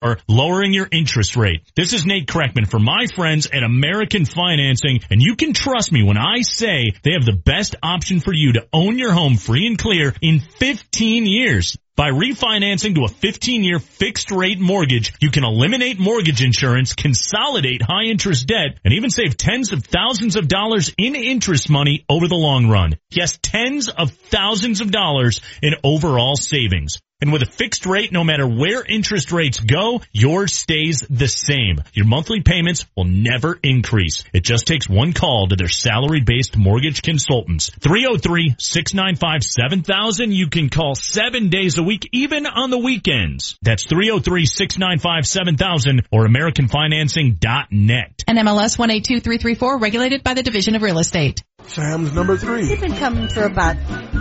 or lowering your interest rate. This is Nate Kreckman for my friends at American Financing, and you can trust me when I say they have the best option for you to own your home free and clear in 15 years. By refinancing to a 15-year fixed rate mortgage, you can eliminate mortgage insurance, consolidate high interest debt, and even save tens of thousands of dollars in interest money over the long run. Yes, tens of thousands of dollars in overall savings. And with a fixed rate, no matter where interest rates go, yours stays the same. Your monthly payments will never increase. It just takes one call to their salary-based mortgage consultants. 303-695-7000. You can call seven days a week, even on the weekends. That's 303-695-7000 or AmericanFinancing.net. MLS 182334, regulated by the Division of Real Estate. Sam's number three. They've been coming for about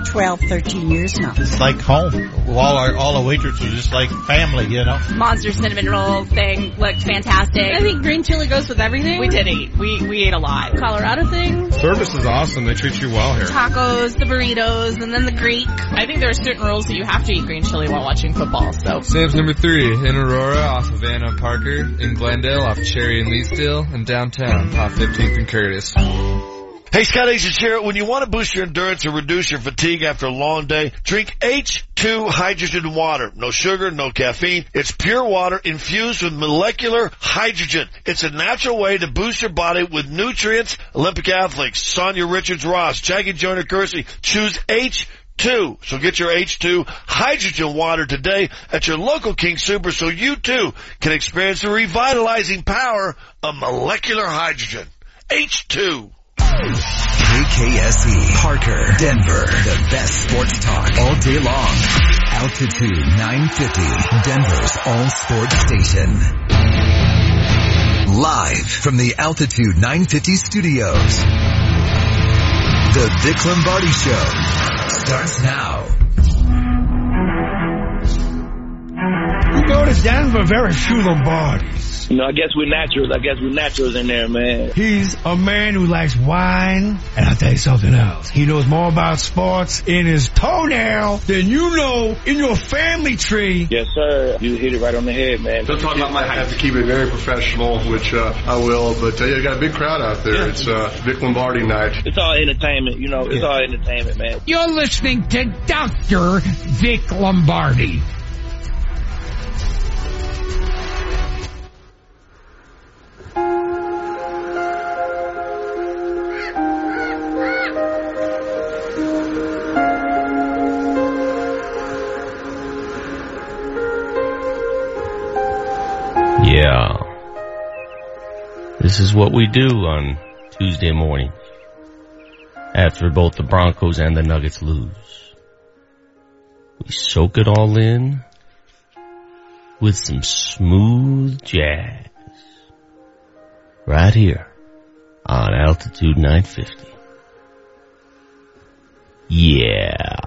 12, 13 years now. It's like home. All our all the waitresses are just like family, you know. Monster cinnamon roll thing looked fantastic. I think green chili goes with everything. We did eat. We we ate a lot. Colorado thing. Service is awesome. They treat you well here. Tacos, the burritos, and then the Greek. I think there are certain rules that you have to eat green chili while watching football. So Sam's number three in Aurora off of Anna Parker, in Glendale off Cherry and Leetsdale, and downtown off 15th and Curtis. Hey, Scott Hastings here. When you want to boost your endurance or reduce your fatigue after a long day, drink H2 hydrogen water. No sugar, no caffeine. It's pure water infused with molecular hydrogen. It's a natural way to boost your body with nutrients. Olympic athletes, Sanya Richards Ross, Jackie Joyner Kersee, choose H Two. So get your H2 hydrogen water today at your local King Soopers so you too can experience the revitalizing power of molecular hydrogen. H2. KKSE, Parker, Denver, the best sports talk all day long. Altitude 950, Denver's all sports station. Live from the Altitude 950 studios. The Vic Lombardi Show starts now. You go to Denver, very few Lombardis. You know, I guess we're naturals. I guess we're naturals in there, man. He's a man who likes wine, and I'll tell you something else. He knows more about sports in his toenail than you know in your family tree. Yes, sir. You hit it right on the head, man. Don't talk about my height. I have to keep it very professional, which uh, I will. But uh, you got a big crowd out there. Yeah. It's uh, Vic Lombardi night. It's all entertainment, you know. It's yeah. all entertainment, man. You're listening to Doctor Vic Lombardi. Yeah. This is what we do on Tuesday morning after both the Broncos and the Nuggets lose. We soak it all in with some smooth jazz right here on altitude 950. Yeah.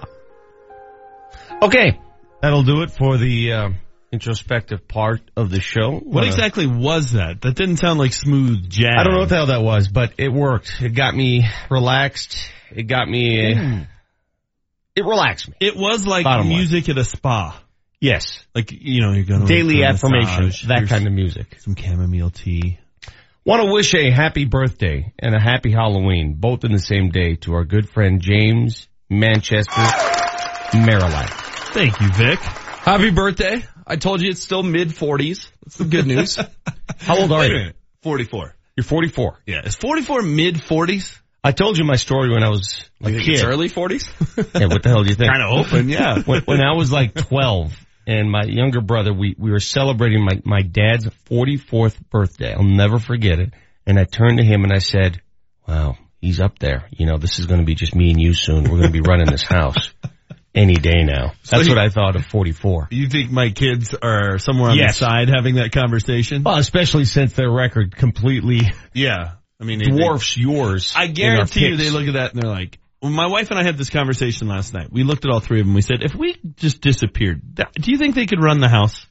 Okay, that'll do it for the uh, introspective part of the show. What Wanna... exactly was that? That didn't sound like smooth jazz. I don't know what the hell that was, but it worked. It got me relaxed. It got me. Mm. It relaxed me. It was like Bottom music line. at a spa. Yes, like you know, you're going daily affirmation, that Here's kind of music. Some chamomile tea. Want to wish a happy birthday and a happy Halloween, both in the same day, to our good friend James Manchester, Merilatt. Thank you, Vic. Happy birthday. I told you it's still mid 40s. That's the good news. How old are you? 44. You're 44. Yeah. Is 44 mid 40s? I told you my story when I was a kid. early 40s? yeah, what the hell do you think? kind of open, yeah. when, when I was like 12, and my younger brother, we, we were celebrating my, my dad's 44th birthday. I'll never forget it. And I turned to him and I said, wow, he's up there. You know, this is going to be just me and you soon. We're going to be running this house any day now. That's so what I thought of 44. You think my kids are somewhere on yes. the side having that conversation? Well, especially since their record completely yeah, I mean dwarfs they, yours. I guarantee you, they look at that and they're like, well, my wife and I had this conversation last night. We looked at all three of them. We said, if we just disappeared, do you think they could run the house?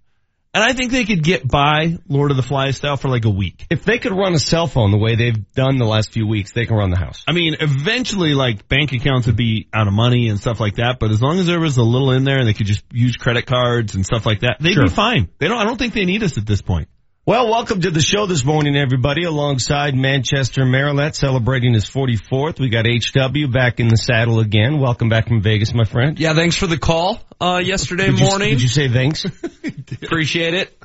And I think they could get by Lord of the Flies style for like a week. If they could run a cell phone the way they've done the last few weeks, they can run the house. I mean, eventually like bank accounts would be out of money and stuff like that, but as long as there was a little in there and they could just use credit cards and stuff like that, they'd Sure. be fine. They don't, I don't think they need us at this point. Well, welcome to the show this morning, everybody. Alongside Manchester Merilatt celebrating his 44th. We got HW back in the saddle again. Welcome back from Vegas, my friend. Yeah, thanks for the call uh, yesterday Did you- morning. did you say thanks? Appreciate it.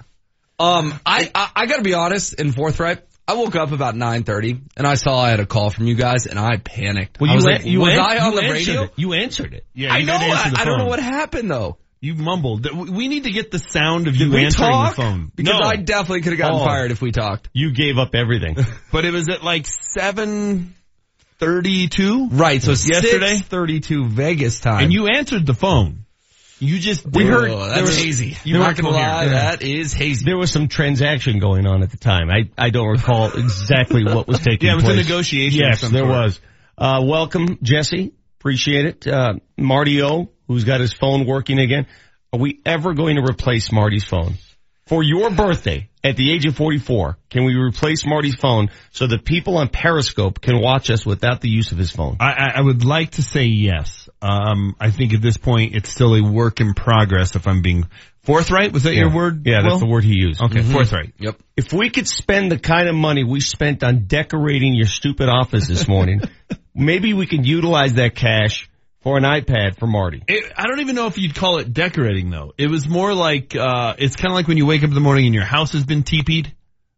Um, I, I I gotta be honest and forthright. I woke up about 9:30 and I saw I had a call from you guys and I panicked. Well, I you was an- like, you was an- I on the radio? it. You answered it. Yeah, I know. I, I don't know what happened though. You mumbled. We need to get the sound of Did you we answering talk? the phone. Because no. I definitely could have gotten Oh. fired if we talked. You gave up everything. but it was at like seven thirty-two. Right. So yesterday, 6:32 Vegas time. and you answered the phone. You just we heard that's was- hazy. You You're not gonna lie, that is hazy. There was some transaction going on at the time. I, I don't recall exactly what was taking place. Yeah, it was a negotiation Yes, there sort. was. Uh, welcome, Jesse. Appreciate it. Uh, Marty O, who's got his phone working again. Are we ever going to replace Marty's phone? For your birthday, at the age of 44, can we replace Marty's phone so that people on Periscope can watch us without the use of his phone? I, I- I would like to say yes. Um, I think at this point it's still a work in progress. If I'm being forthright, was that your word? Yeah, that's the word he used. Okay, Mhm. forthright. Yep. If we could spend the kind of money we spent on decorating your stupid office this morning, maybe we could utilize that cash for an iPad for Marty. It, I don't even know if you'd call it decorating though. It was more like, uh, it's kind of like when you wake up in the morning and your house has been teepeed.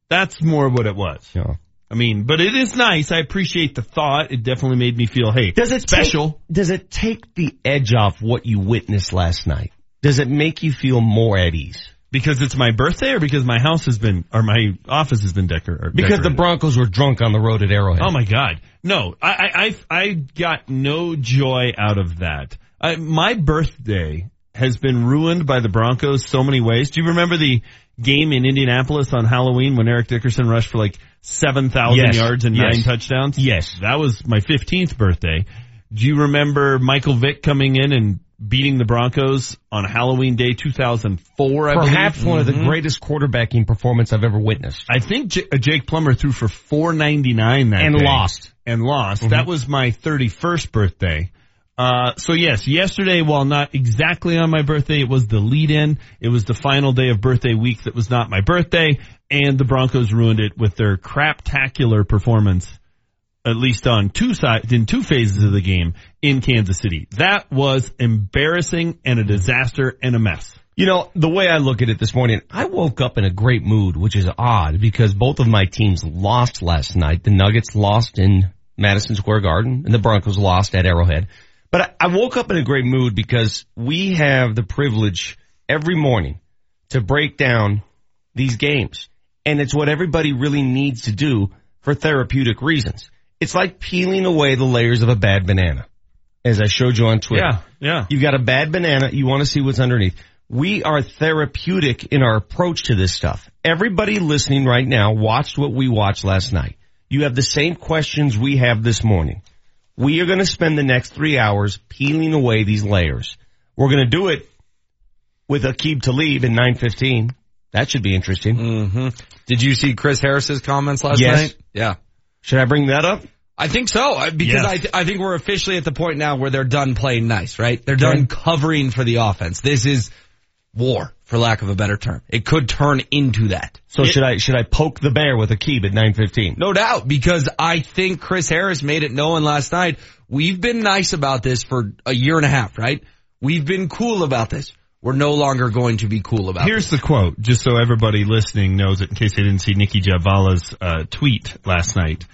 That's more what it was. Yeah. I mean, but it is nice. I appreciate the thought. It definitely made me feel, hey, Does it special? Take, does it take the edge off what you witnessed last night? Does it make you feel more at ease? Because it's my birthday or because my house has been, or my office has been decor- Because the? Broncos were drunk on the road at Arrowhead. Oh my God. No, I, I, I, got no joy out of that. I, my birthday has been ruined by the Broncos so many ways. Do you remember the game in Indianapolis on Halloween when Eric Dickerson rushed for like 7,000 Yes. yards and Yes. nine touchdowns? Yes. That was my 15th birthday. Do you remember Michael Vick coming in and beating the Broncos on Halloween Day 2004, I Perhaps believe? one of the Mhm. greatest quarterbacking performance I've ever witnessed. I think J- uh, Jake Plummer threw for 499 that And day. lost. And lost. Mhm. That was my 31st birthday. Uh, so yes, yesterday, while not exactly on my birthday, it was the lead in. It was the final day of birthday week that was not my birthday, and the Broncos ruined it with their craptacular performance, at least on two sides, in two phases of the game in Kansas City. That was embarrassing and a disaster and a mess. You know, the way I look at it this morning, I woke up in a great mood, which is odd because both of my teams lost last night. The Nuggets lost in Madison Square Garden and the Broncos lost at Arrowhead. But I, woke up in a great mood because we have the privilege every morning to break down these games. And it's what everybody really needs to do for therapeutic reasons. It's like peeling away the layers of a bad banana, as I showed you on Twitter. Yeah, yeah. You've got a bad banana. You want to see what's underneath. We are therapeutic in our approach to this stuff. Everybody listening right now watched what we watched last night. You have the same questions we have this morning. We are going to spend the next three hours peeling away these layers. We're going to do it with Aqib Talib in 915. That should be interesting. Mm-hmm. Did you see Chris Harris's comments last Yes. night? Yeah. Should I bring that up? I think so because Yes. I th- I think we're officially at the point now where they're done playing nice, right? They're done covering for the offense. This is war, for lack of a better term. It could turn into that. So should I, should I poke the bear with Aqib at 915? No doubt, because I think Chris Harris made it known last night. We've been nice about this for a year and a half, right? We've been cool about this. We're no longer going to be cool about it. Here's the quote, just so everybody listening knows it in case they didn't see Nicki Jhabvala's uh, tweet last night.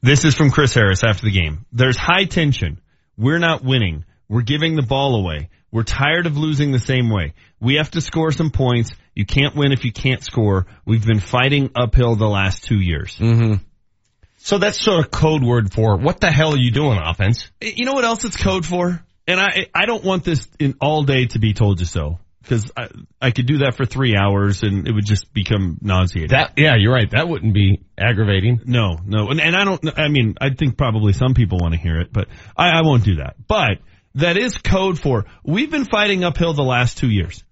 This is from Chris Harris after the game. There's high tension. We're not winning. We're giving the ball away. We're tired of losing the same way. We have to score some points. You can't win if you can't score. We've been fighting uphill the last two years. Mm-hmm. So that's sort of code word for what the hell are you doing offense? You know what else it's code for? And I I don't want this in all day to be told you so because I I could do that for three hours and it would just become nauseating. That, yeah, you're right. That wouldn't be aggravating. No, no, and, and I don't. I mean, I think probably some people want to hear it, but I, I won't do that. But that is code for we've been fighting uphill the last two years.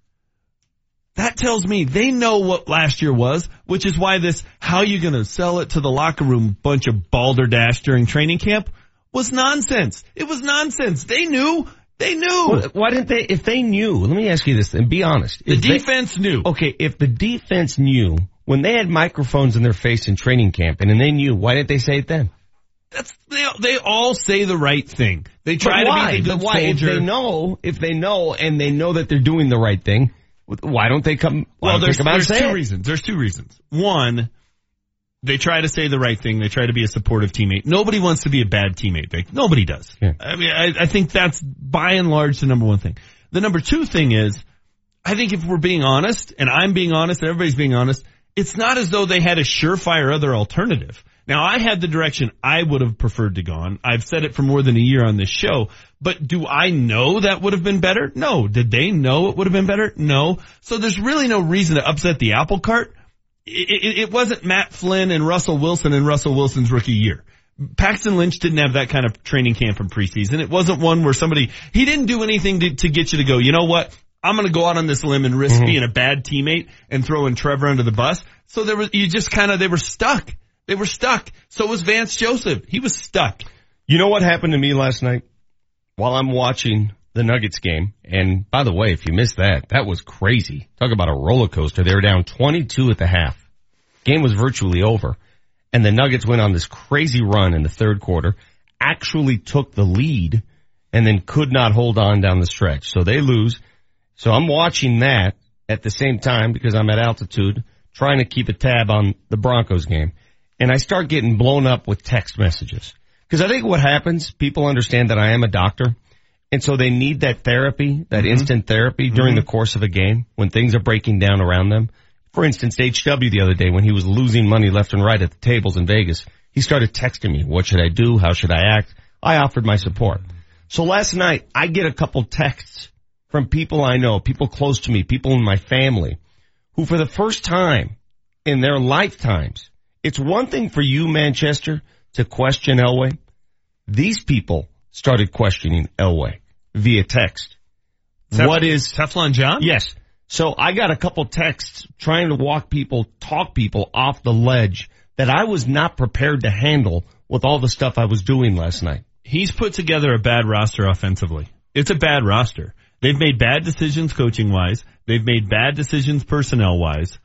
That tells me they know what last year was, which is why this, how you gonna sell it to the locker room bunch of balderdash during training camp was nonsense. It was nonsense. They knew. They knew. Well, why didn't they, if they knew, let me ask you this and be honest. the If they- defense knew. okay, if the defense knew when they had microphones in their face in training camp and then they knew, why didn't they say it then? That's, they, they all say the right thing. They try to be the good why? If soldier. they know, if they know and they know that they're doing the right thing, why don't they come? Why Well, there's, come out and there's two it? reasons. There's two reasons. One, they try to say the right thing. They try to be a supportive teammate. Nobody wants to be a bad teammate, Vic. Nobody does. Yeah. I mean, I, I think that's by and large the number one thing. The number two thing is, I think if we're being honest, and I'm being honest, and everybody's being honest, it's not as though they had a surefire other alternative. Now I had the direction I would have preferred to go on. I've said it for more than a year on this show, but do I know that would have been better? No. Did they know it would have been better? No. So there's really no reason to upset the apple cart. It, it, wasn't Matt Flynn and Russell Wilson in Russell Wilson's rookie year. Paxton Lynch didn't have that kind of training camp in preseason. It wasn't one where somebody, he didn't do anything to, to get you to go, you know what? I'm going to go out on this limb and risk mm-hmm. being a bad teammate and throwing Trevor under the bus. So there was, you just kind of, they were stuck. They were stuck. So was Vance Joseph. He was stuck. You know what happened to me last night while I'm watching the Nuggets game? And by the way, if you missed that, that was crazy. Talk about a roller coaster. They were down 22 at the half. Game was virtually over. And the Nuggets went on this crazy run in the third quarter, actually took the lead and then could not hold on down the stretch. So they lose. So I'm watching that at the same time because I'm at altitude trying to keep a tab on the Broncos game. And I start getting blown up with text messages. Cause I think what happens, people understand that I am a doctor. And so they need that therapy, that mm-hmm. instant therapy during mm-hmm. the course of a game when things are breaking down around them. For instance, HW the other day when he was losing money left and right at the tables in Vegas, he started texting me, what should I do? How should I act? I offered my support. So last night I get a couple texts from people I know, people close to me, people in my family who for the first time in their lifetimes, it's one thing for you, Manchester, to question Elway. These people started questioning Elway via text. Tef- what is Teflon John? Yes. So I got a couple texts trying to walk people, talk people off the ledge that I was not prepared to handle with all the stuff I was doing last night. He's put together a bad roster offensively. It's a bad roster. They've made bad decisions coaching wise. They've made bad decisions personnel wise.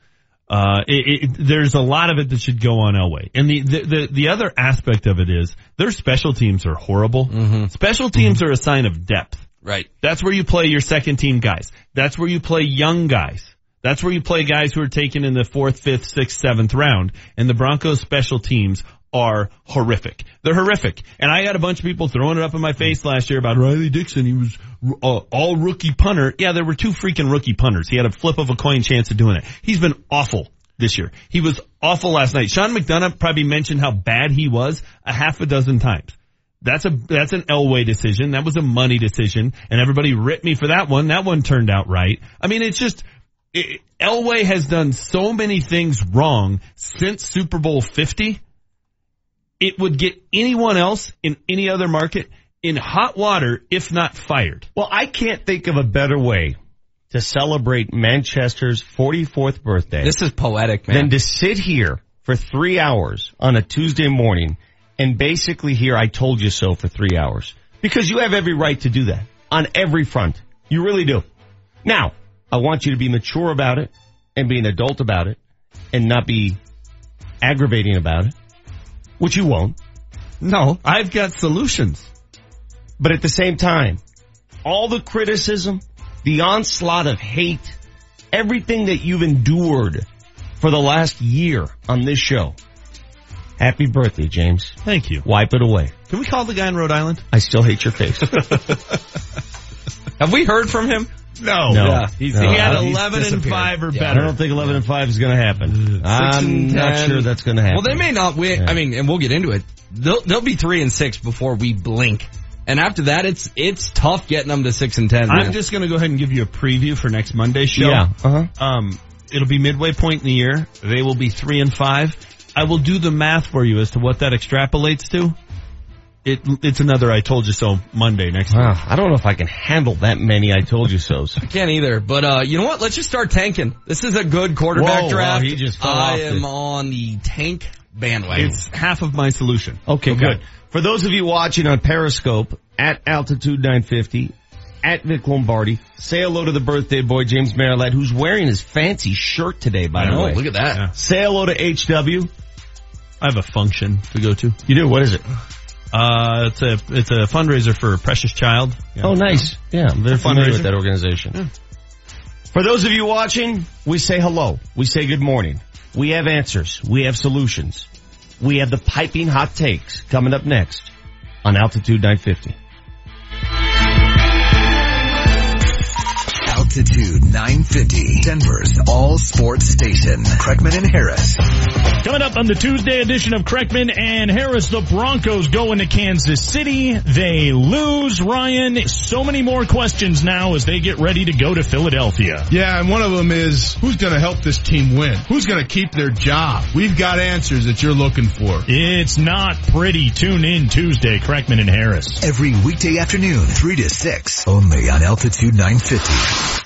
Uh, it, it, there's a lot of it that should go on Elway. And the, the, the, the other aspect of it is their special teams are horrible. Special teams are a sign of depth. Right. That's where you play your second team guys. That's where you play young guys. That's where you play guys who are taken in the fourth, fifth, sixth, seventh round. And the Broncos special teams are horrific. They're horrific. And I had a bunch of people throwing it up in my face last year about Riley Dixon. He was uh, all rookie punter. Yeah, there were two freaking rookie punters. He had a flip of a coin chance of doing it. He's been awful this year. He was awful last night. Sean McDonough probably mentioned how bad he was a half a dozen times. That's a that's an Elway decision. That was a money decision, and everybody ripped me for that one. That one turned out right. I mean, it's just it, Elway has done so many things wrong since Super Bowl Fifty. It would get anyone else in any other market in hot water, if not fired. Well, I can't think of a better way to celebrate Manchester's 44th birthday. This is poetic, man. Than to sit here for three hours on a Tuesday morning and basically hear I told you so for three hours. Because you have every right to do that on every front. You really do. Now, I want you to be mature about it and be an adult about it and not be aggravating about it, which you won't. No, I've got solutions. But at the same time, all the criticism, the onslaught of hate, everything that you've endured for the last year on this show. Happy birthday, James. Thank you. Wipe it away. Can we call the guy in Rhode Island? I still hate your face. Have we heard from him? No. No. Yeah, he's, No. he had He's 11 and 5 or Yeah. I don't think 11 and 5 is going to happen. I'm not sure that's going to happen. Well, they may not win. Yeah. I mean, and we'll get into it. They'll they'll be three and six before we blink. And after that, it's it's tough getting them to six and ten. I'm just going to go ahead and give you a preview for next Monday's show. Yeah. Uh-huh. Um, it'll be midway point in the year. They will be three and five. I will do the math for you as to what that extrapolates to. It, it's another I told you so Monday next Wow, week. I don't know if I can handle that many I told you so's. I can't either. But uh, you know what? Let's just start tanking. This is a good quarterback Whoa, draft. wow, he just fell I off am the- on the tank bandwagon. It's half of my solution. Okay, good. For those of you watching on Periscope at altitude 950, at Vic Lombardi, say hello to the birthday boy James Merilatt, who's wearing his fancy shirt today. By the Oh, way, look at that. Say hello to HW. I have a function to go to. You do. What is it? Uh, it's a it's a fundraiser for Precious Child. Yeah. Oh, nice. Yeah, I'm very familiar with that organization. For those of you watching, we say hello. We say good morning. We have answers. We have solutions. We have the piping hot takes coming up next on Altitude 950. Altitude 950, Denver's all sports station. Kreckman and Harris. Coming up on the Tuesday edition of Kreckman and Harris, the Broncos go into Kansas City. They lose. Ryan, so many more questions now as they get ready to go to Philadelphia. Yeah, and one of them is who's going to help this team win? Who's going to keep their job? We've got answers that you're looking for. It's not pretty. Tune in Tuesday, Kreckman and Harris. Every weekday afternoon, 3 to 6, only on Altitude 950.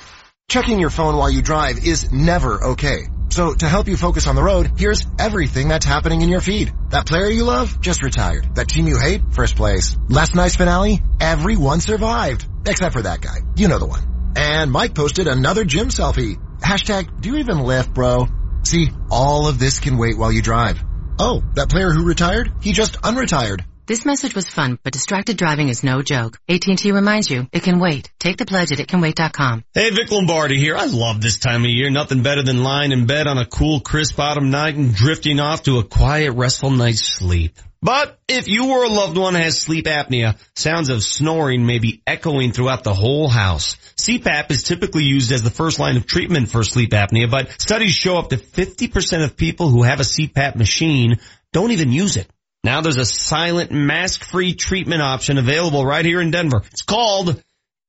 Checking your phone while you drive is never okay. So to help you focus on the road, here's everything that's happening in your feed. That player you love just retired. That team you hate, first place. Last night's finale, everyone survived. Except for that guy. You know the one. And Mike posted another gym selfie. Hashtag, do you even lift, bro? See, all of this can wait while you drive. Oh, that player who retired? He just unretired. This message was fun, but distracted driving is no joke. AT&T reminds you, it can wait. Take the pledge at itcanwait.com. Hey, Vic Lombardi here. I love this time of year. Nothing better than lying in bed on a cool, crisp autumn night and drifting off to a quiet, restful night's sleep. But if you or a loved one has sleep apnea, sounds of snoring may be echoing throughout the whole house. CPAP is typically used as the first line of treatment for sleep apnea, but studies show up to 50% of people who have a CPAP machine don't even use it. Now there's a silent mask-free treatment option available right here in Denver. It's called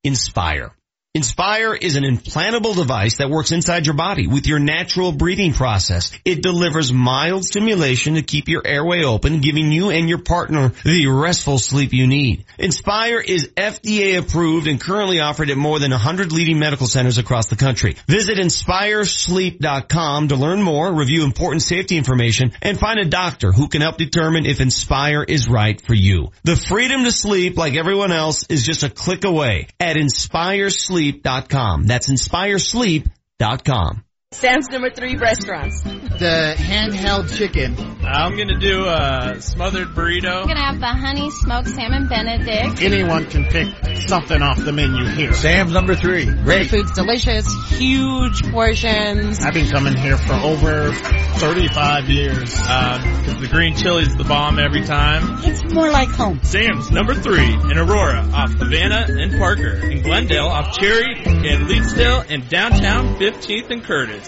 Inspire. Inspire is an implantable device that works inside your body with your natural breathing process. It delivers mild stimulation to keep your airway open, giving you and your partner the restful sleep you need. Inspire is FDA approved and currently offered at more than 100 leading medical centers across the country. Visit inspiresleep.com to learn more, review important safety information, and find a doctor who can help determine if Inspire is right for you. The freedom to sleep like everyone else is just a click away at inspiresleep.com. That's inspiresleep.com. Sam's number three restaurants. The handheld chicken. I'm gonna do a smothered burrito. I'm gonna have the honey smoked salmon benedict. Anyone can pick something off the menu here. Sam's number three. The Great. food's delicious, huge portions. I've been coming here for over 35 years. Uh, 'cause the green chili's the bomb every time. It's more like home. Sam's number three in Aurora off Havana and Parker. In Glendale off Cherry and Leetsdale and downtown 15th and Curtis.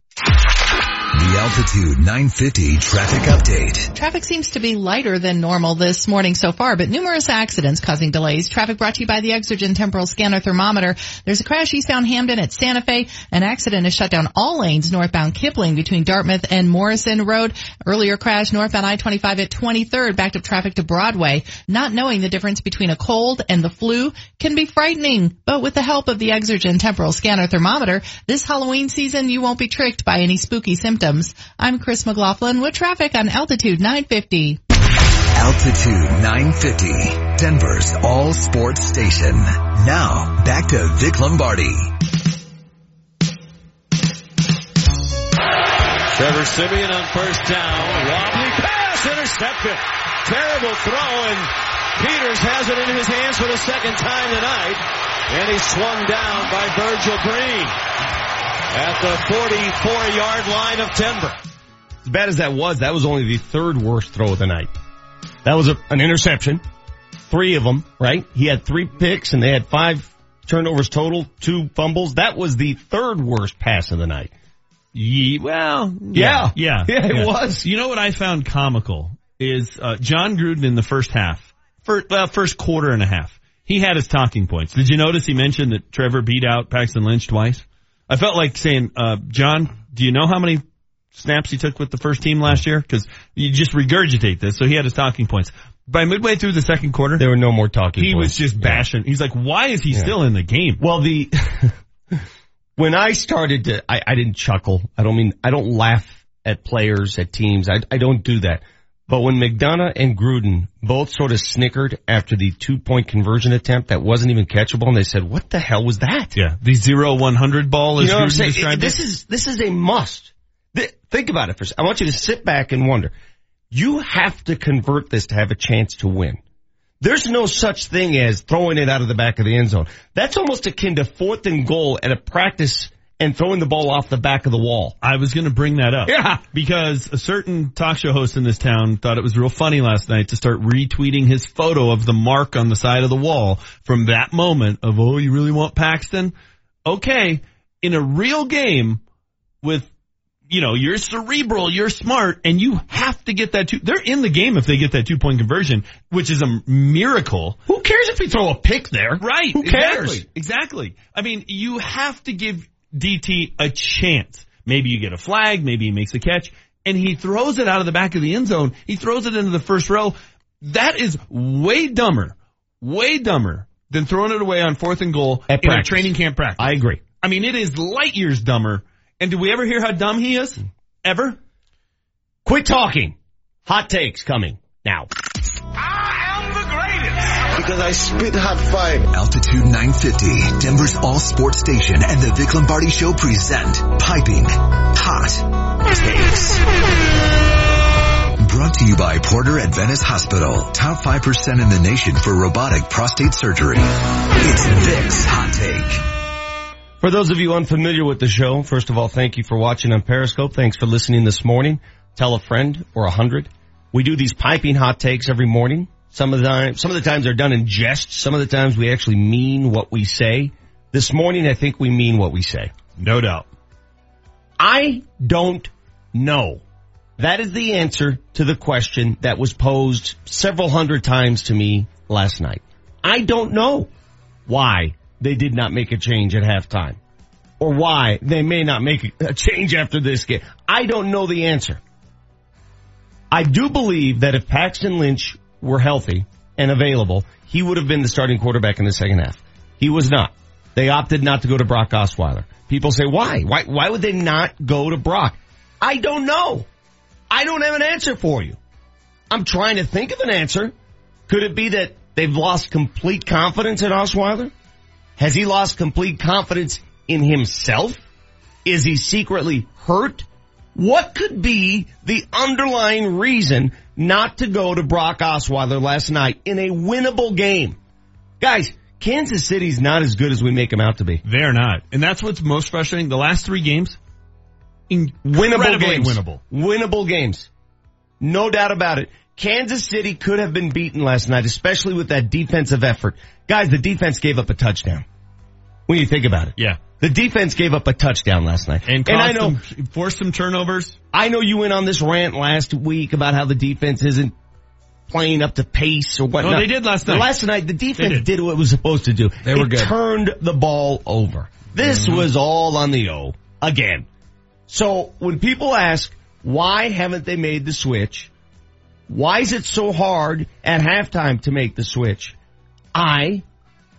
The Altitude 950 traffic update. Traffic seems to be lighter than normal this morning so far, but numerous accidents causing delays. Traffic brought to you by the Exergen Temporal Scanner Thermometer. There's a crash eastbound Hampden at Santa Fe. An accident has shut down all lanes northbound Kipling between Dartmouth and Morrison Road. Earlier crash northbound I-25 at 23rd, backed up traffic to Broadway. Not knowing the difference between a cold and the flu can be frightening, but with the help of the Exergen Temporal Scanner Thermometer, this Halloween season you won't be tricked by any spooky symptoms systems. I'm Chris McLaughlin with traffic on Altitude 950. Altitude 950, Denver's all sports station. Now, back to Vic Lombardi. Trevor Siemian on first down. Wobbly pass, intercepted. Terrible throw, and Peters has it in his hands for the second time tonight. And he's swung down by Virgil Green at the 44 yard line of Denver. As bad as that was, that was only the third worst throw of the night. That was a, an interception. Three of them, right? He had three picks and they had five turnovers total, two fumbles. That was the third worst pass of the night. Ye, well, Yeah. yeah, Yeah, it yeah. was. You know what I found comical is uh, Jon Gruden in the first half, first, well, first quarter and a half. He had his talking points. Did you notice he mentioned that Trevor beat out Paxton Lynch twice? I felt like saying, uh, John, do you know how many snaps he took with the first team last year? Because you just regurgitate this. So he had his talking points. By midway through the second quarter, There were no more talking he points. was just bashing. He's like, why is he Yeah. still in the game? Well, the when I started to, I, I didn't chuckle. I don't mean I don't laugh at players at teams. I I don't do that. But when McDonough and Gruden both sort of snickered after the two point conversion attempt that wasn't even catchable, and they said, "What the hell was that?" Yeah, the zero one hundred ball You is know what I'm saying? This is this is a must. Th- Think about it for a second. I want you to sit back and wonder. You have to convert this to have a chance to win. There's no such thing as throwing it out of the back of the end zone. That's almost akin to fourth and goal at a practice and throwing the ball off the back of the wall. I was going to bring that up. Yeah. Because a certain talk show host in this town thought it was real funny last night to start retweeting his photo of the mark on the side of the wall from that moment of, oh, you really want Paxton? Okay. In a real game with, you know, you're cerebral, you're smart, and you have to get that two, they're in the game if they get that two point conversion, which is a miracle. Who cares if you throw a pick there? Right. Who cares? Exactly. Exactly. I mean, you have to give DT a chance. Maybe you get a flag, maybe he makes a catch, and he throws it out of the back of the end zone. He throws it into the first row. That is way dumber, way dumber than throwing it away on fourth and goal At in a training camp practice. I agree. I mean, it is light years dumber. And do we ever hear how dumb he is? Ever? Quit talking. Hot takes coming now. Because I spit hot five. Altitude 950, Denver's all sports station and the Vic Lombardi show present Piping Hot Takes. Brought to you by Porter Adventist Hospital, top 5% in the nation for robotic prostate surgery. It's Vic's Hot Take. For those of you unfamiliar with the show, first of all, thank you for watching on Periscope. Thanks for listening this morning. Tell a friend or a hundred. We do these piping hot takes every morning. Some of the time, some of the times they're done in jest. Some of the times we actually mean what we say. This morning, I think we mean what we say. No doubt. I don't know. That is the answer to the question that was posed several hundred times to me last night. I don't know why they did not make a change at halftime or why they may not make a change after this game. I don't know the answer. I do believe that if Paxton Lynch were healthy and available, he would have been the starting quarterback in the second half. He was not. They opted not to go to Brock Osweiler. People say, why? Why, why would they not go to Brock? I don't know. I don't have an answer for you. I'm trying to think of an answer. Could it be that they've lost complete confidence in Osweiler? Has he lost complete confidence in himself? Is he secretly hurt? What could be the underlying reason not to go to Brock Osweiler last night in a winnable game? Guys, Kansas City's not as good as we make them out to be. They're not. And that's what's most frustrating. The last three games, Winnable games. winnable. Winnable games. No doubt about it. Kansas City could have been beaten last night, especially with that defensive effort. Guys, the defense gave up a touchdown. When you think about it. Yeah. The defense gave up a touchdown last night. And, I know, them, forced some turnovers. I know you went on this rant last week about how the defense isn't playing up to pace or whatnot. No, they did last night. Last night, the defense did. did. what it was supposed to do. They were it good. turned the ball over. This Mm-hmm. was all on the O again. So when people ask, why haven't they made the switch? Why is it so hard at halftime to make the switch? I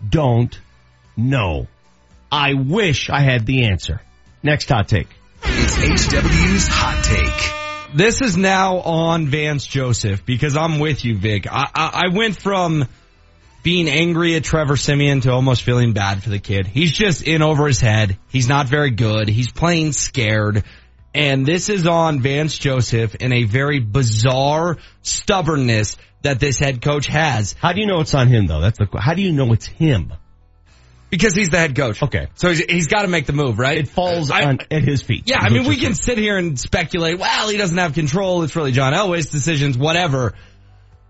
don't know. I wish I had the answer. Next hot take. It's HW's Hot Take. This is now on Vance Joseph because I'm with you, Vic. I, I, I went from being angry at Trevor Siemian to almost feeling bad for the kid. He's just in over his head. He's not very good. He's playing scared. And this is on Vance Joseph in a very bizarre stubbornness that this head coach has. How do you know it's on him though? That's the, how do you know it's him? Because he's the head coach. Okay. So he's, he's got to make the move, right? It falls I, on, at his feet. Yeah, I mean, we can sit here and speculate, well, he doesn't have control. It's really John Elway's decisions, whatever.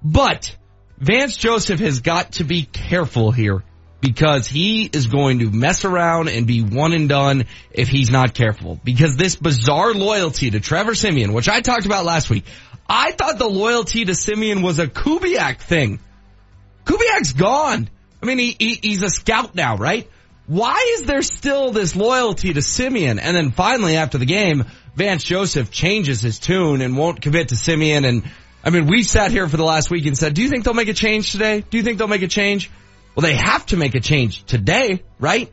But Vance Joseph has got to be careful here because he is going to mess around and be one and done if he's not careful. Because this bizarre loyalty to Trevor Siemian, which I talked about last week, I thought the loyalty to Siemian was a Kubiak thing. Kubiak's gone. I mean, he, he, he's a scout now, right? Why is there still this loyalty to Siemian? And then finally, after the game, Vance Joseph changes his tune and won't commit to Siemian. And I mean, we sat here for the last week and said, do you think they'll make a change today? Do you think they'll make a change? Well, they have to make a change today, right?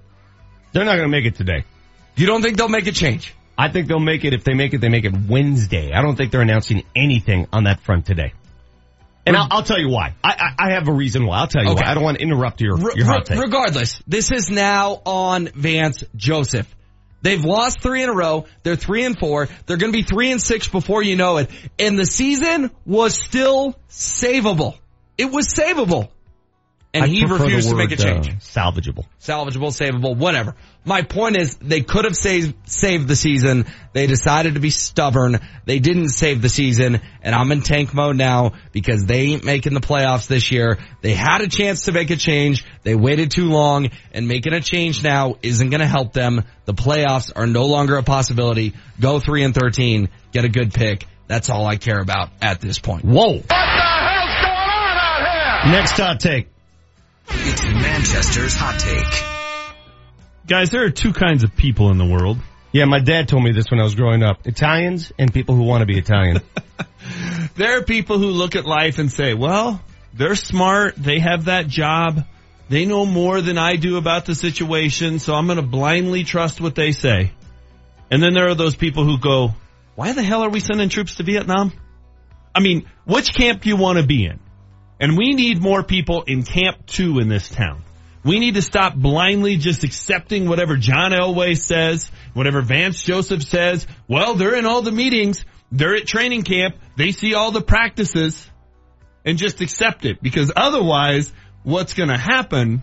They're not going to make it today. You don't think they'll make a change? I think they'll make it. If they make it, they make it Wednesday. I don't think they're announcing anything on that front today. And I'll, I'll, tell you why. I, I, I, have a reason why. I'll tell you okay. why. I don't want to interrupt your, your hot take. Regardless, this is now on Vance Joseph. They've lost three in a row. They're three and four. They're going to be three and six before you know it. And the season was still savable. It was savable. And I he refused word, to make a change. Uh, salvageable. Salvageable, savable, whatever. My point is they could have saved, saved the season. They decided to be stubborn. They didn't save the season and I'm in tank mode now because they ain't making the playoffs this year. They had a chance to make a change. They waited too long and making a change now isn't going to help them. The playoffs are no longer a possibility. Go 3 and 13. Get a good pick. That's all I care about at this point. Whoa. What the hell's going on out here? Next hot take. It's Manchester's hot take. Guys, there are two kinds of people in the world. Yeah, my dad told me this when I was growing up. Italians and people who want to be Italian. there are people who look at life and say, well, they're smart. They have that job. They know more than I do about the situation. So I'm going to blindly trust what they say. And then there are those people who go, why the hell are we sending troops to Vietnam? I mean, which camp do you want to be in? And we need more people in camp two in this town. We need to stop blindly just accepting whatever John Elway says, whatever Vance Joseph says. Well, they're in all the meetings. They're at training camp. They see all the practices and just accept it because otherwise what's going to happen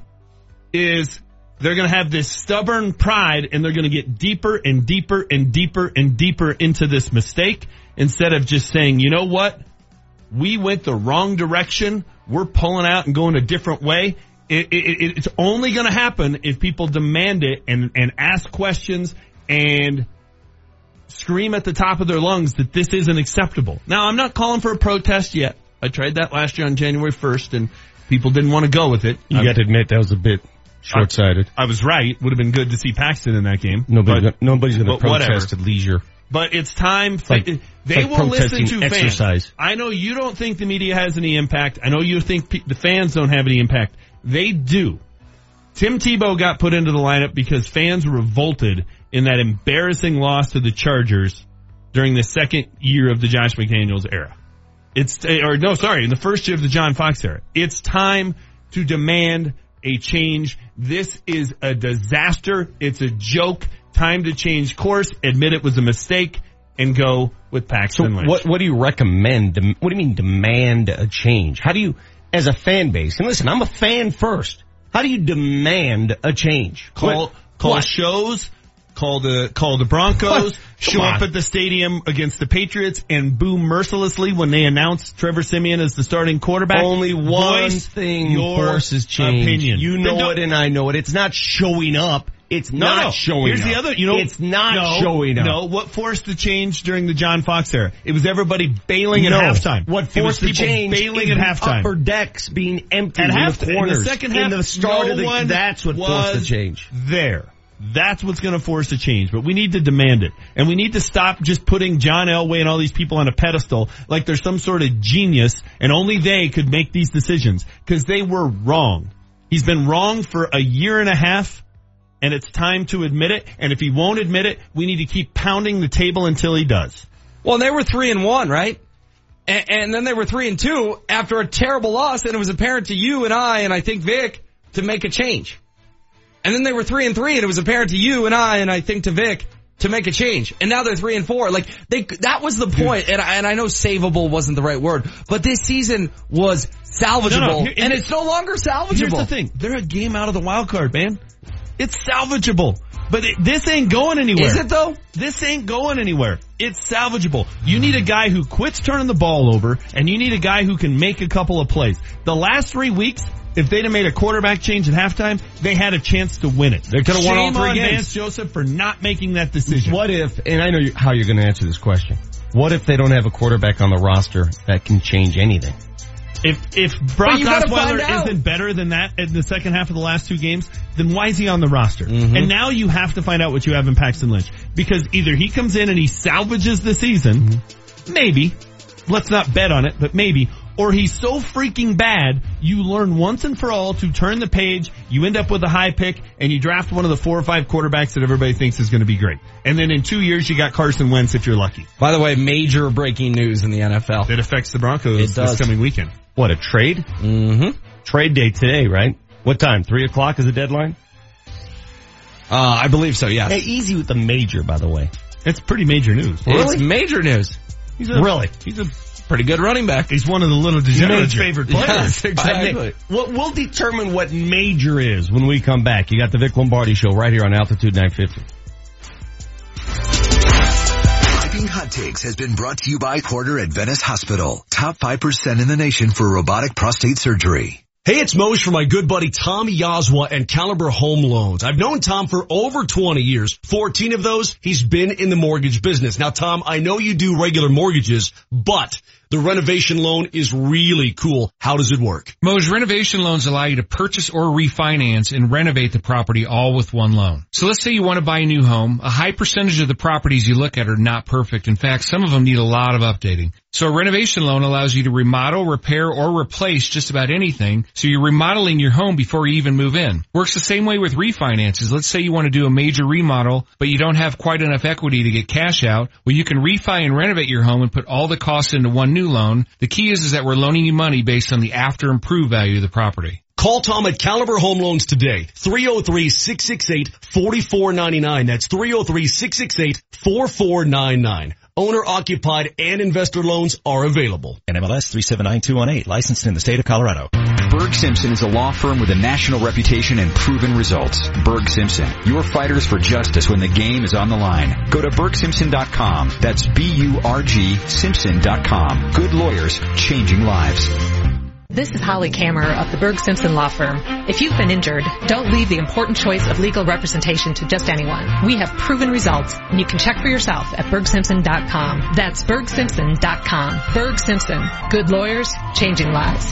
is they're going to have this stubborn pride and they're going to get deeper and deeper and deeper and deeper into this mistake instead of just saying, you know what? We went the wrong direction. We're pulling out and going a different way. It, it, it's only going to happen if people demand it and, and ask questions and scream at the top of their lungs that this isn't acceptable. Now, I'm not calling for a protest yet. I tried that last year on January 1st and people didn't want to go with it. You got to admit that was a bit short-sighted. I, I, was right. Would have been good to see Paxton in that game. Nobody, but, nobody's going to protest whatever. at leisure. But it's time. It's like, they like will listen to exercise. fans. I know you don't think the media has any impact. I know you think the fans don't have any impact. They do. Tim Tebow got put into the lineup because fans revolted in that embarrassing loss to the Chargers during the second year of the Josh McDaniels era. It's, eh, or no, sorry, in the first year of the John Fox era. It's time to demand a change. This is a disaster. It's a joke. Time to change course, admit it was a mistake, and go with Paxton so Lynch. What, what do you recommend? What do you mean demand a change? How do you, as a fan base, and listen, I'm a fan first. How do you demand a change? Call, call what? shows, call the, call the Broncos, show up at the stadium against the Patriots and boo mercilessly when they announce Trevor Siemian as the starting quarterback. Only one Voice thing your forces change. Opinion. You know it and I know it. It's not showing up. It's no, not no. showing Here's up. the other, you know. It's not no, showing up. No, what forced the change during the John Fox era? It was everybody bailing at halftime. What forced the change? Bailing at halftime. Upper decks being empty at in half, the corners. In the second half, in the start no of the, one that's what forced the change. There. That's what's going to force a change, but we need to demand it. And we need to stop just putting John Elway and all these people on a pedestal like they're some sort of genius and only they could make these decisions because they were wrong. He's been wrong for a year and a half and it's time to admit it. And if he won't admit it, we need to keep pounding the table until he does. Well, they were three and one, right? And, and, then they were three and two after a terrible loss, and it was apparent to you and I, and I think Vic, to make a change. And then they were three and three, and it was apparent to you and I, and I think to Vic, to make a change. And now they're three and four. Like they, that was the point. And I, and I know savable wasn't the right word, but this season was salvageable No, no, here- and it's no longer salvageable. Here's the thing. They're a game out of the wild card, man. It's salvageable. But it, this ain't going anywhere. Is it though? This ain't going anywhere. It's salvageable. You need a guy who quits turning the ball over and you need a guy who can make a couple of plays. The last three weeks, if they'd have made a quarterback change at halftime, they had a chance to win it. They could have won all three on games. Vance Joseph for not making that decision. What if, and I know how you're going to answer this question. What if they don't have a quarterback on the roster that can change anything? If if Brock you gotta find Osweiler isn't better than that in the second half of the last two games, then why is he on the roster? Mm-hmm. And now you have to find out what you have in Paxton Lynch because either he comes in and he salvages the season, Mm-hmm. maybe. Let's not bet on it, but maybe. Or he's so freaking bad, you learn once and for all to turn the page, you end up with a high pick, and you draft one of the four or five quarterbacks that everybody thinks is going to be great. And then in two years, you got Carson Wentz if you're lucky. By the way, major breaking news in the NFL. That affects the Broncos It does. this coming weekend. What, a trade? Mm-hmm. Trade day today, right? What time? Three o'clock is the deadline? Uh, I believe so, yes. Hey, easy with the major, by the way. It's pretty major news. It's major news. He's a, Really? He's a Pretty good running back. He's one of the little degenerates' favorite players. Yes, exactly. We'll, we'll determine what major is when we come back. You got the Vic Lombardi show right here on Altitude 950. Piping Hot Takes has been brought to you by Porter Adventist Hospital. Top 5% in the nation for robotic prostate surgery. Hey, it's Mose from my good buddy Tom Yazwa and Caliber Home Loans. I've known Tom for over 20 years. 14 of those, he's been in the mortgage business. Now, Tom, I know you do regular mortgages, but the renovation loan is really cool. How does it work? Mo's renovation loans allow you to purchase or refinance and renovate the property all with one loan. So let's say you want to buy a new home. A high percentage of the properties you look at are not perfect. In fact, some of them need a lot of updating. So a renovation loan allows you to remodel, repair, or replace just about anything. So you're remodeling your home before you even move in. Works the same way with refinances. Let's say you want to do a major remodel, but you don't have quite enough equity to get cash out. Well, you can refi and renovate your home and put all the costs into one new loan. The key is, is that we're loaning you money based on the after improved value of the property. Call Tom at Caliber Home Loans today. 303-668-4499. That's 303-668-4499. Owner occupied and investor loans are available. NMLS 379218, licensed in the state of Colorado. Burg Simpson is a law firm with a national reputation and proven results. Burg Simpson, your fighters for justice when the game is on the line. Go to burgsimpson.com. That's B-U-R-G Simpson.com. Good lawyers, changing lives. This is Holly Kammer of the Burg Simpson Law Firm. If you've been injured, don't leave the important choice of legal representation to just anyone. We have proven results, and you can check for yourself at burgsimpson.com. That's burgsimpson.com. Burg Simpson. Good lawyers, changing lives.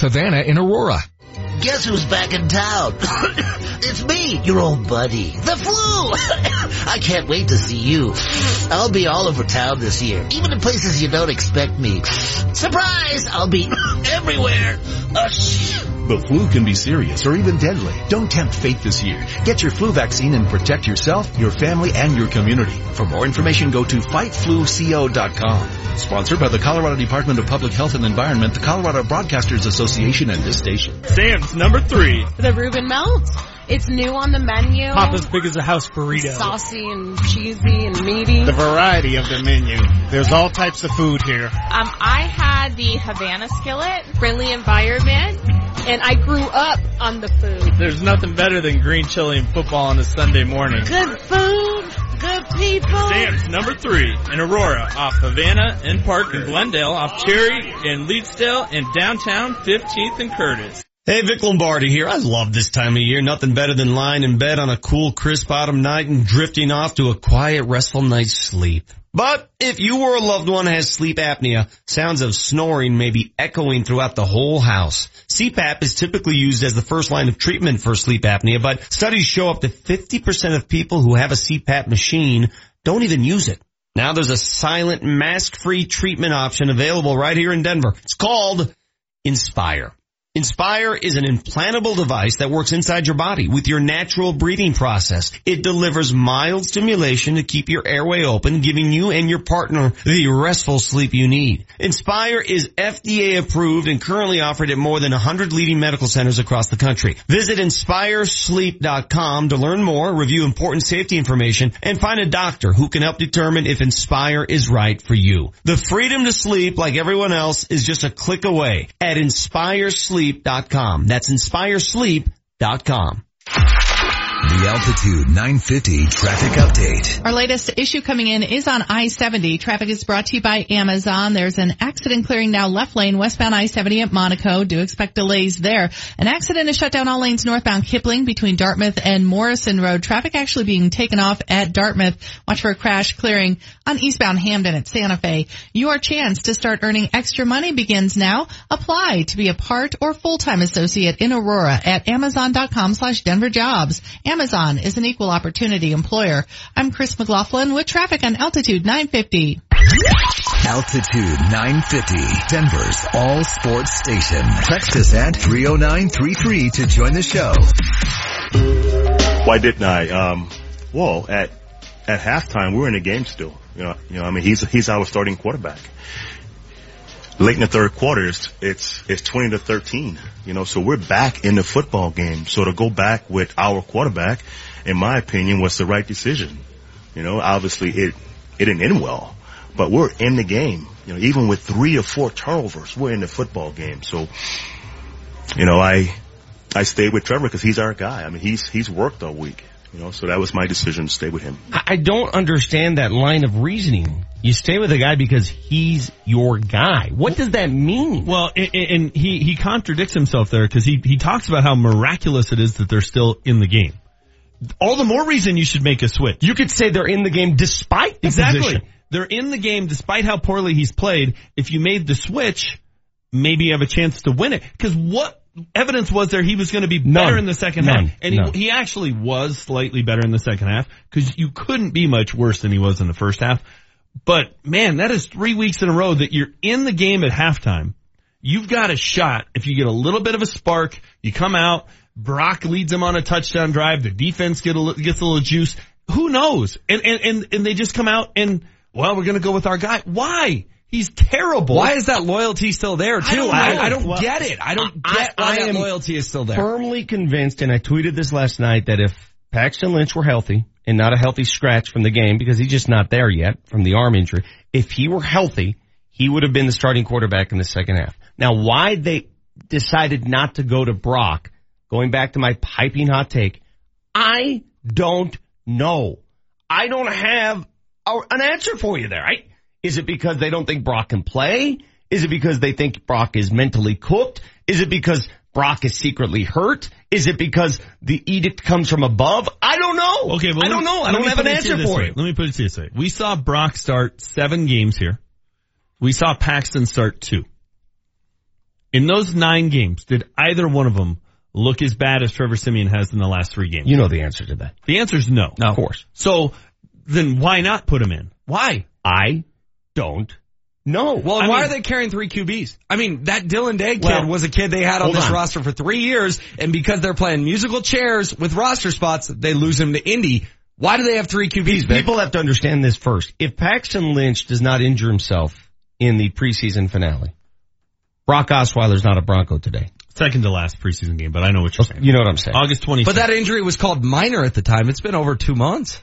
Havana in Aurora. Guess who's back in town? it's me, your old buddy. The flu! I can't wait to see you. I'll be all over town this year, even in places you don't expect me. Surprise! I'll be everywhere. Uh, The flu can be serious or even deadly. Don't tempt fate this year. Get your flu vaccine and protect yourself, your family, and your community. For more information, go to fightfluco.com. Sponsored by the Colorado Department of Public Health and Environment, the Colorado Broadcasters Association, and this station. Sam's number three. The Reuben Melt. It's new on the menu. Pop as big as a house burrito. Saucy and cheesy and meaty. The variety of the menu. There's all types of food here. Um, I had the Havana skillet, friendly environment, and I grew up on the food. There's nothing better than green chili and football on a Sunday morning. Good food, good people. Sam's number three in Aurora, off Havana and Park in Glendale, off Cherry in Leetsdale, and downtown 15th and Curtis. Hey, Vic Lombardi here. I love this time of year. Nothing better than lying in bed on a cool, crisp autumn night and drifting off to a quiet, restful night's sleep. But if you or a loved one has sleep apnea, sounds of snoring may be echoing throughout the whole house. CPAP is typically used as the first line of treatment for sleep apnea, but studies show up to 50% of people who have a CPAP machine don't even use it. Now there's a silent mask-free treatment option available right here in Denver. It's called Inspire. Inspire is an implantable device that works inside your body with your natural breathing process. It delivers mild stimulation to keep your airway open, giving you and your partner the restful sleep you need. Inspire is FDA approved and currently offered at more than 100 leading medical centers across the country. Visit inspiresleep.com to learn more, review important safety information, and find a doctor who can help determine if Inspire is right for you. The freedom to sleep like everyone else is just a click away at inspiresleep.com. That's inspiresleep.com. The Altitude 950 traffic update. Our latest issue coming in is on I-70. Traffic is brought to you by Amazon. There's an accident clearing now left lane westbound I-70 at Monaco. Do expect delays there. An accident has shut down all lanes northbound Kipling between Dartmouth and Morrison Road. Traffic actually being taken off at Dartmouth. Watch for a crash clearing on eastbound Hampden at Santa Fe. Your chance to start earning extra money begins now. Apply to be a part or full-time associate in Aurora at amazon.com slash Denver jobs. Amazon is an equal opportunity employer. I'm Chris McLaughlin with traffic on Altitude 950. Altitude 950, Denver's all sports station. Text us at 30933 to join the show. Why didn't I? Um, well, at at halftime, we're in the game still. You know, you know, I mean, he's he's our starting quarterback. Late in the third quarter, it's it's it's twenty to thirteen. You know, so we're back in the football game. So to go back with our quarterback, in my opinion, was the right decision. You know, obviously it it didn't end well, but we're in the game. You know, even with three or four turnovers, we're in the football game. So, you know, I I stayed with Trevor because he's our guy. I mean, he's he's worked all week. You know, so that was my decision to stay with him. I I don't understand that line of reasoning. You stay with a guy because he's your guy. What does that mean? Well, and, and he, he contradicts himself there because he, he talks about how miraculous it is that they're still in the game. All the more reason you should make a switch. You could say they're in the game despite the exactly. position. They're in the game despite how poorly he's played. If you made the switch, maybe you have a chance to win it. Because what evidence was there he was going to be better None. in the second None. half? And he, he actually was slightly better in the second half because you couldn't be much worse than he was in the first half. But man, that is three weeks in a row that you're in the game at halftime. You've got a shot. If you get a little bit of a spark, you come out, Brock leads them on a touchdown drive, the defense get a, gets a little juice. Who knows? And, and, and, and they just come out and, well, we're going to go with our guy. Why? He's terrible. Why is that loyalty still there too? I don't. I, I don't Well, get it. I don't I- get why I that am loyalty is still there. Firmly convinced, and I tweeted this last night, that if Paxton Lynch were healthy and not a healthy scratch from the game because he's just not there yet from the arm injury, if he were healthy, he would have been the starting quarterback in the second half. Now, why they decided not to go to Brock, going back to my piping hot take, I don't know. I don't have a, an answer for you there. I, is it because they don't think Brock can play? Is it because they think Brock is mentally cooked? Is it because Brock is secretly hurt? Is it because the edict comes from above? I don't know. Okay, well, I don't know. I don't have an answer for way. you. Let me put it to you this way. We saw Brock start seven games here. We saw Paxton start two. In those nine games, did either one of them look as bad as Trevor Siemian has in the last three games? You know the answer to that. The answer is no. no. Of course. So then why not put him in? Why? I don't know. Well, I why mean- are they carrying three QBs? I mean, that Dylan Day kid Well, was a kid they had on this on. roster for three years, and because they're playing musical chairs with roster spots, they lose him to Indy. Why do they have three QBs? Vic? People have to understand this first. If Paxton Lynch does not injure himself in the preseason finale, Brock Osweiler's not a Bronco today. Second to last preseason game, but I know what you're saying. You know what I'm saying? August 20th. But that injury was called minor at the time. It's been over two months.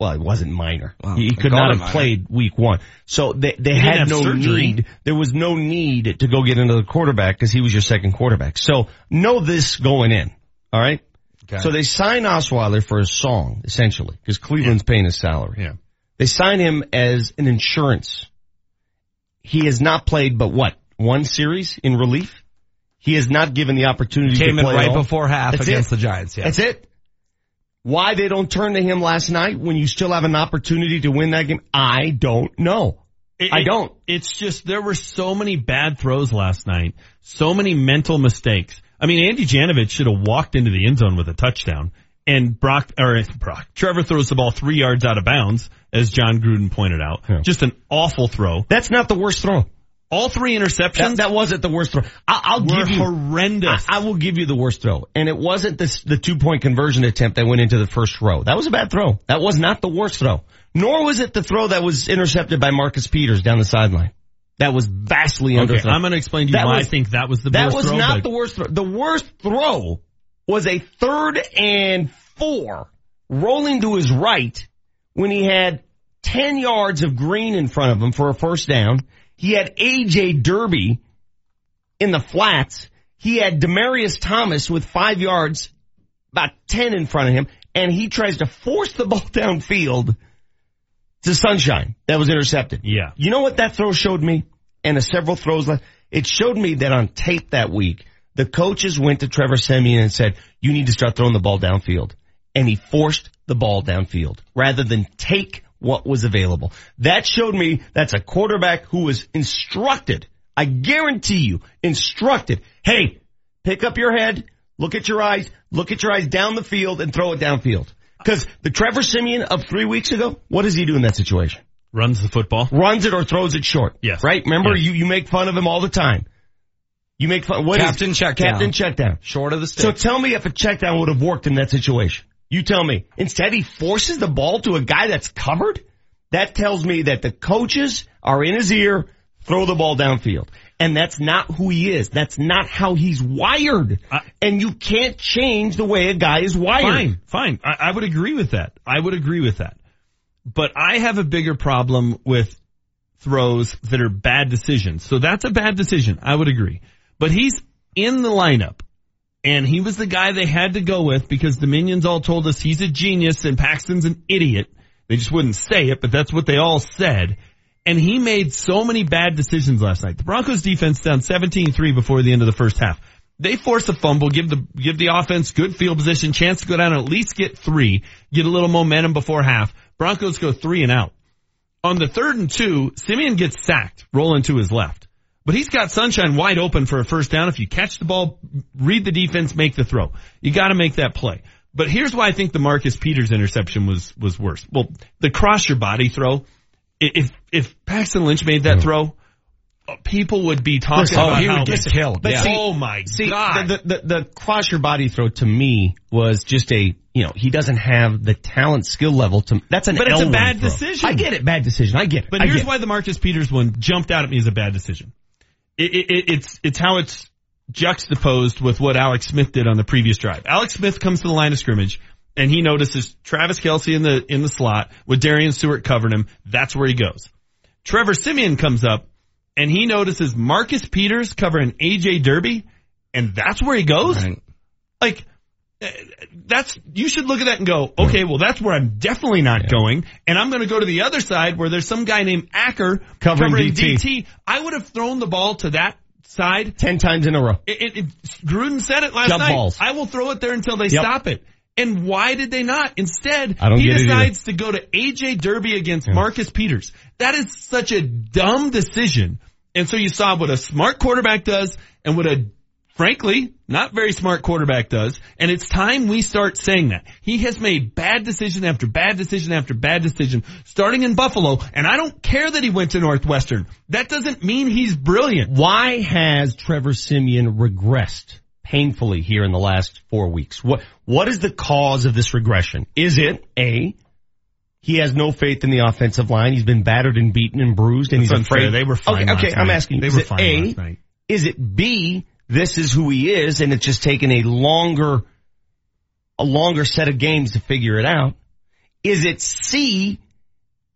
Well, it wasn't minor. Well, he could not have minor. played week one. So they, they had no surgery. need. There was no need to go get another quarterback because he was your second quarterback. So know this going in. All right. Okay. So they sign Osweiler for a song, essentially, because Cleveland's paying his salary. Yeah. They sign him as an insurance. He has not played but what? One series in relief? He has not given the opportunity Came to in play right before half That's against it. the Giants. Yeah. That's it. Why they don't turn to him last night when you still have an opportunity to win that game, I don't know. It- I don't. It's just there were so many bad throws last night, so many mental mistakes. I mean, Andy Janovich should have walked into the end zone with a touchdown, and Brock or Brock Trevor throws the ball three yards out of bounds, as Jon Gruden pointed out. Just an awful throw. That's not the worst throw. All three interceptions. That, that wasn't the worst throw. I, I'll were give you horrendous. I, I will give you the worst throw, and it wasn't this, the two point conversion attempt that went into the first row. That was a bad throw. That was not the worst throw. Nor was it the throw that was intercepted by Marcus Peters down the sideline. That was vastly Okay, underthrown. I'm going to explain to you That why was- I think that was the best throw that worst was throw. not but- the worst throw. The worst throw was a third and four rolling to his right when he had 10 yards of green in front of him for a first down. He had AJ Derby in the flats. He had Demaryius Thomas with five yards, about 10 in front of him, and he tries to force the ball downfield to Sunshine. That was intercepted. Yeah. You know what that throw showed me? And the several throws left. It showed me that on tape that week, the coaches went to Trevor Siemian and said, you need to start throwing the ball downfield. And he forced the ball downfield rather than take what was available. That showed me that's a quarterback who was instructed. I guarantee you, instructed. Hey, pick up your head, look at your eyes, look at your eyes down the field and throw it downfield. Cause the Trevor Siemian of three weeks ago, what does he do in that situation? Runs the football. Runs it or throws it short. Yes. Right? Remember, Yes. you, you make fun of him all the time. You make fun, what is- Captain down. Captain check down. Short of the stick. So tell me if a check down would have worked in that situation. You tell me. Instead, he forces the ball to a guy that's covered. That tells me that the coaches are in his ear, throw the ball downfield. And that's not who he is. That's not how he's wired. and you can't change the way a guy is wired. Fine, fine. I, I would agree with that. I would agree with that. But I have a bigger problem with throws that are bad decisions. So that's a bad decision. I would agree. But he's in the lineup and he was the guy they had to go with because the minions all told us he's a genius and Paxton's an idiot. They just wouldn't say it, but that's what they all said. And he made so many bad decisions last night. The Broncos defense down 17-3 before the end of the first half. They force a fumble, give the, give the offense good field position, chance to go down and at least get three, get a little momentum before half. Broncos go three and out. On the third and two, Siemian gets sacked, rolling to his left. But he's got Sunshine wide open for a first down. If you catch the ball, read the defense, make the throw. You gotta make that play. But here's why I think the Marcus Peters interception was, was worse. Well, the cross your body throw, if, if Paxton Lynch made that throw, uh, people would be talking Listen, about oh, he how, would get killed. But Yeah. see, oh my See, god. the, the, the, the cross your body throw to me was just a, you know, he doesn't have the talent skill level to, that's an But it's a L1 bad throw. decision. I get it, bad decision. I get it. But I here's why the Marcus Peters one jumped out at me as a bad decision. It, it, it, it's it's how it's juxtaposed with what Alex Smith did on the previous drive. Alex Smith comes to the line of scrimmage and he notices Travis Kelce in the in the slot with Darian Stewart covering him. That's where he goes. Trevor Siemian comes up and he notices Marcus Peters covering AJ Derby, and that's where he goes. Like uh, that's you should look at that and go, okay, well that's where I'm definitely not going, and I'm going to go to the other side where there's some guy named Acker Covering DT. DT. I would have thrown the ball to that side ten times in a row. It, it, it, Gruden said it last Jump night. balls. I will throw it there until they Yep. stop it. And why did they not? Instead, he decides to go to AJ Derby against Marcus Peters. That is such a dumb decision. And so you saw what a smart quarterback does and what a frankly not very smart quarterback does. And it's time we start saying that. He has made bad decision after bad decision after bad decision starting in Buffalo. And I don't care that he went to Northwestern. That doesn't mean he's brilliant. Why has Trevor Siemian regressed painfully here in the last four weeks? What what is the cause of this regression? Is it A he has no faith in the offensive line. He's been battered and beaten and bruised and That's he's unfair. afraid. They were fine Okay, okay I'm asking. They were fine A, last night. Is it B, this is who he is and it's just taken a longer, a longer set of games to figure it out? Is it C,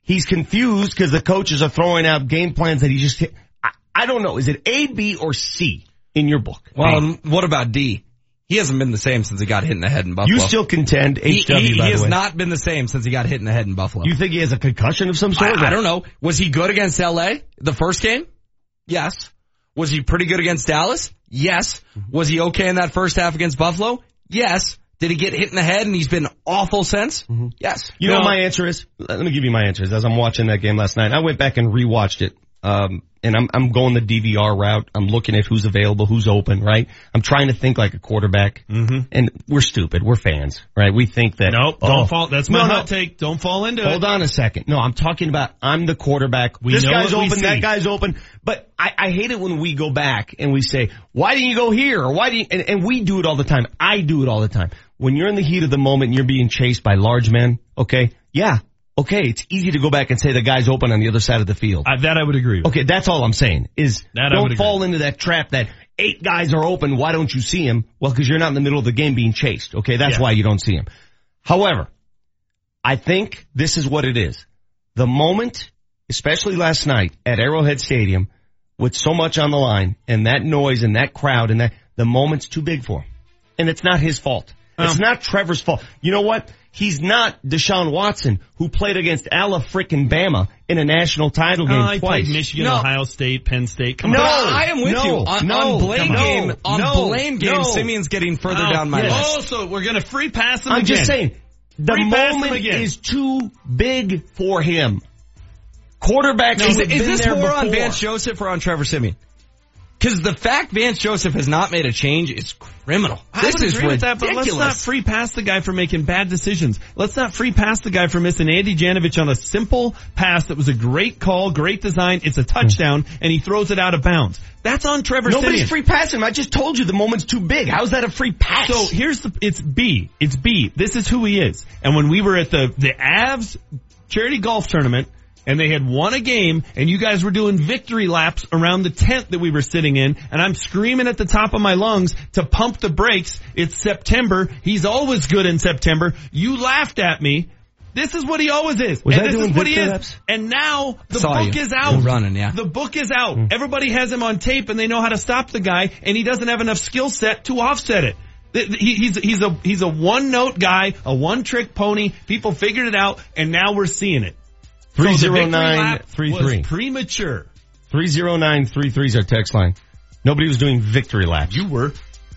he's confused because the coaches are throwing out game plans that he just, I, I don't know. Is it A, B, or C in your book? Well, and what about D? He hasn't been the same since he got hit in the head in Buffalo. You still contend He, HW, he, he the has way. not been the same since he got hit in the head in Buffalo. you think he has a concussion of some sort? I, I don't know. Was he good against LA the first game? Yes. Was he pretty good against Dallas? Yes. Was he okay in that first half against Buffalo? Yes. Did he get hit in the head and he's been awful since? Mm-hmm. Yes. You know what my answer is? Let me give you my answers. As I'm watching that game last night, I went back and rewatched it. Um, and I'm, I'm going the DVR route. I'm looking at who's available, who's open, right? I'm trying to think like a quarterback. Mm-hmm. And we're stupid. We're fans, right? We think that. Nope, oh, don't fall. That's my no, no. hot take. Don't fall into it. Hold on a second. No, I'm talking about I'm the quarterback. We this know guy's open, that guy's open. But I, I hate it when we go back and we say, why didn't you go here? Or why didn't, and, and we do it all the time. I do it all the time. When you're in the heat of the moment and you're being chased by large men, okay, yeah, okay, it's easy to go back and say the guy's open on the other side of the field. Uh, that I would agree with. Okay, that's all I'm saying is That I don't fall into that trap that eight guys are open. Why don't you see him? Well, because you're not in the middle of the game being chased. Okay, that's Yeah. why you don't see him. However, I think this is what it is. The moment, especially last night at Arrowhead Stadium, with so much on the line and that noise and that crowd and that the moment's too big for him. And it's not his fault. It's um, not Trevor's fault. You know what? He's not Deshaun Watson, who played against Ala frickin' Bama in a national title uh, game Oh, I twice. played Michigan, No. Ohio State, Penn State. Come No, on. I am with no, you. On, no, on blame no, game, on no, blame game, no. Siemian's getting further Oh, down my yes. list. Oh, so we're gonna free pass him I'm again. just saying, the Free moment is too big for him. Quarterbacks is, is been this there more on. Vance Joseph or on Trevor Siemian? Because the fact Vance Joseph has not made a change is criminal. I this would is agree with ridiculous. that, but let's not free pass the guy for making bad decisions. Let's not free pass the guy for missing Andy Janovich on a simple pass that was a great call, great design. It's a touchdown, and he throws it out of bounds. That's on Trevor Nobody's Siemian. free passing him. I just told you the moment's too big. How's that a free pass? So here's the, it's B. It's B. This is who he is. And when we were at the, the Avs charity golf tournament, and they had won a game, and you guys were doing victory laps around the tent that we were sitting in, and I'm screaming at the top of my lungs to pump the brakes. It's September. He's always good in September. You laughed at me. This is what he always is. Was and this doing is what he victory is. laps? And now the Saw book you. is out. You're running, yeah. The book is out. Hmm. Everybody has him on tape and they know how to stop the guy and he doesn't have enough skill set to offset it. Th- th- he- He's, he's a, he's a one note guy, a one trick pony. People figured it out and now we're seeing it. 30933. was premature. 30933 is our text line. Nobody was doing victory laps. You were.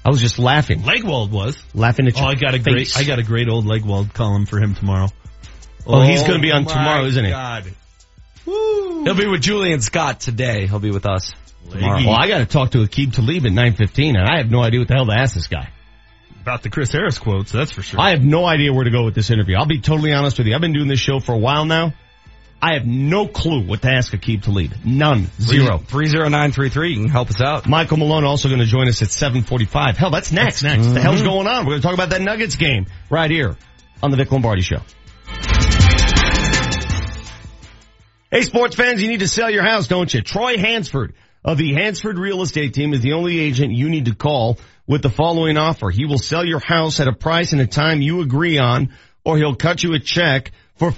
I was just laughing. Legwold was. Laughing at Oh, I got a face. great, I got a great old Legwold column for him tomorrow. Oh, he's gonna be on my tomorrow, isn't he? God. He'll be with Julian Scott today. He'll be with us tomorrow. Well, I gotta talk to Aqib Talib at 915 and I have no idea what the hell to ask this guy. About the Chris Harris quotes, that's for sure. I have no idea where to go with this interview. I'll be totally honest with you. I've been doing this show for a while now. I have no clue what to ask Aqib Talib. None. Zero. 30933. You can help us out. Michael Malone also going to join us at 745. Hell, that's next. That's next. The hell's mm-hmm. going on? We're going to talk about that Nuggets game right here on the Vic Lombardi Show. Hey, sports fans, you need to sell your house, don't you? Troy Hansford of the Hansford Real Estate Team is the only agent you need to call with the following offer. He will sell your house at a price and a time you agree on, or he'll cut you a check for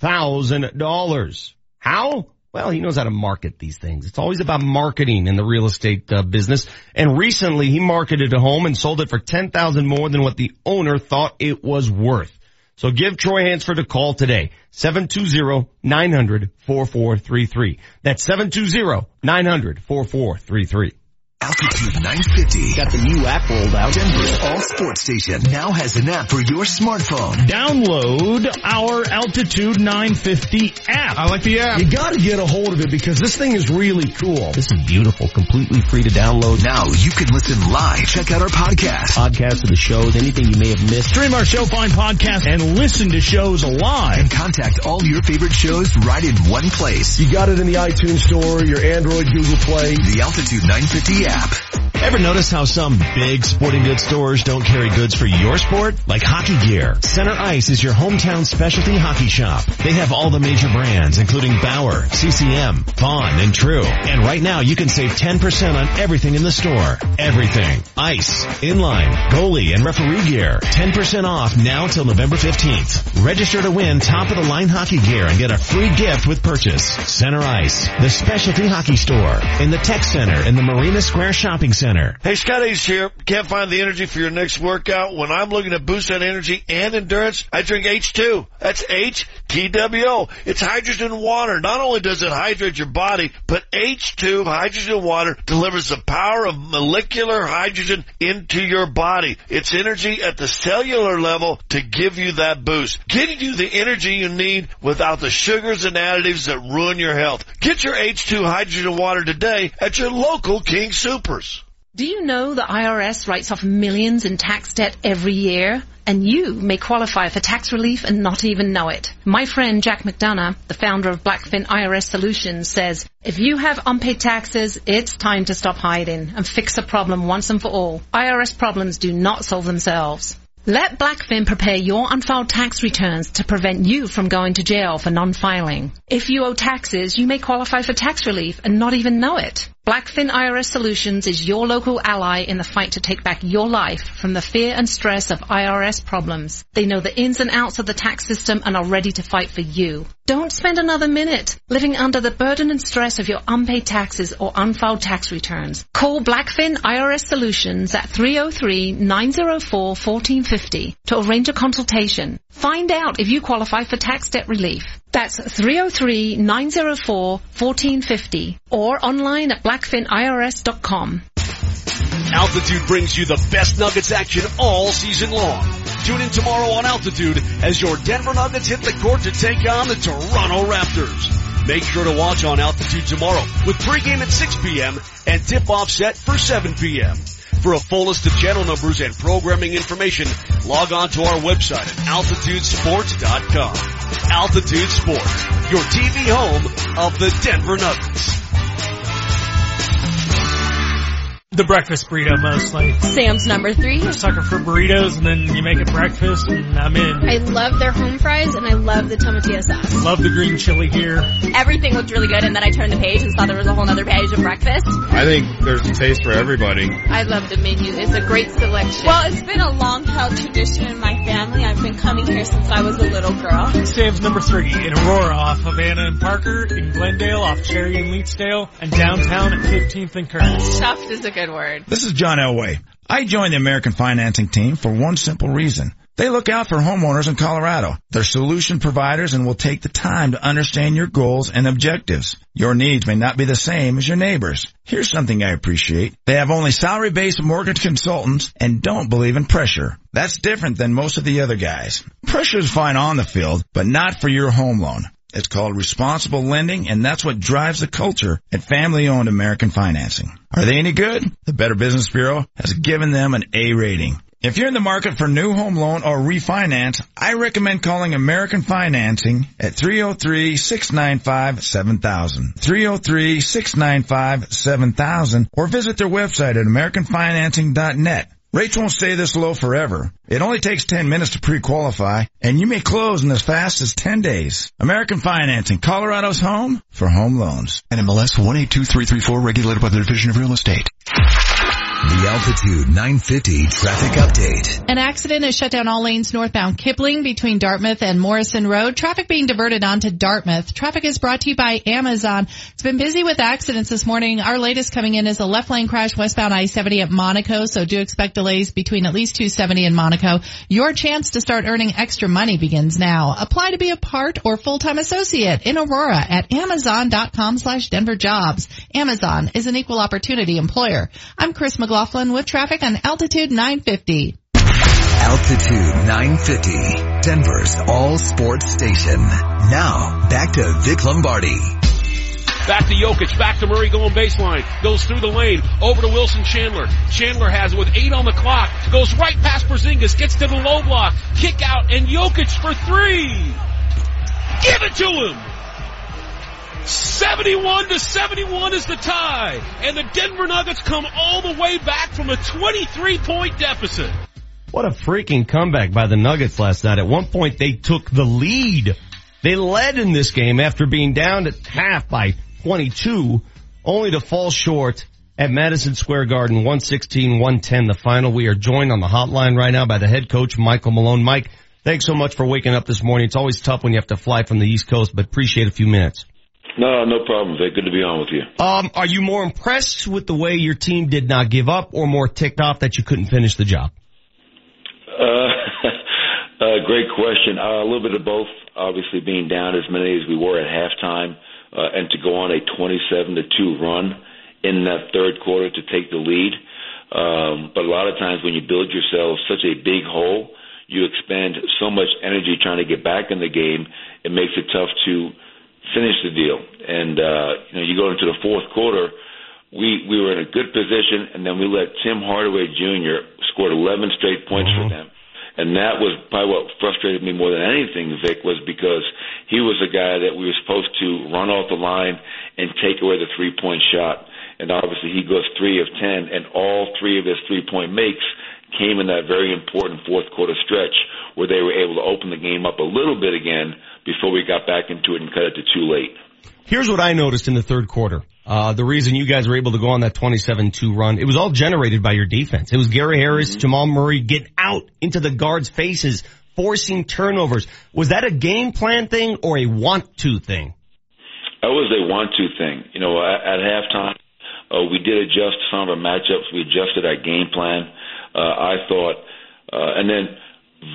$5,000. How? Well, he knows how to market these things. It's always about marketing in the real estate uh, business. And recently he marketed a home and sold it for 10,000 more than what the owner thought it was worth. So give Troy Hansford a call today. 720-900-4433. That's 720-900-4433. Altitude 950. Got the new app rolled out. Denver's all sports station now has an app for your smartphone. Download our Altitude 950 app. I like the app. You gotta get a hold of it because this thing is really cool. This is beautiful, completely free to download. Now you can listen live. Check out our podcast. Podcasts of the shows, anything you may have missed. Stream our show, find podcast, and listen to shows live. And contact all your favorite shows right in one place. You got it in the iTunes store, your Android, Google Play. The Altitude 950 app. Ever notice how some big sporting goods stores don't carry goods for your sport? Like hockey gear. Center Ice is your hometown specialty hockey shop. They have all the major brands, including Bauer, CCM, Vaughn, and True. And right now you can save 10% on everything in the store. Everything. Ice, inline, goalie, and referee gear. 10% off now till November 15th. Register to win top of the line hockey gear and get a free gift with purchase. Center Ice, the specialty hockey store in the tech center in the Marina Square Shopping Center. Hey, Scott Ace here. Can't find the energy for your next workout? When I'm looking to boost that energy and endurance, I drink H2. That's H-T-W-O. It's hydrogen water. Not only does it hydrate your body, but H2 hydrogen water delivers the power of molecular hydrogen into your body. It's energy at the cellular level to give you that boost. Getting you the energy you need without the sugars and additives that ruin your health. Get your H2 hydrogen water today at your local King Soopers. Do you know the IRS writes off millions in tax debt every year? And you may qualify for tax relief and not even know it. My friend Jack McDonough, the founder of Blackfin IRS Solutions, says, if you have unpaid taxes, it's time to stop hiding and fix a problem once and for all. IRS problems do not solve themselves. Let Blackfin prepare your unfiled tax returns to prevent you from going to jail for non-filing. If you owe taxes, you may qualify for tax relief and not even know it. Blackfin IRS Solutions is your local ally in the fight to take back your life from the fear and stress of IRS problems. They know the ins and outs of the tax system and are ready to fight for you. Don't spend another minute living under the burden and stress of your unpaid taxes or unfiled tax returns. Call Blackfin IRS Solutions at 303-904-1450 to arrange a consultation. Find out if you qualify for tax debt relief. That's 303-904-1450 or online at blackfinirs.com. Altitude brings you the best Nuggets action all season long. Tune in tomorrow on Altitude as your Denver Nuggets hit the court to take on the Toronto Raptors. Make sure to watch on Altitude tomorrow with pregame at 6 p.m. and tip-off set for 7 p.m. For a full list of channel numbers and programming information, log on to our website at altitudesports.com. Altitude Sports, your TV home of the Denver Nuggets. The breakfast burrito mostly. Sam's number three. Sucker for burritos and then you make it breakfast and I'm in. I love their home fries and I love the tomatillo sauce. Love the green chili here. Everything looked really good and then I turned the page and saw there was a whole other page of breakfast. I think there's a taste for everybody. I love the menu. It's a great selection. Well, it's been a long held tradition in my family. I've been coming here since I was a little girl. Sam's number three in Aurora off Havana and Parker, in Glendale off Cherry and Leetsdale, and downtown at 15th and Curtis. Stuffed is a good word. This is John Elway. I joined the American Financing team for one simple reason. They look out for homeowners in Colorado. They're solution providers and will take the time to understand your goals and objectives. Your needs may not be the same as your neighbors. Here's something I appreciate. They have only salary-based mortgage consultants and don't believe in pressure. That's different than most of the other guys. Pressure is fine on the field, but not for your home loan. It's called responsible lending and that's what drives the culture at family owned American financing. Are they any good? The Better Business Bureau has given them an A rating. If you're in the market for new home loan or refinance, I recommend calling American Financing at 303-695-7000. 303-695-7000 or visit their website at americanfinancing.net. Rates won't stay this low forever. It only takes 10 minutes to pre-qualify, and you may close in as fast as 10 days. American Financing, Colorado's home for home loans. NMLS 182334, regulated by the Division of Real Estate. The Altitude 950 traffic update. An accident has shut down all lanes northbound Kipling between Dartmouth and Morrison Road. Traffic being diverted onto Dartmouth. Traffic is brought to you by Amazon. It's been busy with accidents this morning. Our latest coming in is a left lane crash westbound I-70 at Monaco, so do expect delays between at least 270 and Monaco. Your chance to start earning extra money begins now. Apply to be a part or full-time associate in Aurora at amazon.com slash Denver jobs. Amazon is an equal opportunity employer. I'm Chris McLaughlin with traffic on Altitude 950. Altitude 950, Denver's all sports station. Now, back to Vic Lombardi. Back to Jokic, back to Murray going baseline, goes through the lane, over to Wilson Chandler. Chandler has it with eight on the clock, goes right past Porzingis, gets to the low block, kick out, and Jokic for three! Give it to him! 71 to 71 is the tie, and the Denver Nuggets come all the way back from a 23 point deficit. What a freaking comeback by the Nuggets last night. At one point they took the lead. They led in this game after being down at half by 22, only to fall short at Madison Square Garden, 116-110 the final. We are joined on the hotline right now by the head coach, Michael Malone. Mike, thanks so much for waking up this morning. It's always tough when you have to fly from the East Coast, but appreciate a few minutes. No, no problem, Vic. Good to be on with you. Um, are you more impressed with the way your team did not give up or more ticked off that you couldn't finish the job? Uh, uh, great question. Uh, a little bit of both. Obviously, being down as many as we were at halftime, uh, and to go on a 27 to two run in that third quarter to take the lead. Um, but a lot of times when you build yourself such a big hole, you expend so much energy trying to get back in the game. It makes it tough to finish the deal. And uh, you know, you go into the fourth quarter. We we were in a good position, and then we let Tim Hardaway Jr. scored 11 straight points mm-hmm. for them. And that was probably what frustrated me more than anything, Vic, was because he was a guy that we were supposed to run off the line and take away the three point shot. And obviously he goes three of ten, and all three of his three point makes came in that very important fourth quarter stretch where they were able to open the game up a little bit again before we got back into it and cut it to too late. Here's what I noticed in the third quarter. Uh, the reason you guys were able to go on that 27-2 run, it was all generated by your defense. It was Gary Harris, mm-hmm. Jamal Murray get out into the guards' faces, forcing turnovers. Was that a game plan thing or a want to thing? That was a want to thing. You know, at, at halftime, uh, we did adjust some of our matchups. We adjusted our game plan. Uh, I thought, uh, and then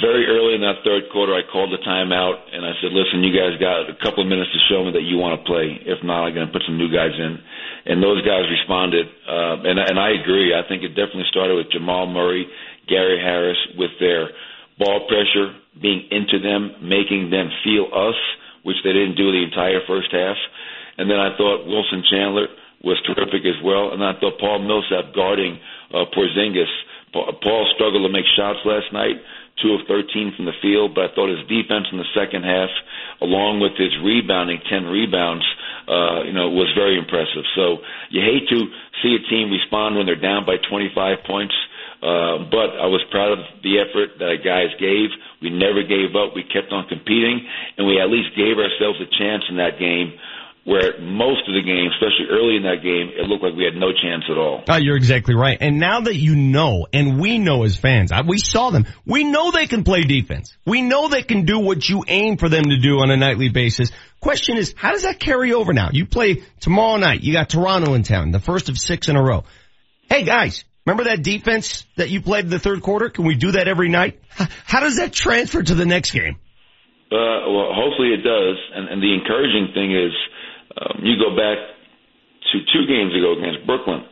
very early in that third quarter, I called the timeout and I said, "Listen, you guys got a couple of minutes to show me that you want to play. If not, I'm going to put some new guys in." And those guys responded, uh, and and I agree. I think it definitely started with Jamal Murray, Gary Harris, with their ball pressure, being into them, making them feel us, which they didn't do the entire first half. And then I thought Wilson Chandler was terrific as well, and I thought Paul Millsap guarding uh, Porzingis. Paul struggled to make shots last night two of 13 from the field, but I thought his defense in the second half, along with his rebounding, 10 rebounds, uh, you know, was very impressive. So you hate to see a team respond when they're down by 25 points, uh, but I was proud of the effort that our guys gave. We never gave up. We kept on competing, and we at least gave ourselves a chance in that game where most of the game, especially early in that game, it looked like we had no chance at all. Oh, you're exactly right. And now that you know, and we know as fans, we saw them, we know they can play defense. We know they can do what you aim for them to do on a nightly basis. Question is, how does that carry over now? You play tomorrow night, you got Toronto in town, the first of six in a row. Hey guys, remember that defense that you played in the third quarter? Can we do that every night? How does that transfer to the next game? Uh, well, hopefully it does. And, and the encouraging thing is, um, you go back to two games ago against Brooklyn,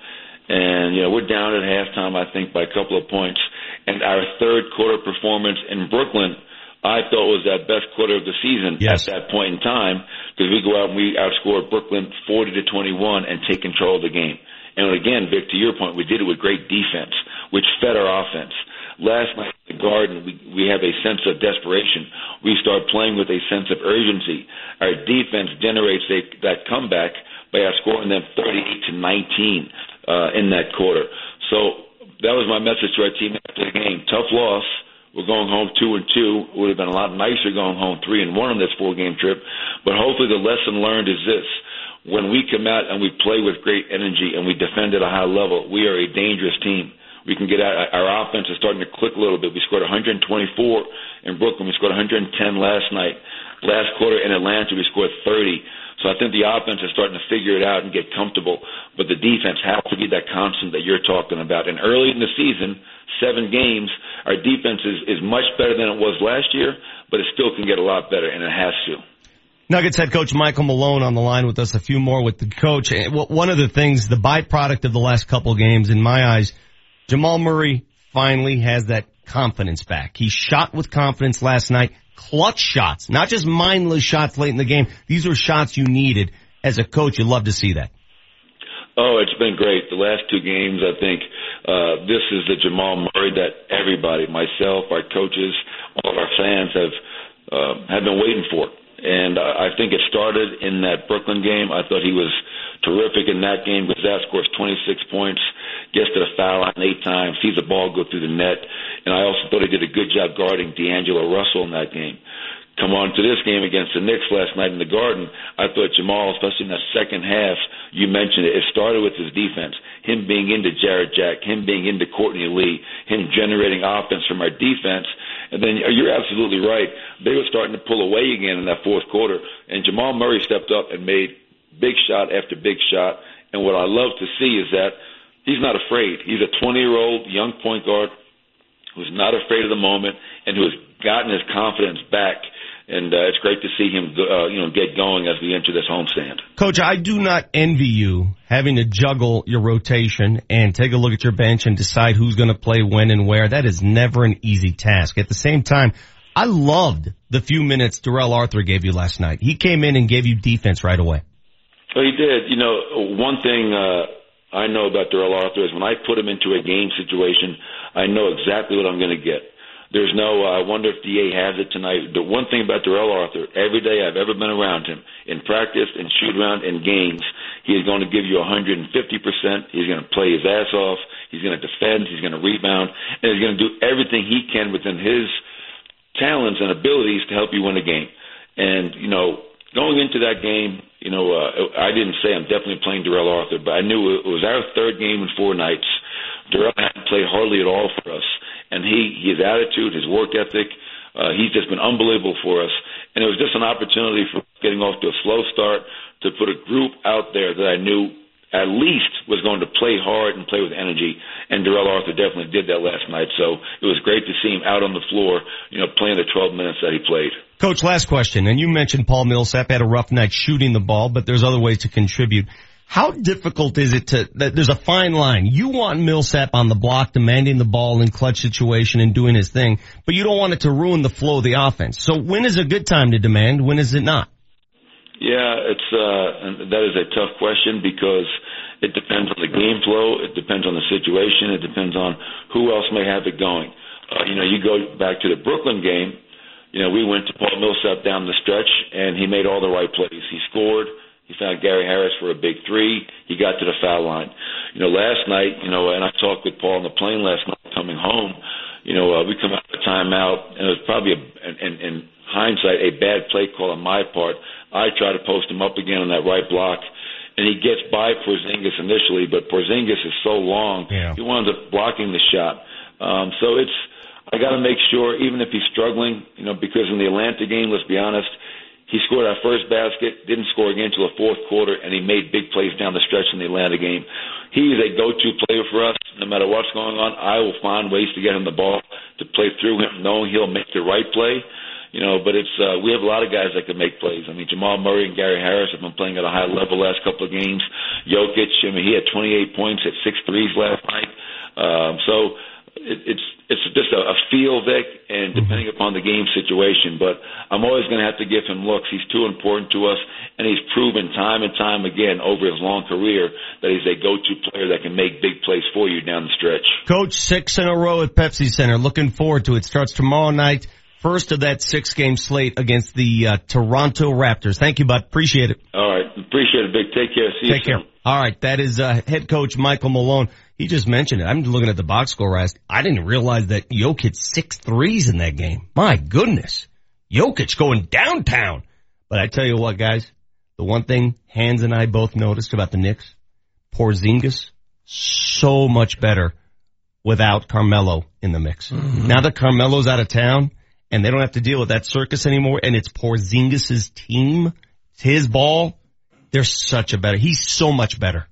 and you know we're down at halftime, I think, by a couple of points. And our third quarter performance in Brooklyn, I thought was that best quarter of the season yes. at that point in time because we go out and we outscored Brooklyn 40 to 21 and take control of the game. And again, Vic, to your point, we did it with great defense, which fed our offense. Last night in the Garden, we, we have a sense of desperation. We start playing with a sense of urgency. Our defense generates a, that comeback by outscoring them 38 to 19 uh, in that quarter. So that was my message to our team after the game. Tough loss. We're going home two and two. It would have been a lot nicer going home three and one on this four game trip. But hopefully the lesson learned is this. When we come out and we play with great energy and we defend at a high level, we are a dangerous team we can get out. Our offense is starting to click a little bit. We scored 124 in Brooklyn. We scored 110 last night. Last quarter in Atlanta, we scored 30. So I think the offense is starting to figure it out and get comfortable. But the defense has to be that constant that you're talking about. And early in the season, seven games, our defense is, is much better than it was last year, but it still can get a lot better, and it has to. Nuggets head coach Michael Malone on the line with us. A few more with the coach. One of the things, the byproduct of the last couple games, in my eyes, Jamal Murray finally has that confidence back. He shot with confidence last night. Clutch shots, not just mindless shots late in the game. These were shots you needed. As a coach, you love to see that. Oh, it's been great. The last two games, I think, uh, this is the Jamal Murray that everybody, myself, our coaches, all of our fans have, uh, have been waiting for. And I think it started in that Brooklyn game. I thought he was terrific in that game. Gazette scores 26 points gets to the foul line eight times, sees the ball go through the net, and I also thought he did a good job guarding D'Angelo Russell in that game. Come on to this game against the Knicks last night in the Garden. I thought Jamal, especially in that second half, you mentioned it. It started with his defense, him being into Jarrett Jack, him being into Courtney Lee, him generating offense from our defense. And then you're absolutely right. They were starting to pull away again in that fourth quarter, and Jamal Murray stepped up and made big shot after big shot. And what I love to see is that he's not afraid. He's a 20 year old young point guard who's not afraid of the moment and who has gotten his confidence back. And uh, it's great to see him, uh, you know, get going as we enter this homestand. Coach, I do not envy you having to juggle your rotation and take a look at your bench and decide who's going to play when and where. That is never an easy task. At the same time, I loved the few minutes Darrell Arthur gave you last night. He came in and gave you defense right away. Well, he did. You know, one thing uh, I know about Darrell Arthur is when I put him into a game situation, I know exactly what I'm going to get. There's no, uh, I wonder if DA has it tonight. The one thing about Darrell Arthur, every day I've ever been around him, in practice, in shoot around, in games, he is going to give you 150%. He's going to play his ass off. He's going to defend. He's going to rebound. And he's going to do everything he can within his talents and abilities to help you win a game. And, you know, going into that game, you know, uh, I didn't say I'm definitely playing Darrell Arthur, but I knew it was our third game in four nights. Darrell hadn't played hardly at all for us and he his attitude, his work ethic, uh, he's just been unbelievable for us. And it was just an opportunity for getting off to a slow start to put a group out there that I knew at least was going to play hard and play with energy. And Darrell Arthur definitely did that last night. So it was great to see him out on the floor, you know, playing the 12 minutes that he played. Coach, last question. And you mentioned Paul Millsap had a rough night shooting the ball, but there's other ways to contribute. How difficult is it to, there's a fine line. You want Millsap on the block demanding the ball in clutch situation and doing his thing, but you don't want it to ruin the flow of the offense. So when is a good time to demand? When is it not? Yeah, it's, uh, that is a tough question because it depends on the game flow. It depends on the situation. It depends on who else may have it going. Uh, you know, you go back to the Brooklyn game, you know, we went to Paul Millsap down the stretch and he made all the right plays. He scored. He found Gary Harris for a big three. He got to the foul line. You know, last night, you know, and I talked with Paul on the plane last night coming home. You know, uh, we come out of a timeout, and it was probably, a, in, in hindsight, a bad play call on my part. I try to post him up again on that right block, and he gets by Porzingis initially, but Porzingis is so long, yeah. he winds up blocking the shot. Um, so it's, I got to make sure, even if he's struggling, you know, because in the Atlanta game, let's be honest, he scored our first basket, didn't score again until the fourth quarter, and he made big plays down the stretch in the Atlanta game. He is a go-to player for us. No matter what's going on, I will find ways to get him the ball to play through him, knowing he'll make the right play. You know, but it's uh, we have a lot of guys that can make plays. I mean, Jamal Murray and Gary Harris have been playing at a high level last couple of games. Jokic, I mean, he had 28 points, at six threes last night. Um, so it, it's it's just a, a feel, Vic, and depending upon the game situation. But I'm always going to have to give him looks. He's too important to us, and he's proven time and time again over his long career that he's a go-to player that can make big plays for you down the stretch. Coach, six in a row at Pepsi Center. Looking forward to it. Starts tomorrow night. First of that six game slate against the uh, Toronto Raptors. Thank you, bud. Appreciate it. All right. Appreciate it, Vic. Take care. See Take you care. soon. All right. That is uh, head coach Michael Malone. He just mentioned it. I'm looking at the box score, Raz. I didn't realize that Jokic six threes in that game. My goodness. Jokic going downtown. But I tell you what, guys, the one thing Hans and I both noticed about the Knicks, Porzingis, so much better without Carmelo in the mix. Mm-hmm. Now that Carmelo's out of town and they don't have to deal with that circus anymore and it's Porzingis' team, it's his ball, they're such a better, he's so much better.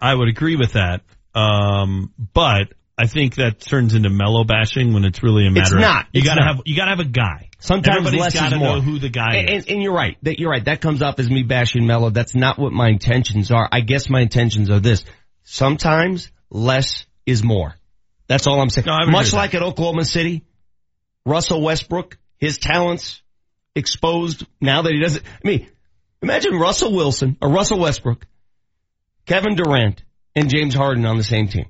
I would agree with that. Um, but I think that turns into mellow bashing when it's really a matter It's of not. you It's gotta not. have you gotta have a guy. Sometimes Everybody's less is gotta more. know who the guy and, is. And, and you're right. That you're right. That comes off as me bashing mellow. That's not what my intentions are. I guess my intentions are this. Sometimes less is more. That's all I'm saying. No, I would agree Much like at Oklahoma City, Russell Westbrook, his talents exposed now that he doesn't. I mean, imagine Russell Wilson or Russell Westbrook, Kevin Durant, and James Harden on the same team.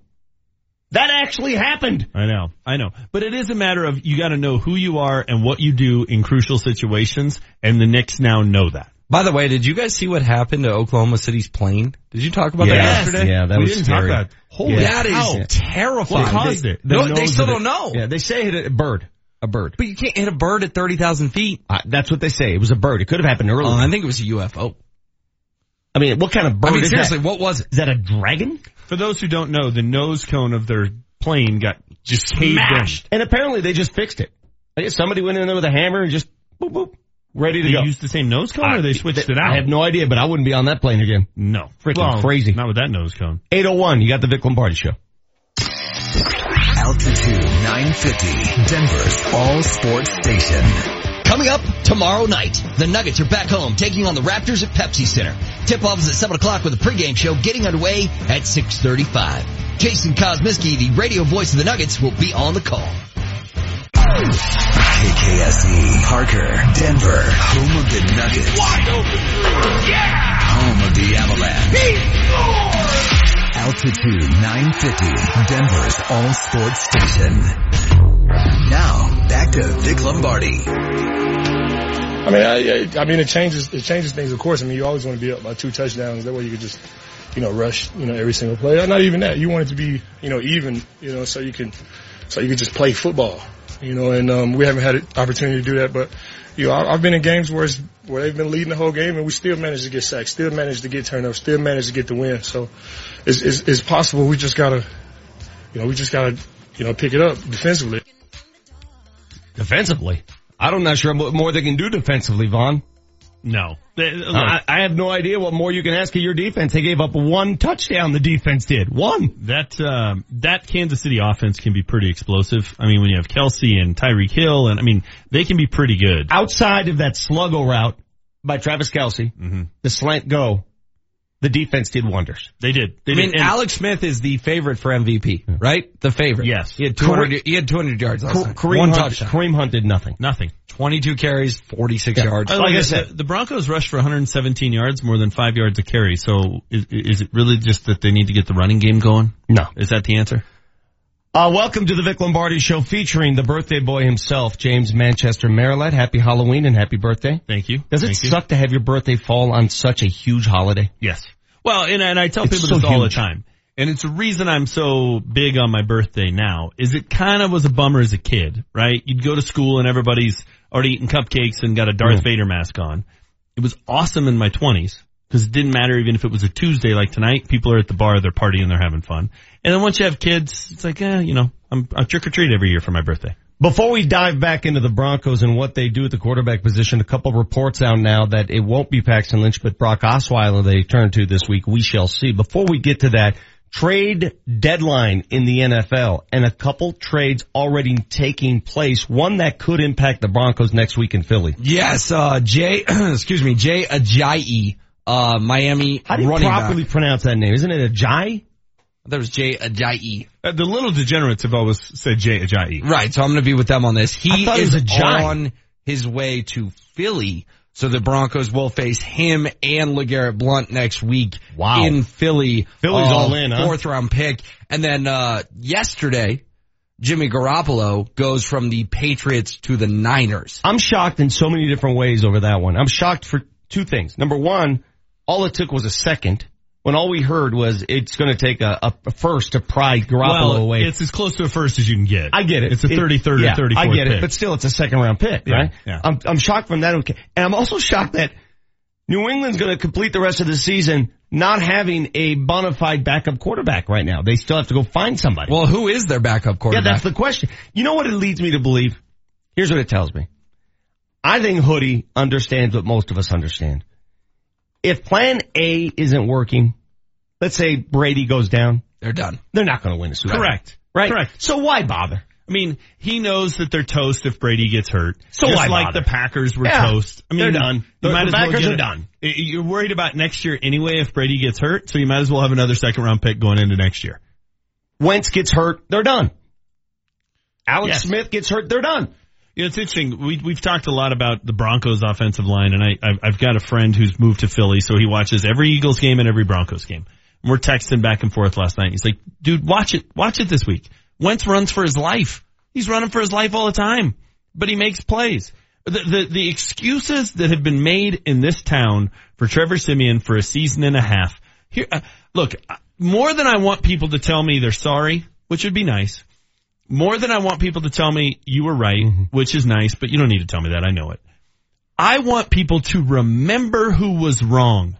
That actually happened. I know, I know. But it is a matter of you gotta know who you are and what you do in crucial situations, and the Knicks now know that. By the way, did you guys see what happened to Oklahoma City's plane? Did you talk about Yeah. that yesterday? Yeah, that we was didn't scary. talk about it. Holy Yeah. That is cow. terrifying. What caused They- it? No, they still don't know. Yeah, they say it hit a bird. A bird. But you can't hit a bird at 30,000 feet. Uh, that's what they say. It was a bird. It could have happened earlier. Oh, I think it was a UFO. I mean, what kind of bird I mean, is seriously, that? what was it? Is that a dragon? For those who don't know, the nose cone of their plane got just caved Smashed. And apparently they just fixed it. I guess somebody went in there with a hammer and just boop boop. ready to they go. used the same nose cone or they switched it out? I have no idea, but I wouldn't be on that plane again. No. Freaking Well, crazy. Not with that nose cone. 801, you got the Vic Lombardi show. Altitude 950, Denver's all sports station. Coming up tomorrow night, the Nuggets are back home taking on the Raptors at Pepsi Center. Tip-off is at 7 o'clock with a pregame show getting underway at 6.35. Jason Kosmicki, the radio voice of the Nuggets, will be on the call. KKSE, Parker, Denver, home of the Nuggets. Wide open. Yeah! Home of the Avalanche. Altitude 950, Denver's all sports station. Now, to Vic Lombardi. I mean, I, I mean, it changes, it changes things, of course. I mean, you always want to be up by two touchdowns. That way you could just, you know, rush, you know, every single play. Not even that. You want it to be, you know, even, you know, so you can, so you can just play football, you know, and, um, we haven't had an opportunity to do that, but, you know, I, I've been in games where it's, where they've been leading the whole game and we still managed to get sacked, still managed to get turnovers, still managed to get the win. So it's, it's, it's possible. We just gotta, you know, we just gotta, you know, pick it up defensively. Defensively? I'm not sure what more they can do defensively, Vaughn. No. I, I have no idea what more you can ask of your defense. They gave up one touchdown, the defense did. One. That, um, that Kansas City offense can be pretty explosive. I mean, when you have Kelce and Tyreek Hill and I mean, they can be pretty good. Outside of that sluggo route by Travis Kelce, the slant go, the defense did wonders. They did. They I mean, did. Alex Smith is the favorite for MVP, right? The favorite. Yes. He had 200, he had 200 yards last night. Kareem One Hunt, touchdown. Kareem Hunt did nothing. Nothing. 22 carries, 46 yards. Like I said, the, the Broncos rushed for 117 yards, more than five yards a carry. So is, is it really just that they need to get the running game going? No. Is that the answer? Uh, welcome to the Vic Lombardi show featuring the birthday boy himself, James Manchester Maryland. Happy Halloween and happy birthday. Thank you. Does it Thank you. suck to have your birthday fall on such a huge holiday? Yes. Well, and, and I tell It's people so this all the time. And it's the reason I'm so big on my birthday now is it kind of was a bummer as a kid, right? You'd go to school and everybody's already eating cupcakes and got a Darth Mm. Vader mask on. It was awesome in my 20s because it didn't matter even if it was a Tuesday like tonight. People are at the bar, they're partying, they're having fun. And then once you have kids, it's like, eh, you know, I'm, I trick or treat every year for my birthday. Before we dive back into the Broncos and what they do at the quarterback position, a couple reports out now that it won't be Paxton Lynch, but Brock Osweiler they turn to this week. We shall see. Before we get to that, trade deadline in the NFL and a couple trades already taking place. One that could impact the Broncos next week in Philly. Yes, uh, Jay, excuse me, Jay Ajayi, uh, Miami How do you properly back. pronounce that name? Isn't it Ajayi? There was Jay Ajayi. Uh, the little degenerates have always said Jay Ajayi. Right, so I'm going to be with them on this. He is on his way to Philly, so the Broncos will face him and LeGarrette Blount next week Wow. in Philly. Philly's Uh, all in, huh? Fourth round pick. And then, uh, yesterday, Jimmy Garoppolo goes from the Patriots to the Niners. I'm shocked in so many different ways over that one. I'm shocked for two things. Number one, all it took was a second when all we heard was it's going to take a, a first to pry Garoppolo well, away. it's as close to a first as you can get. I get it. It's a It- 33rd yeah, or 34th I get pick. it, but still, it's a second round pick, Yeah, right? yeah. I'm, I'm shocked from that. Okay. And I'm also shocked that New England's going to complete the rest of the season not having a bona fide backup quarterback right now. They still have to go find somebody. Well, who is their backup quarterback? Yeah, that's the question. You know what it leads me to believe? Here's what it tells me. I think Hoodie understands what most of us understand. If plan A isn't working, let's say Brady goes down, They're done. they're not going to win a Super Bowl. Correct. Right? Correct. So why bother? I mean, he knows that they're toast if Brady gets hurt. So Just why like bother? the Packers were Yeah, toast. I mean, they're done. The- might the as well Packers get are it- done. You're worried about next year anyway if Brady gets hurt, so you might as well have another second round pick going into next year. Wentz gets hurt, they're done. Alex Yes. Smith gets hurt, they're done. You know, it's interesting. We, we've talked a lot about the Broncos offensive line, and I, I've, I've got a friend who's moved to Philly, so he watches every Eagles game and every Broncos game. And we're texting back and forth last night. He's like, dude, watch it, watch it this week. Wentz runs for his life. He's running for his life all the time, but he makes plays. The, the, the excuses that have been made in this town for Trevor Siemian for a season and a half. Here, uh, look, uh, more than I want people to tell me they're sorry, which would be nice, more than I want people to tell me you were right, which is nice, but you don't need to tell me that. I know it. I want people to remember who was wrong.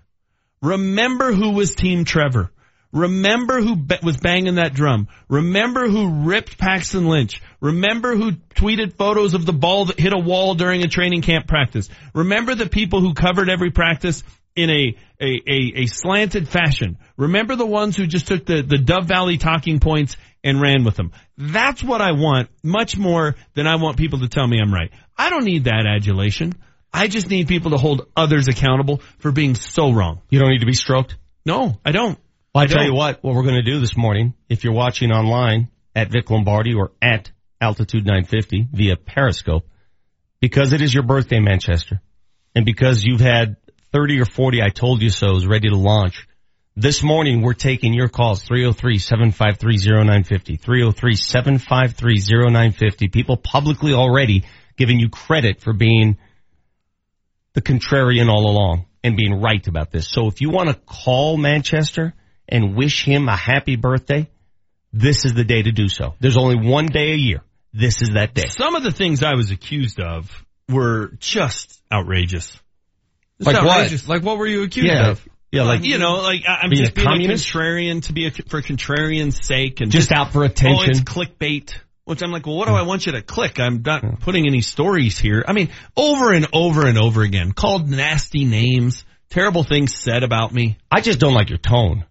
Remember who was Team Trevor. Remember who be- was banging that drum. Remember who ripped Paxton Lynch. Remember who tweeted photos of the ball that hit a wall during a training camp practice. Remember the people who covered every practice in a, a, a, a slanted fashion. Remember the ones who just took the, the Dove Valley talking points and ran with them. That's what I want much more than I want people to tell me I'm right. I don't need that adulation. I just need people to hold others accountable for being so wrong. You don't need to be stroked? No, I don't. Well, I, I tell don't. you what, what we're going to do this morning, if you're watching online at Vic Lombardi or at Altitude 950 via Periscope, because it is your birthday, Manchester, and because you've had 30 or 40 I told you so's ready to launch, this morning we're taking your calls, 303-753-0950, 303-753-0950. People publicly already giving you credit for being the contrarian all along and being right about this. So if you want to call Manchester and wish him a happy birthday, this is the day to do so. There's only one day a year. This is that day. Some of the things I was accused of were just outrageous. Just Like what? Like what were you accused Yeah. of? Yeah, like you know, like I'm being just a being communist? a contrarian to be a, for contrarian's sake and Just out for attention. Oh, it's clickbait. Which I'm like, well, what do I want you to click? I'm not putting any stories here. I mean, over and over and over again, called nasty names, terrible things said about me. I just don't like your tone.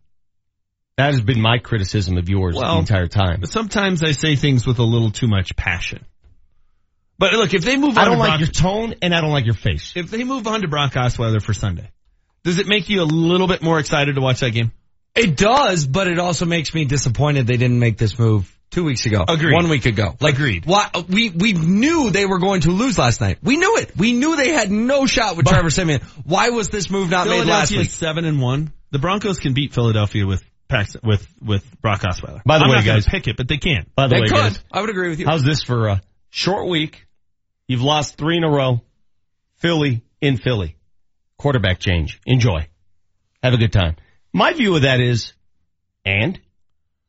That has been my criticism of yours the entire time. But sometimes I say things with a little too much passion. But look, if they move on I don't to like Brock, your tone and I don't like your face. if they move on to Brock Osweiler for Sunday, does it make you a little bit more excited to watch that game? It does, but it also makes me disappointed they didn't make this move two weeks ago. Agreed. One week ago. Like, Agreed. Why, we, we knew they were going to lose last night. We knew it. We knew they had no shot with Trevor Siemian. Why was this move not made last Philadelphia week? seven and one. The Broncos can beat Philadelphia with Pax, with with Brock Osweiler. By the I'm way, not guys- pick it, but they can't. By the They way, could. guys, I would agree with you. how's this for a short week? You've lost three in a row. Philly in Philly. Quarterback change. Enjoy. Have a good time. My view of that is, and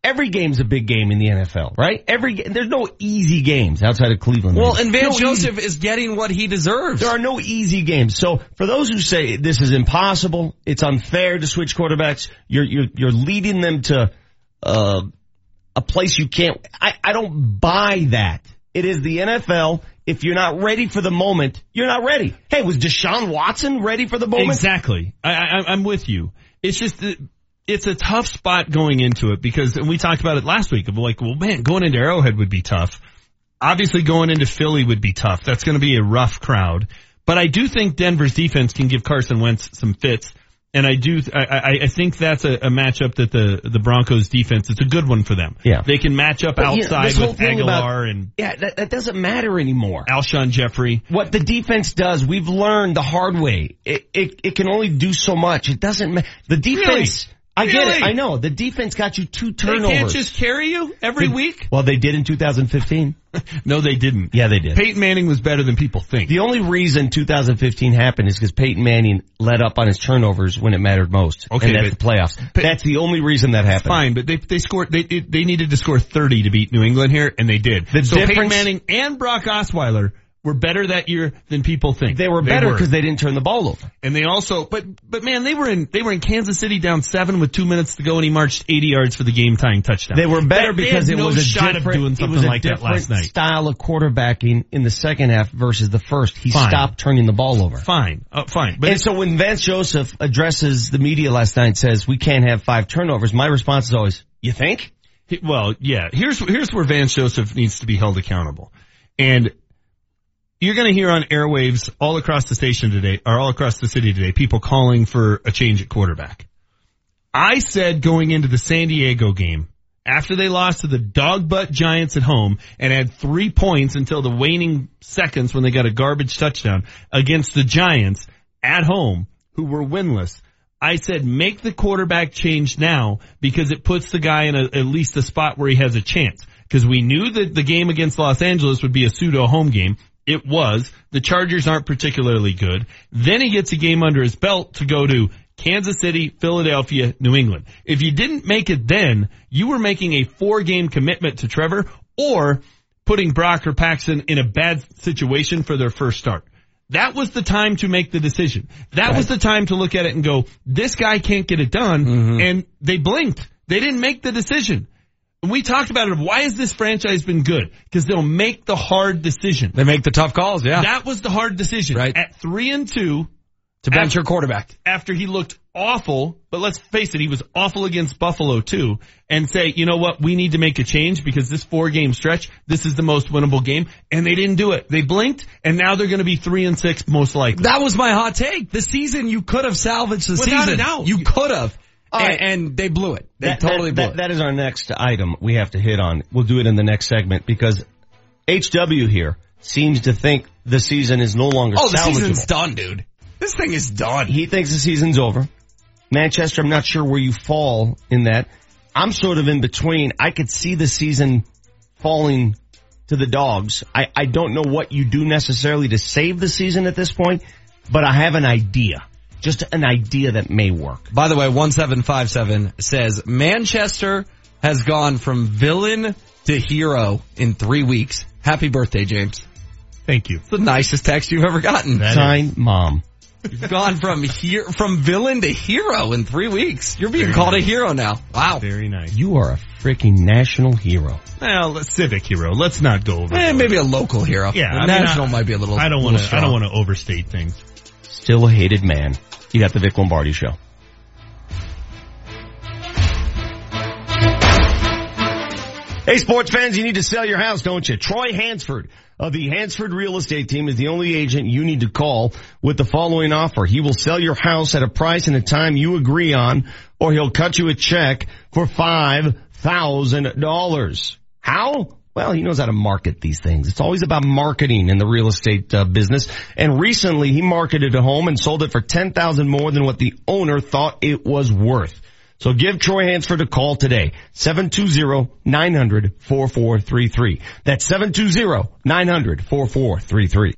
every game's a big game in the NFL, right? Every there's no easy games outside of Cleveland. Well, and Van no easy- Joseph is getting what he deserves. There are no easy games. So for those who say this is impossible, it's unfair to switch quarterbacks, you're you're you're leading them to uh, a place you can't. I I don't buy that. It is the NFL. If you're not ready for the moment, you're not ready. Hey, was Deshaun Watson ready for the moment? Exactly. I, I, I'm with you. It's just that it's a tough spot going into it because, and we talked about it last week of like, well, man, going into Arrowhead would be tough. Obviously, going into Philly would be tough. That's going to be a rough crowd. But I do think Denver's defense can give Carson Wentz some fits. And I do, I, I, I think that's a, a matchup that the, the Broncos defense, it's a good one for them. Yeah. They can match up But, you know, outside with thing about- Agholor and Yeah, that, that doesn't matter anymore. Alshon Jeffery. What the defense does, we've learned the hard way. It, it, it can only do so much. It doesn't matter. The defense, I get it. I know. The defense got you two turnovers. They can't just carry you every week? Well, they did in 2015. No, they didn't. Yeah, they did. Peyton Manning was better than people think. The only reason 2015 happened is because Peyton Manning let up on his turnovers when it mattered most. Okay, and that's but- the playoffs. that's the only reason that happened. Fine, but they they scored they they they needed to score 30 to beat New England here, and they did. The so Peyton Manning and Brock Osweiler were better that year than people think. They were better because they didn't turn the ball over. and they also, but but man, they were in they were in Kansas City down seven with two minutes to go, and he marched 80 yards for the game tying touchdown. They were better That- because it no was a shot different, of doing it was a like that different last night. style of quarterbacking in the second half versus the first. He Fine. stopped turning the ball over. Fine, uh, fine, but and so when Vance Joseph addresses the media last night and says we can't have five turnovers, my response is always, you think? Well, yeah. Here's here's where Vance Joseph needs to be held accountable, and you're going to hear on airwaves all across the station today, or all across the city today, people calling for a change at quarterback. I said going into the San Diego game after they lost to the dog butt Giants at home and had three points until the waning seconds when they got a garbage touchdown against the Giants at home who were winless. I said make the quarterback change now because it puts the guy in a, at least a spot where he has a chance. Because we knew that the game against Los Angeles would be a pseudo home game. It was. The Chargers aren't particularly good. Then he gets a game under his belt to go to Kansas City, Philadelphia, New England. If you didn't make it then, you were making a four game commitment to Trevor or putting Brock or Paxton in a bad situation for their first start. That was the time to make the decision. That was the time to look at it and go, this guy can't get it done. Mm-hmm. And they blinked. They didn't make the decision. And we talked about it. Why has this franchise been good? Because they'll make the hard decision. They make the tough calls, yeah. That was the hard decision. Right. At three and two. To bench after- your quarterback. After he looked awful, but let's face it, he was awful against Buffalo too, and say, you know what, we need to make a change because this four game stretch, this is the most winnable game, and they didn't do it. They blinked, and now they're gonna be three and six most likely. That was my hot take. The season you could have salvaged the Without season. You could have. All And, and they blew it. They That- totally that, blew that- it. That is our next item we have to hit on. We'll do it in the next segment because HW here seems to think the season is no longer oh, the season's done, dude. This thing is done. He thinks the season's over. Manchester, I'm not sure where you fall in that. I'm sort of in between. I could see the season falling to the dogs. I, I don't know what you do necessarily to save the season at this point, but I have an idea. Just an idea that may work. By the way, 1757 says Manchester has gone from villain to hero in three weeks. Happy birthday, James. Thank you. It's the nicest text you've ever gotten. Sign mom. You've gone from here, from villain to hero in three weeks. You're being Very called nice. a hero now. Wow. Very nice. You are a freaking national hero. Well, let's- civic hero. Let's not go over. Eh, maybe a local hero. Yeah, The I mean, national I- might be a little. I don't want want to. I don't want to overstate things. Still a hated man. You got the Vic Lombardi show. Hey sports fans, you need to sell your house, don't you? Troy Hansford of the Hansford Real Estate Team is the only agent you need to call with the following offer. He will sell your house at a price and a time you agree on, or he'll cut you a check for $5,000. How? Well, he knows how to market these things. It's always about marketing in the real estate uh, business. And recently he marketed a home and sold it for 10,000 more than what the owner thought it was worth. So give Troy Hansford a call today. 720-900-4433. That's 720-900-4433.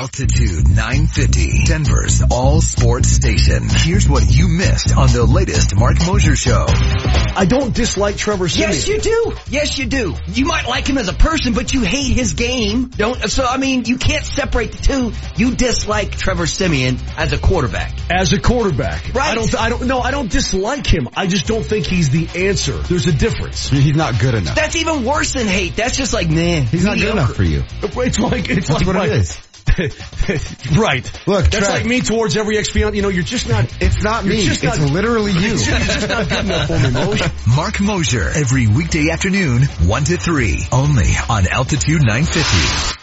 Altitude 950, Denver's all sports station. Here's what you missed on the latest Mark Mosier show. I don't dislike Trevor Siemian. Yes, you do. Yes, you do. You might like him as a person, but you hate his game. Don't. So I mean, you can't separate the two. You dislike Trevor Siemian as a quarterback. As a quarterback. Right. I don't, I don't, no, I don't dislike him. I just don't think he's the answer. There's a difference. He's not good enough. That's even worse than hate. That's just like, nah. He's not good enough for you. It's like, it's That's like what my- it is. right. Look, that's Trev. like me towards every XP. You know, you're just not. It's not me. just It's not- literally you. You're just not good enough for me, Moshe. Mark Mosier every weekday afternoon, 1 to 3, only on Altitude 950.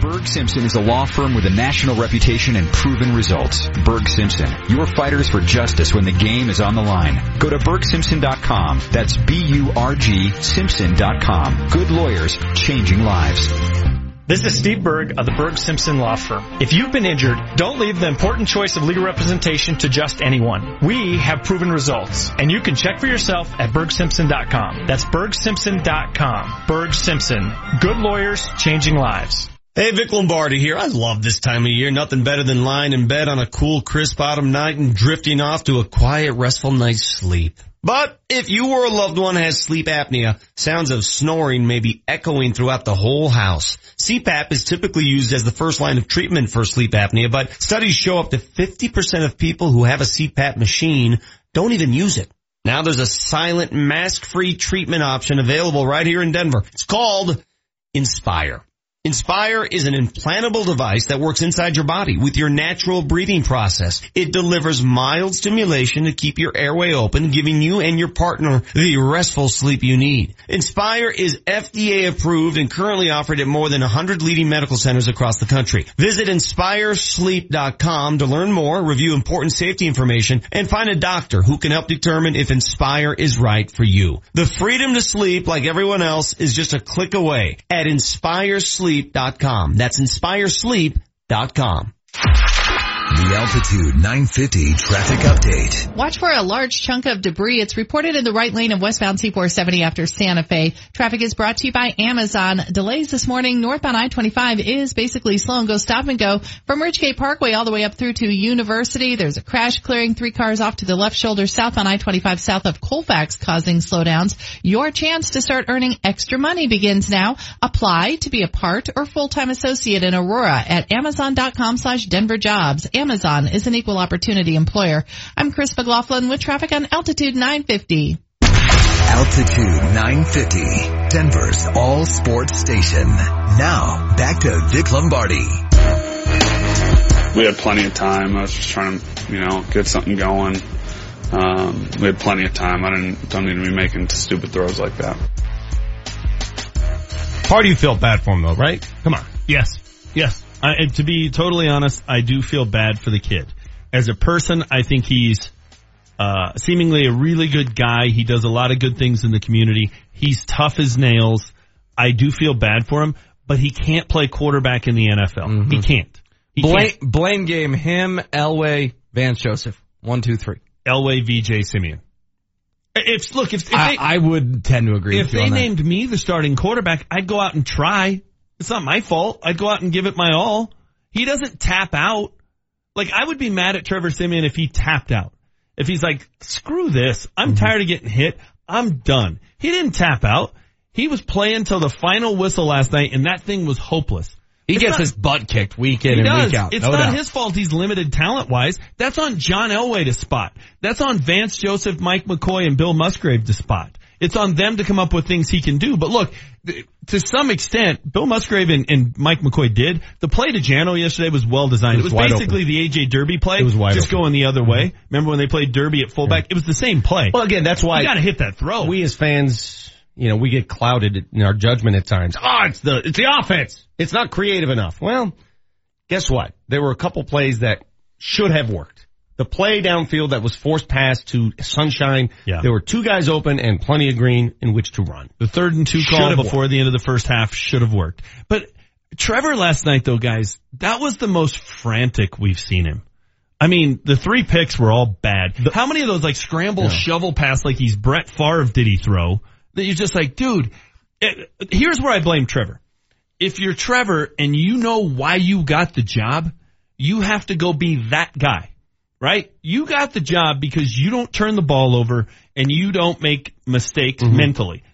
Burg Simpson is a law firm with a national reputation and proven results. Burg Simpson, your fighters for justice when the game is on the line. Go to burgsimpson.com. That's B-U-R-G Simpson.com. Good lawyers, changing lives. This is Steve Burg of the Burg Simpson Law Firm. If you've been injured, don't leave the important choice of legal representation to just anyone. We have proven results, and you can check for yourself at burgsimpson.com. That's burgsimpson.com. Burg Simpson. Good lawyers, changing lives. Hey, Vic Lombardi here. I love this time of year. Nothing better than lying in bed on a cool, crisp autumn night and drifting off to a quiet, restful night's sleep. But if you or a loved one has sleep apnea, sounds of snoring may be echoing throughout the whole house. CPAP is typically used as the first line of treatment for sleep apnea, but studies show up to 50% of people who have a CPAP machine don't even use it. Now there's a silent, mask-free treatment option available right here in Denver. It's called Inspire. Inspire is an implantable device that works inside your body with your natural breathing process. It delivers mild stimulation to keep your airway open, giving you and your partner the restful sleep you need. Inspire is FDA approved and currently offered at more than 100 leading medical centers across the country. Visit inspiresleep.com to learn more, review important safety information, and find a doctor who can help determine if Inspire is right for you. The freedom to sleep like everyone else is just a click away at inspiresleep.com. That's inspiresleep.com. The Altitude 950 traffic update. Watch for a large chunk of debris. It's reported in the right lane of westbound C470 after Santa Fe. Traffic is brought to you by Amazon. Delays this morning. Northbound I-25 is basically slow and go stop and go from Ridgegate Parkway all the way up through to University. There's a crash clearing three cars off to the left shoulder south on I-25 south of Colfax causing slowdowns. Your chance to start earning extra money begins now. Apply to be a part or full-time associate in Aurora at amazon.com slash Denver jobs. Is an equal opportunity employer. I'm Chris McLaughlin with traffic on Altitude 950. Altitude 950, Denver's all sports station. Now, back to Vic Lombardi. We had plenty of time. I was just trying to, you know, get something going. Um, we had plenty of time. I didn't, don't need to be making stupid throws like that. Part of you feel bad for him though, right? Come on. Yes. Yes. I, to be totally honest, I do feel bad for the kid. As a person, I think he's uh, seemingly a really good guy. He does a lot of good things in the community. He's tough as nails. I do feel bad for him, but he can't play quarterback in the NFL. He can't. He Blame, can't. blame game him, Elway, Vance Joseph. One, two, three. Elway, VJ, Siemian. If look, if, if I, they, I would tend to agree if they on that. named me the starting quarterback, I'd go out and try. It's not my fault. I'd go out and give it my all. He doesn't tap out. Like I would be mad at Trevor Simeon if he tapped out. If he's like, screw this. I'm Mm-hmm. tired of getting hit. I'm done. He didn't tap out. He was playing till the final whistle last night and that thing was hopeless. He It's gets not- his butt kicked week in and does. week out. It's no not doubt. his fault he's limited talent wise. That's on John Elway to spot. That's on Vance Joseph, Mike McCoy, and Bill Musgrave to spot. It's on them to come up with things he can do. But look, to some extent, Bill Musgrave and, and Mike McCoy did. The play to Jano yesterday was well designed. It It was was, wide basically the AJ Derby play. It was wide just open. going the other mm-hmm. way. Remember when they played Derby at fullback? It was the same play. Well, again, that's why you got to hit that throw. we as fans, you know, we get clouded in our judgment at times. Oh, it's the it's the offense. It's not creative enough. Well, guess what? There were a couple plays that should have worked. The play downfield that was forced past to Sunshine. Yeah. There were two guys open and plenty of green in which to run. The third and two Should call before the end of the first half should have worked. But Trevor last night though, guys, that was the most frantic we've seen him. I mean, the three picks were all bad. How many of those like scramble shovel pass like he's Brett Favre did he throw? That you're just like, dude, it, here's where I blame Trevor. If you're Trevor and you know why you got the job, you have to go be that guy right? You got the job because you don't turn the ball over and you don't make mistakes mm-hmm. mentally,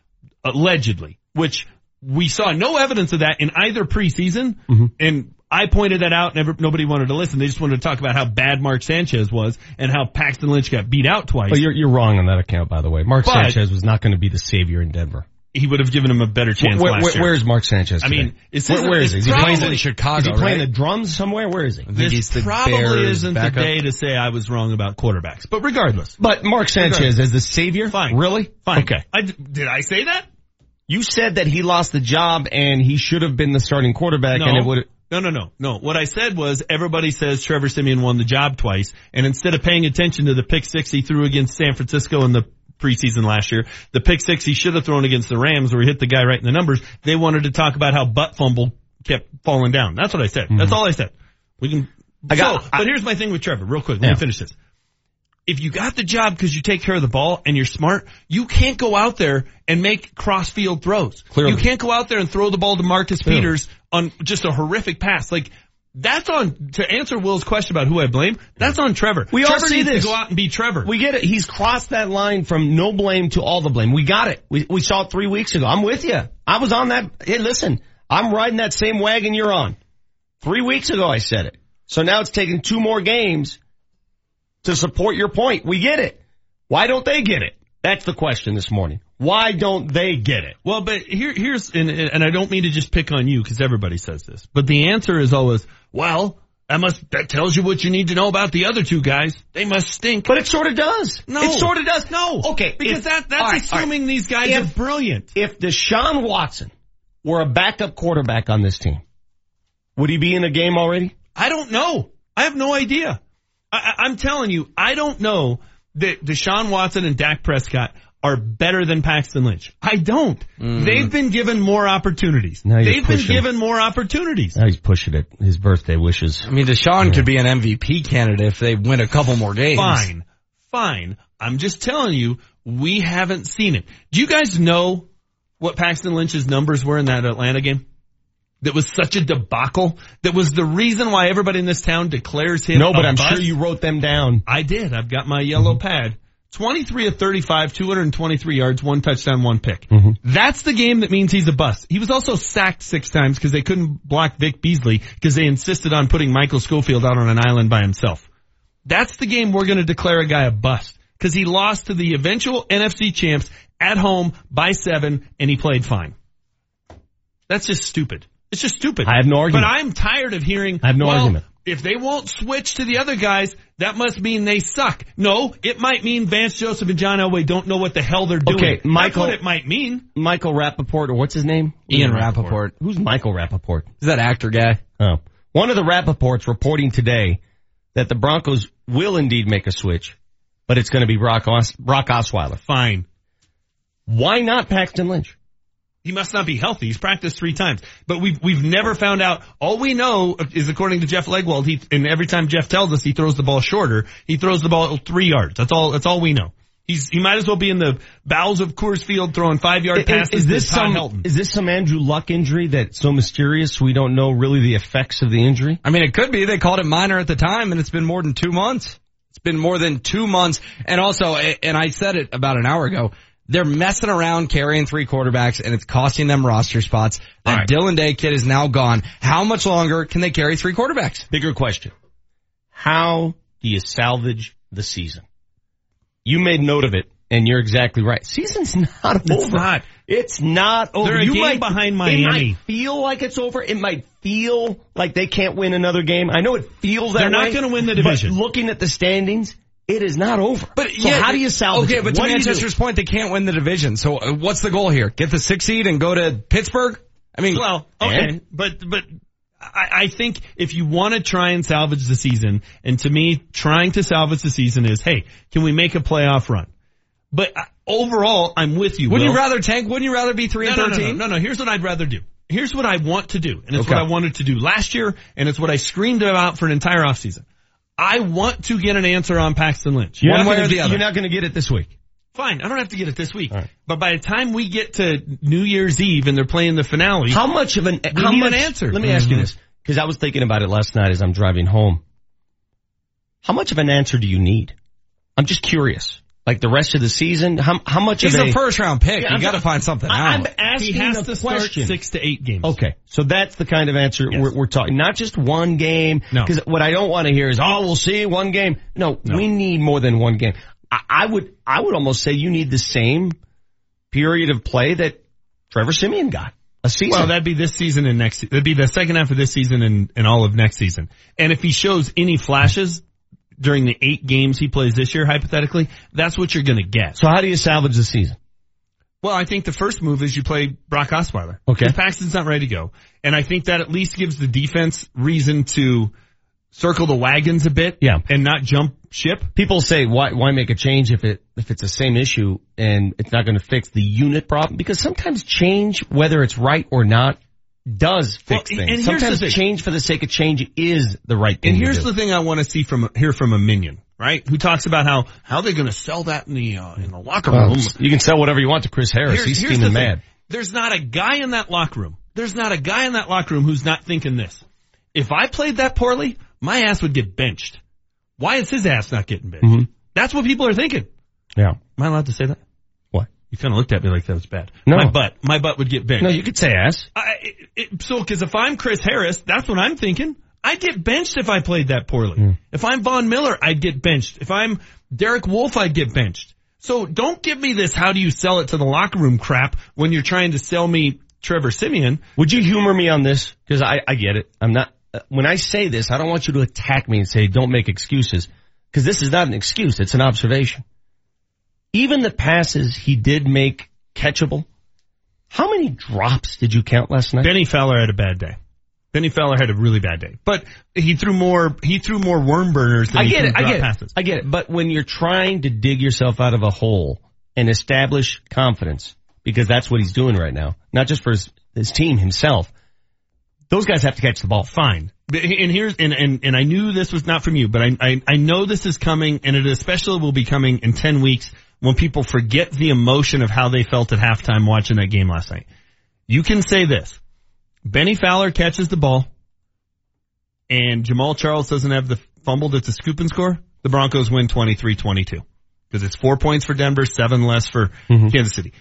allegedly, which we saw no evidence of that in either preseason. Mm-hmm. And I pointed that out and never, nobody wanted to listen. They just wanted to talk about how bad Mark Sanchez was and how Paxton Lynch got beat out twice. But you're you're wrong on that account, by the way. Mark But- Sanchez was not going to be the savior in Denver. He would have given him a better chance Where, last where, where's Mark Sanchez? I mean, today? where, where is he? Is he playing in Chicago, Is he playing right? the drums somewhere? Where is he? this probably Bears isn't backup. the day to say I was wrong about quarterbacks. But regardless, But Mark Sanchez as the savior? Fine. Really? fine. Okay. I, did I say that? You said that he lost the job and he should have been the starting quarterback and it would No, no, no, no. What I said was everybody says Trevor Siemian won the job twice, and instead of paying attention to the pick six he threw against San Francisco in the preseason last year, the pick six he should have thrown against the Rams where he hit the guy right in the numbers, they wanted to talk about how butt fumble kept falling down. That's what I said. That's mm-hmm. all I said. We can. I got- so, but here's my thing with Trevor, real quick. Let Yeah. me finish this. If you got the job because you take care of the ball and you're smart, you can't go out there and make cross field throws. Clearly. You can't go out there and throw the ball to Marcus Clearly. Peters on just a horrific pass. Like that's on to answer Will's question about who I blame. That's on Trevor. We all Trevor see needs this. to go out and be Trevor. We get it. He's crossed that line from no blame to all the blame. We got it. We, we saw it three weeks ago. I'm with you. I was on that. Hey, listen, I'm riding that same wagon you're on. Three weeks ago I said it. So now it's taken two more games to support your point. We get it. Why don't they get it? That's the question this morning. Why don't they get it? Well, but here, here's, and, and I don't mean to just pick on you because everybody says this, but the answer is always, well, that must, that tells you what you need to know about the other two guys. They must stink. But it sort of does. No. It sort of does. No. Okay. Because if- that, that's right, all right. assuming these guys If- are brilliant. If Deshaun Watson were a backup quarterback on this team, would he be in the game already? I don't know. I have no idea. I, I, I'm telling you, I don't know that Deshaun Watson and Dak Prescott are better than Paxton Lynch. I don't. Mm. They've been given more opportunities. Now They've been given more opportunities. Now he's pushing it. His birthday wishes. I mean, Deshaun could be an MVP candidate if they win a couple more games. Fine. Fine. I'm just telling you, we haven't seen it. Do you guys know what Paxton Lynch's numbers were in that Atlanta game? That was such a debacle. That was the reason why everybody in this town declares him. No, but a I'm bust. sure you wrote them down. I did. I've got my yellow mm-hmm. pad. 23 of 35, 223 yards, one touchdown, one pick. Mm-hmm. That's the game that means he's a bust. He was also sacked six times because they couldn't block Vic Beasley because they insisted on putting Michael Schofield out on an island by himself. That's the game we're going to declare a guy a bust because he lost to the eventual NFC champs at home by seven, and he played fine. That's just stupid. It's just stupid. I have no argument. But I'm tired of hearing. I have no well, argument. If they won't switch to the other guys, that must mean they suck. No, it might mean Vance Joseph and John Elway don't know what the hell they're doing. Okay, Michael- That's what it might mean. Michael Rappaport, or what's his name? Ian Rapoport. Who's Michael Rappaport? Is that actor guy? Oh. One of the Rappaports reporting today that the Broncos will indeed make a switch, but it's going to be Brock, Os- Brock Osweiler. Fine. Why not Paxton Lynch? He must not be healthy. He's practiced three times, but we've we've never found out. All we know is according to Jeff Legwold, he and every time Jeff tells us he throws the ball shorter, he throws the ball three yards. That's all. That's all we know. He's he might as well be in the bowels of Coors Field throwing five yard passes. is this to some Helton. is this some Andrew Luck injury that's so mysterious we don't know really the effects of the injury? I mean, it could be. They called it minor at the time, and it's been more than two months. It's been more than two months. And also, and I said it about an hour ago, they're messing around carrying three quarterbacks, and it's costing them roster spots. That right. Dylan Day kid is now gone. How much longer can they carry three quarterbacks? Bigger question. How do you salvage the season? You made note of it, and you're exactly right. Season's not It's over. not. It's not over. They're a you game might, behind It Miami. might feel like it's over. It might feel like they can't win another game. I know it feels that way. They're not gonna win the but division. looking at the standings, it is not over. But so yeah, how do you salvage Okay, it? but to What do you do? Manchester's point, they can't win the division. So uh, what's the goal here? Get the six seed and go to Pittsburgh? I mean, Well, okay, And? but but I, I think if you want to try and salvage the season, and to me, trying to salvage the season is, hey, can we make a playoff run? But uh, overall, I'm with you. wouldn't Will. you rather tank? Wouldn't you rather be three No, and no, no, thirteen? no, no, no. Here's what I'd rather do. Here's what I want to do, and it's Okay. what I wanted to do last year, and it's what I screamed about for an entire offseason. I want to get an answer on Paxton Lynch. You're One way gonna- or the other. You're not going to get it this week. Fine, I don't have to get it this week. Right. But by the time we get to New Year's Eve and they're playing the finale, How much of an how much, an answer. Let me ask you this, because I was thinking about it last night as I'm driving home. How much of an answer do you need? I'm just curious. Like the rest of the season, how how much He's of a a first round pick. Yeah, you I'm got to find something I- I'm asking he has a to start question. six to eight games. Okay, so that's the kind of answer Yes. we're, we're talking. Not just one game. No. Because what I don't want to hear is, oh, we'll see one game. No, No. we need more than one game. I, I would, I would almost say you need the same period of play that Trevor Siemian got. A season. Well, that'd be this season and next. That'd be the second half of this season and, and all of next season. And if he shows any flashes during the eight games he plays this year, hypothetically, that's what you're going to get. so how do you salvage the season? Well, I think the first move is you play Brock Osweiler. Okay. Because Paxton's not ready to go. And I think that at least gives the defense reason to circle the wagons a bit. Yeah. And not jump ship. People say, why, why make a change if it, if it's the same issue and it's not going to fix the unit problem? Because sometimes change, whether it's right or not, does fix Well, things. Sometimes change for the sake of change is the right thing And here's the thing I want to see from hear from a minion, right? Who talks about how how they're going to sell that in the uh, in the locker Well, room. you can sell whatever you want to Chris Harris. Here- He's steaming the thing. mad. There's not a guy in that locker room. There's not a guy in that locker room who's not thinking this. If I played that poorly, my ass would get benched. Why is his ass not getting benched? Mhm. That's what people are thinking. Yeah. Am I allowed to say that? You kind of looked at me like that was bad. No. My butt. My butt would get benched. No, you could say ass. I, it, it, so, cause if I'm Chris Harris, that's what I'm thinking. I'd get benched if I played that poorly. Hmm. If I'm Von Miller, I'd get benched. If I'm Derek Wolfe, I'd get benched. So don't give me this how do you sell it to the locker room crap when you're trying to sell me Trevor Siemian. Would you humor me on this? Because I, I get it. I'm not. Uh, when I say this, I don't want you to attack me and say don't make excuses. Because this is not an excuse; it's an observation. Even the passes he did make catchable. How many drops did you count last night? Bennie Fowler had a bad day. Bennie Fowler had a really bad day, but he threw more, he threw more worm burners than I he get it. I get passes. it. I get it. But when you're trying to dig yourself out of a hole and establish confidence, because that's what he's doing right now, not just for his, his team himself, those guys have to catch the ball. Fine. And here's, and, and, and I knew this was not from you, but I, I, I know this is coming and it especially will be coming in 10 weeks when people forget the emotion of how they felt at halftime watching that game last night. You can say this. Bennie Fowler catches the ball and Jamaal Charles doesn't have the fumble that's a scoop and score. The Broncos win 23-22 because it's four points for Denver, seven less for Mm-hmm. Kansas City.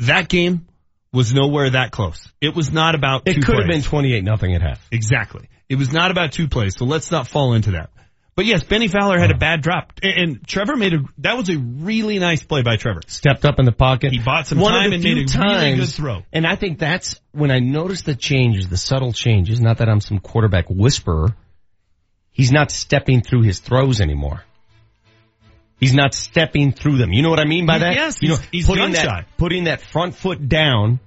That game was nowhere that close. It was not about It could have been 28 nothing at half. Exactly. It was not about two plays, so let's not fall into that. But yes, Bennie Fowler had a bad drop, and, Trevor made a. That was a really nice play by Trevor. Stepped up in the pocket. He bought some One time and made a times, really good throw. And I think that's when I noticed the changes, the subtle changes. Not that I'm some quarterback whisperer. He's not stepping through his throws anymore. He's not stepping through them. You know what I mean by that? Yes, you know, he's- he's putting that putting that front foot down,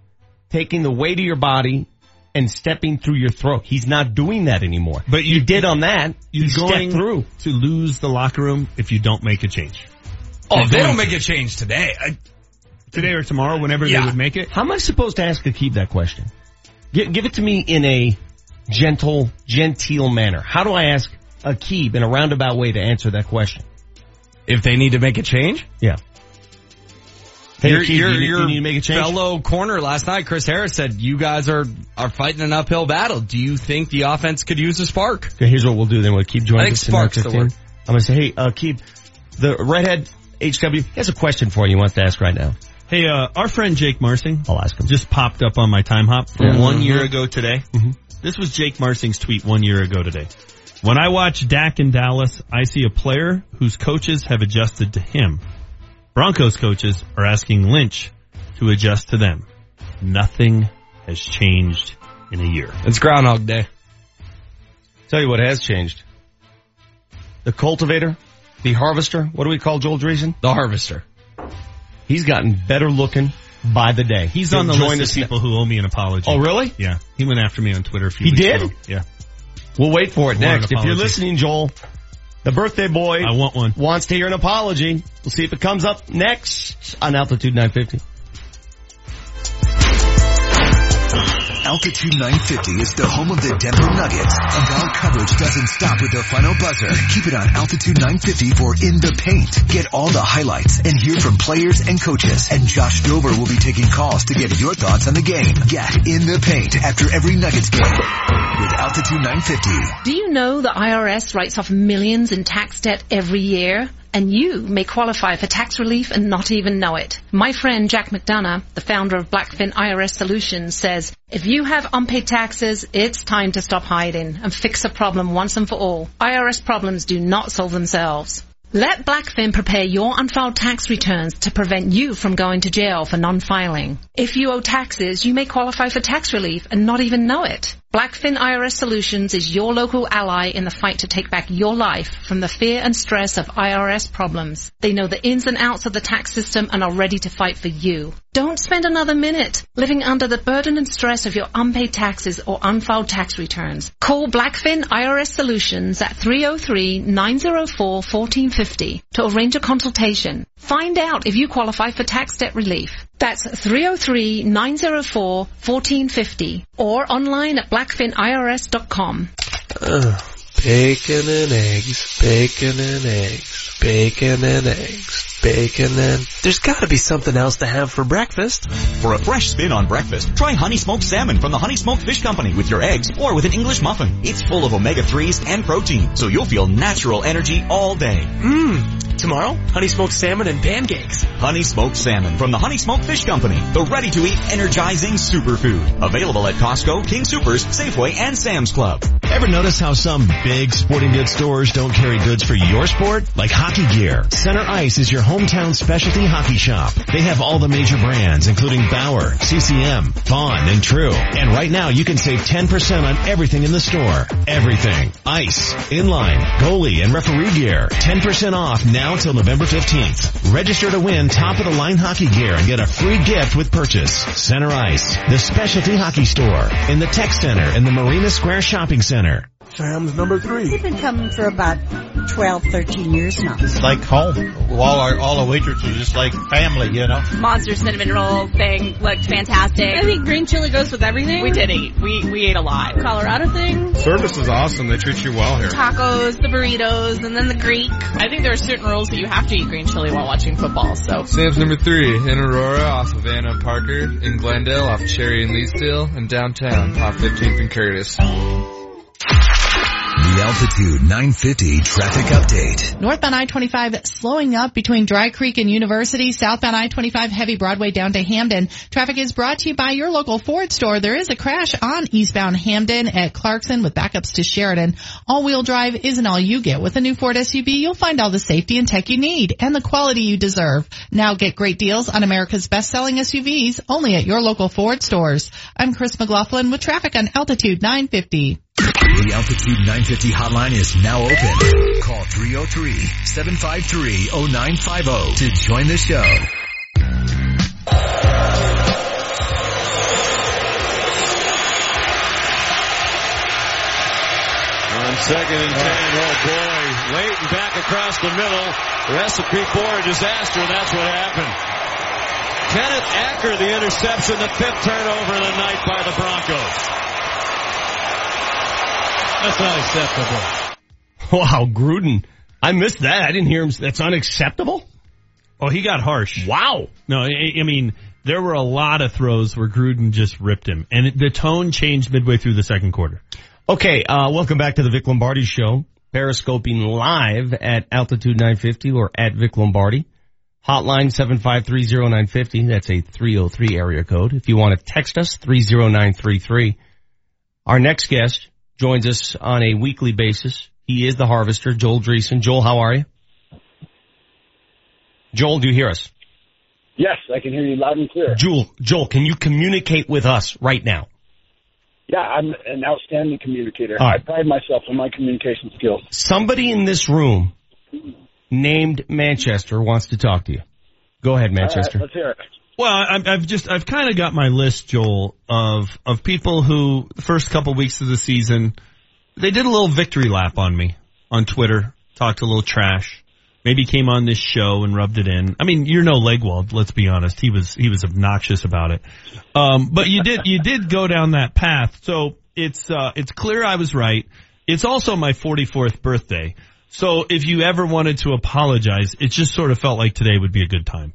taking the weight of your body, and stepping through your throat. He's not doing that anymore. But you, did on that. You're You going through. to lose the locker room if you don't make a change. Oh, You're they don't to. make a change today. I, today or tomorrow, whenever Yeah. they would make it. How am I supposed to ask Aqib that question? Give, give it to me in a gentle, genteel manner. How do I ask Aqib in a roundabout way to answer that question? if they need to make a change, Yeah. Hey, your, Aqib, your, you, need- your you need to make a change? fellow corner last night, Chris Harris said you guys are are fighting an uphill battle. Do you think the offense could use a spark? Okay, here's what we'll do then. We'll keep I joining think us in round spark's the 15. word. I'm gonna say, hey, uh, keep the redhead HW has a question for you. He wants to ask right now. Hey, uh, our friend Jake Marsing. I'll ask him. Just popped up on my time hop from Yeah. one year ago today. Mhm. This was Jake Marsing's tweet one year ago today. When I watch Dak in Dallas, I see a player whose coaches have adjusted to him. Broncos coaches are asking Lynch to adjust to them. Nothing has changed in a year. It's Groundhog Day. Tell you what has changed. The cultivator, the harvester. What do we call Joel Dreessen? The harvester. He's gotten better looking by the day. He's He'll on the join list of people who owe me an apology. Oh, really? Yeah. He went after me on Twitter a few He weeks did? ago. Yeah. We'll wait for it I want next. If you're listening, Joel, the birthday boy I want one. wants to hear an apology. We'll see if it comes up next on Altitude 950. Altitude 950 is the home of the Denver Nuggets. And our coverage doesn't stop with their final buzzer. Keep it on Altitude 950 for In the Paint. Get all the highlights and hear from players and coaches. And Josh Dover will be taking calls to get your thoughts on the game. Get In the Paint after every Nuggets game with Altitude 950. Do you know the IRS writes off millions in tax debt every year? And you may qualify for tax relief and not even know it. My friend Jack McDonough, the founder of Blackfin IRS Solutions, says, if you have unpaid taxes, it's time to stop hiding and fix a problem once and for all. IRS problems do not solve themselves. Let Blackfin prepare your unfiled tax returns to prevent you from going to jail for non-filing. If you owe taxes, you may qualify for tax relief and not even know it. Blackfin IRS Solutions is your local ally in the fight to take back your life from the fear and stress of IRS problems. They know the ins and outs of the tax system and are ready to fight for you. Don't spend another minute living under the burden and stress of your unpaid taxes or unfiled tax returns. Call Blackfin IRS Solutions at 303-904-1450 to arrange a consultation. Find out if you qualify for tax debt relief. That's 303-904-1450 or online at blackfinirs.com. Ugh. Bacon and eggs, bacon and eggs, bacon and eggs, bacon then. There's gotta be something else to have for breakfast. For a fresh spin on breakfast, try Honey Smoked Salmon from the Honey Smoked Fish Company with your eggs or with an English muffin. It's full of omega-3s and protein, so you'll feel natural energy all day. Mmm. Tomorrow, honey smoked salmon and pancakes. Honey Smoked Salmon from the Honey Smoked Fish Company, the ready-to-eat energizing superfood. Available at Costco, King Soopers, Safeway, and Sam's Club. Ever notice how some big sporting goods stores don't carry goods for your sport? Like hockey gear. Center Ice is your hometown specialty hockey shop. They have all the major brands, including Bauer, CCM, Vaughn, and True. And right now you can save 10% on everything in the store. Everything. Ice, inline, goalie, and referee gear. 10% off now till November 15th. Register to win top of the line hockey gear and get a free gift with purchase. Center Ice, the specialty hockey store in the Tech Center in the Marina Square Shopping Center. Sam's number three. We've been coming for about 12, 13 years now. It's like home. All our all our waitresses, are just like family, you know. Monster cinnamon roll thing looked fantastic. I think green chili goes with everything. We did eat. We we ate a lot. Colorado thing. Service is awesome. They treat you well here. Tacos, the burritos, and then the Greek. I think there are certain rules that you have to eat green chili while watching football. So Sam's number three in Aurora off of Anna Parker, in Glendale off Cherry and Leetsdale, and downtown off 15th and Curtis. The Altitude 950 traffic update. Northbound I-25 slowing up between Dry Creek and University. Southbound I-25 heavy Broadway down to Hampden. Traffic is brought to you by your local Ford store. There is a crash on eastbound Hampden at Clarkson with backups to Sheridan. All-wheel drive isn't all you get. With a new Ford SUV, you'll find all the safety and tech you need and the quality you deserve. Now get great deals on America's best-selling SUVs only at your local Ford stores. I'm Chris McLaughlin with traffic on Altitude 950. The Altitude 950 hotline is now open. Call 303-753-0950 to join the show. On second and ten, oh boy, Leighton back across the middle. Recipe for a disaster, that's what happened. Kenneth Acker, the interception, the fifth turnover of the night by the Broncos. That's not acceptable. Wow, Gruden. I missed that. I didn't hear him. That's unacceptable. Oh, he got harsh. Wow. No, I, I mean, there were a lot of throws where Gruden just ripped him, and the tone changed midway through the second quarter. Okay, uh, welcome back to the Vic Lombardi Show. Periscoping live at Altitude 950 or at Vic Lombardi. Hotline 7530950. That's a 303 area code. If you want to text us, 30933. Our next guest joins us on a weekly basis. He is the harvester, Joel Dreessen. Joel, how are you? Joel, do you hear us? Yes, I can hear you loud and clear. Joel, Joel, can you communicate with us right now? Yeah, I'm an outstanding communicator. Right. I pride myself on my communication skills. Somebody in this room named Manchester wants to talk to you. Go ahead, Manchester. Right, let's hear it. Well, I- I've just, I've kind of got my list, Joel, of, of people who the first couple weeks of the season, they did a little victory lap on me on Twitter, talked a little trash, maybe came on this show and rubbed it in. I mean, you're no Legwold, let's be honest. He was, he was obnoxious about it. Um, but you did, you did go down that path. So it's, uh, it's clear I was right. It's also my 44th birthday. So if you ever wanted to apologize, it just sort of felt like today would be a good time.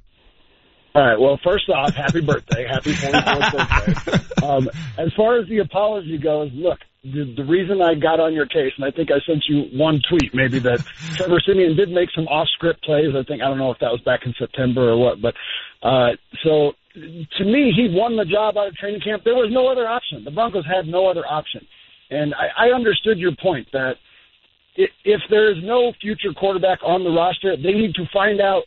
All right. Well, first off, happy birthday. Happy 44th birthday. Um, as far as the apology goes, look, the, the reason I got on your case, and I think I sent you one tweet maybe that Trevor Siemian did make some off script plays. I think, I don't know if that was back in September or what, but, uh, so to me, he won the job out of training camp. There was no other option. The Broncos had no other option. And I, I understood your point that if there is no future quarterback on the roster, they need to find out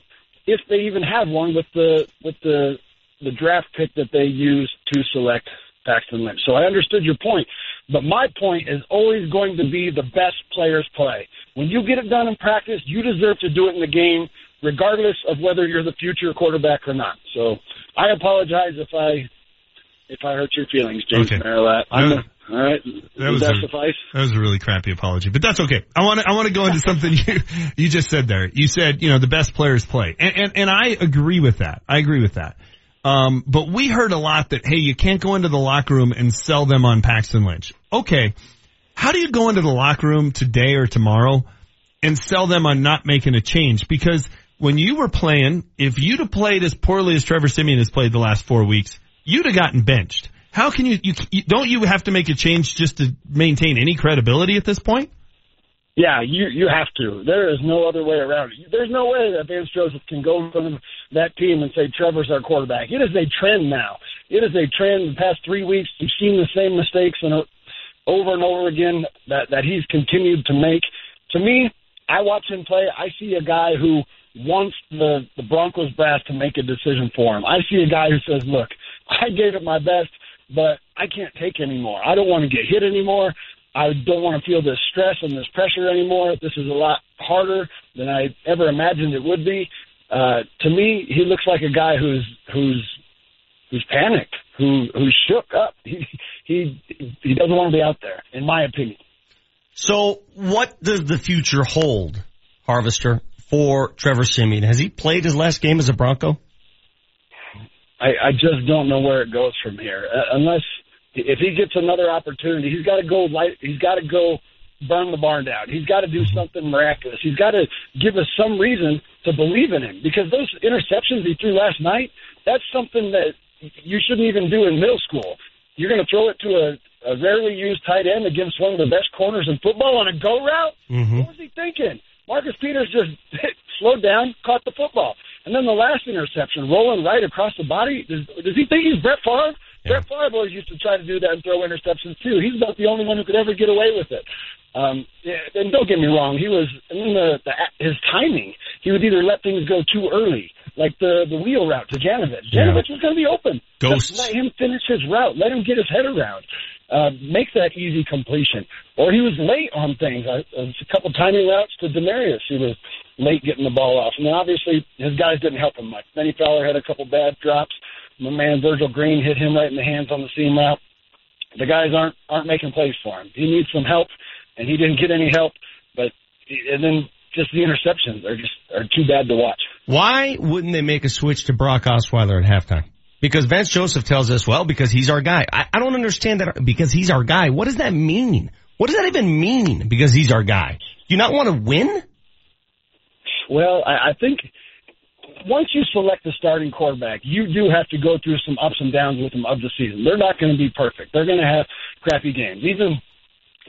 if they even have one with the with the the draft pick that they use to select Paxton Lynch. So I understood your point, but my point is always going to be the best players play. When you get it done in practice, you deserve to do it in the game, regardless of whether you're the future quarterback or not. So I apologize if I if I hurt your feelings, James Okay. Merilatt. I'm That- all right. That was that a- suffice? That was a really crappy apology, but that's okay. I want to I want to go into something you you just said there. You said you know the best players play, and and, and I agree with that. I agree with that. Um, but we heard a lot that hey, you can't go into the locker room and sell them on Paxton Lynch. Okay, how do you go into the locker room today or tomorrow and sell them on not making a change? Because when you were playing, if you'd have played as poorly as Trevor Siemian has played the last four weeks, you'd have gotten benched. How can you, you, don't you have to make a change just to maintain any credibility at this point? Yeah, you you have to. There is no other way around it. There's no way that Vance Joseph can go of that team and say Trevor's our quarterback. It is a trend now. It is a trend. The past three weeks, you've seen the same mistakes and over and over again that that he's continued to make. To me, I watch him play. I see a guy who wants the the Broncos brass to make a decision for him. I see a guy who says, "Look, I gave it my best, but I can't take anymore. I don't want to get hit anymore. I don't want to feel this stress and this pressure anymore. This is a lot harder than I ever imagined it would be. Uh, to me, he looks like a guy who's who's who's panicked, who who's shook up. He he he doesn't want to be out there, in my opinion. So what does the future hold, Harvester, for Trevor Siemian? Has he played his last game as a Bronco? I, I just don't know where it goes from here. Uh, unless if he gets another opportunity, he's got to go light. He's got to go burn the barn down. He's got to do something miraculous. He's got to give us some reason to believe in him because those interceptions he threw last night. That's something that you shouldn't even do in middle school. You're going to throw it to a a rarely used tight end against one of the best corners in football on a go route. Mm-hmm. What was he thinking? Marcus Peters just slowed down, caught the football, and then the last interception, rolling right across the body. Does, does he think he's Brett Favre? Brett Favre always used to try to do that and throw interceptions too. He's about the only one who could ever get away with it. Um, yeah, and don't get me wrong, he was. And then the, the his timing. He would either let things go too early, like the the wheel route to Janovich. Yeah. Janovich was going to be open. Ghosts. Just let him finish his route. Let him get his head around. Uh, make that easy completion. Or he was late on things. I, a couple timing routes to Demaryius. He was late getting the ball off. And then obviously his guys didn't help him much. Bennie Fowler had a couple bad drops. My man Virgil Green hit him right in the hands on the seam route. The guys aren't aren't making plays for him. He needs some help, and he didn't get any help. But and then just the interceptions are just are too bad to watch. Why wouldn't they make a switch to Brock Osweiler at halftime? Because Vance Joseph tells us, well, because he's our guy. I, I don't understand that. Because he's our guy. What does that mean? What does that even mean? Because he's our guy. Do you not want to win? Well, I, I think once you select the starting quarterback, you do have to go through some ups and downs with them of the season. They're not going to be perfect. They're going to have crappy games. Even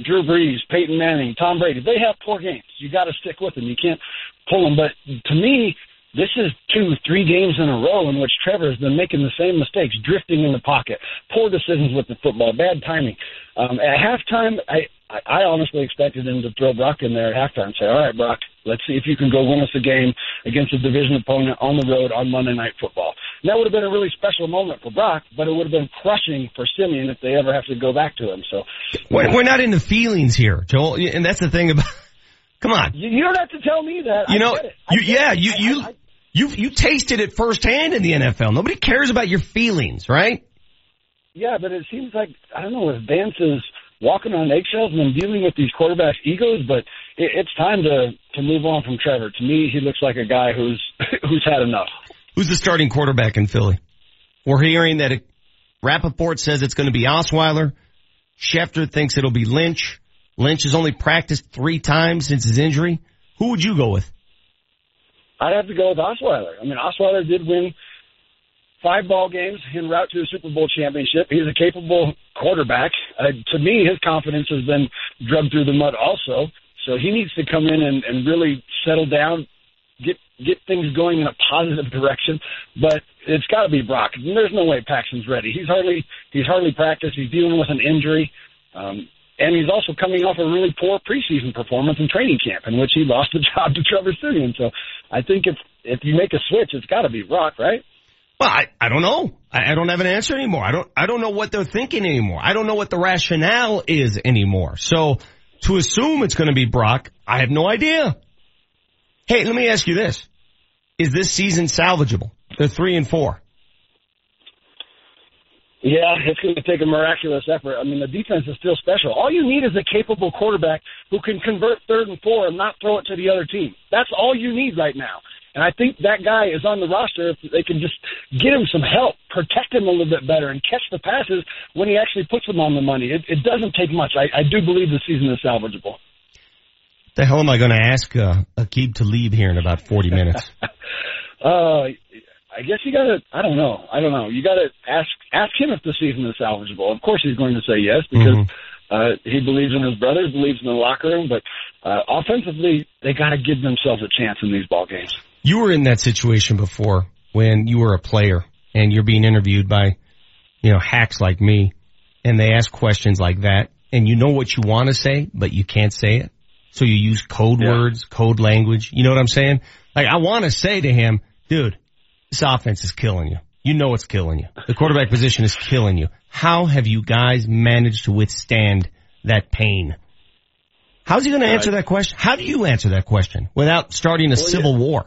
Drew Brees, Peyton Manning, Tom Brady, they have poor games. You got to stick with them. You can't pull them. But to me, this is two, three games in a row in which Trevor has been making the same mistakes, drifting in the pocket, poor decisions with the football, bad timing. Um, at halftime, I, I, honestly expected him to throw Brock in there at halftime and say, all right, Brock, let's see if you can go win us a game against a division opponent on the road on Monday Night Football. And that would have been a really special moment for Brock, but it would have been crushing for Siemian if they ever have to go back to him. So We're, we're not into feelings here, Joel. And that's the thing about, come on. you, don't have to tell me that. You know, get it. I you, yeah, you, I- you, I- you, you tasted it firsthand in the NFL. Nobody cares about your feelings, right? Yeah, but it seems like I don't know if Vance is walking on eggshells and dealing with these quarterbacks' egos, but it, it's time to to move on from Trevor. To me, he looks like a guy who's who's had enough. Who's the starting quarterback in Philly? We're hearing that it, Rapoport says it's going to be Osweiler. Schefter thinks it'll be Lynch. Lynch has only practiced three times since his injury. Who would you go with? I'd have to go with Osweiler. I mean, Osweiler did win five ball games en route to a Super Bowl championship. He's a capable quarterback. Uh, to me, his confidence has been drugged through the mud also. So he needs to come in and, and really settle down, get get things going in a positive direction. But it's got to be Brock. There's no way Paxton's ready. He's hardly he's hardly practiced. He's dealing with an injury. Um, and he's also coming off a really poor preseason performance in training camp, in which he lost the job to Trevor Siemian. So I think if if you make a switch, it's got to be Brock, right? Well, I, I don't know. I, I don't have an answer anymore. I don't, I don't know what they're thinking anymore. I don't know what the rationale is anymore. So to assume it's going to be Brock, I have no idea. Hey, let me ask you this. Is this season salvageable? They're three and four. Yeah, it's going to take a miraculous effort. I mean, the defense is still special. All you need is a capable quarterback who can convert third and four and not throw it to the other team. That's all you need right now. And I think that guy is on the roster if they can just get him some help, protect him a little bit better, and catch the passes when he actually puts them on the money. It, it doesn't take much. I, I do believe the season is salvageable. The hell am I going to ask uh, Aqib to leave here in about 40 minutes? Uh, I guess you gotta. I don't know. I don't know. You gotta ask ask him if the season is salvageable. Of course, he's going to say yes because uh, he believes in his brothers, believes in the locker room. But uh, offensively, they got to give themselves a chance in these ball games. You were in that situation before when you were a player and you're being interviewed by, you know, hacks like me and they ask questions like that and you know what you want to say, but you can't say it. So you use code words, code language. You know what I'm saying? Like I want to say to him, dude, this offense is killing you. You know it's killing you. The quarterback position is killing you. How have you guys managed to withstand that pain? How's he going to answer that question? How do you answer that question without starting a Well, civil war?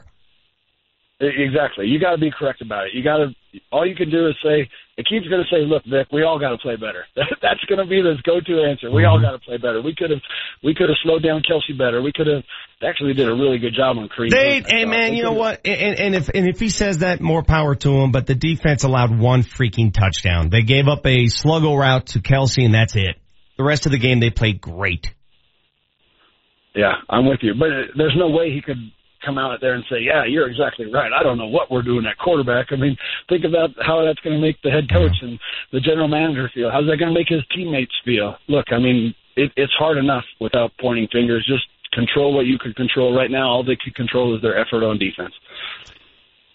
Exactly. You got to be correct about it. You got to. All you can do is say. It keeps going to say, "Look, Vic, we all got to play better." That's going to be this go-to answer. We all got to play better. We could have, we could have slowed down Kelce better. We could have actually did a really good job on Creed. They, hey man, you know what? And, and if and if he says that, more power to him. But the defense allowed one freaking touchdown. They gave up a sluggo route to Kelce, and that's it. The rest of the game, they played great. Yeah, I'm with you. But uh, there's no way he could come out there and say, "Yeah, you're exactly right. I don't know what we're doing at quarterback." I mean, think about how that's going to make the head coach and the general manager feel. How's that going to make his teammates feel? Look, I mean, it, it's hard enough without pointing fingers. Just control what you can control. Right now, all they can control is their effort on defense.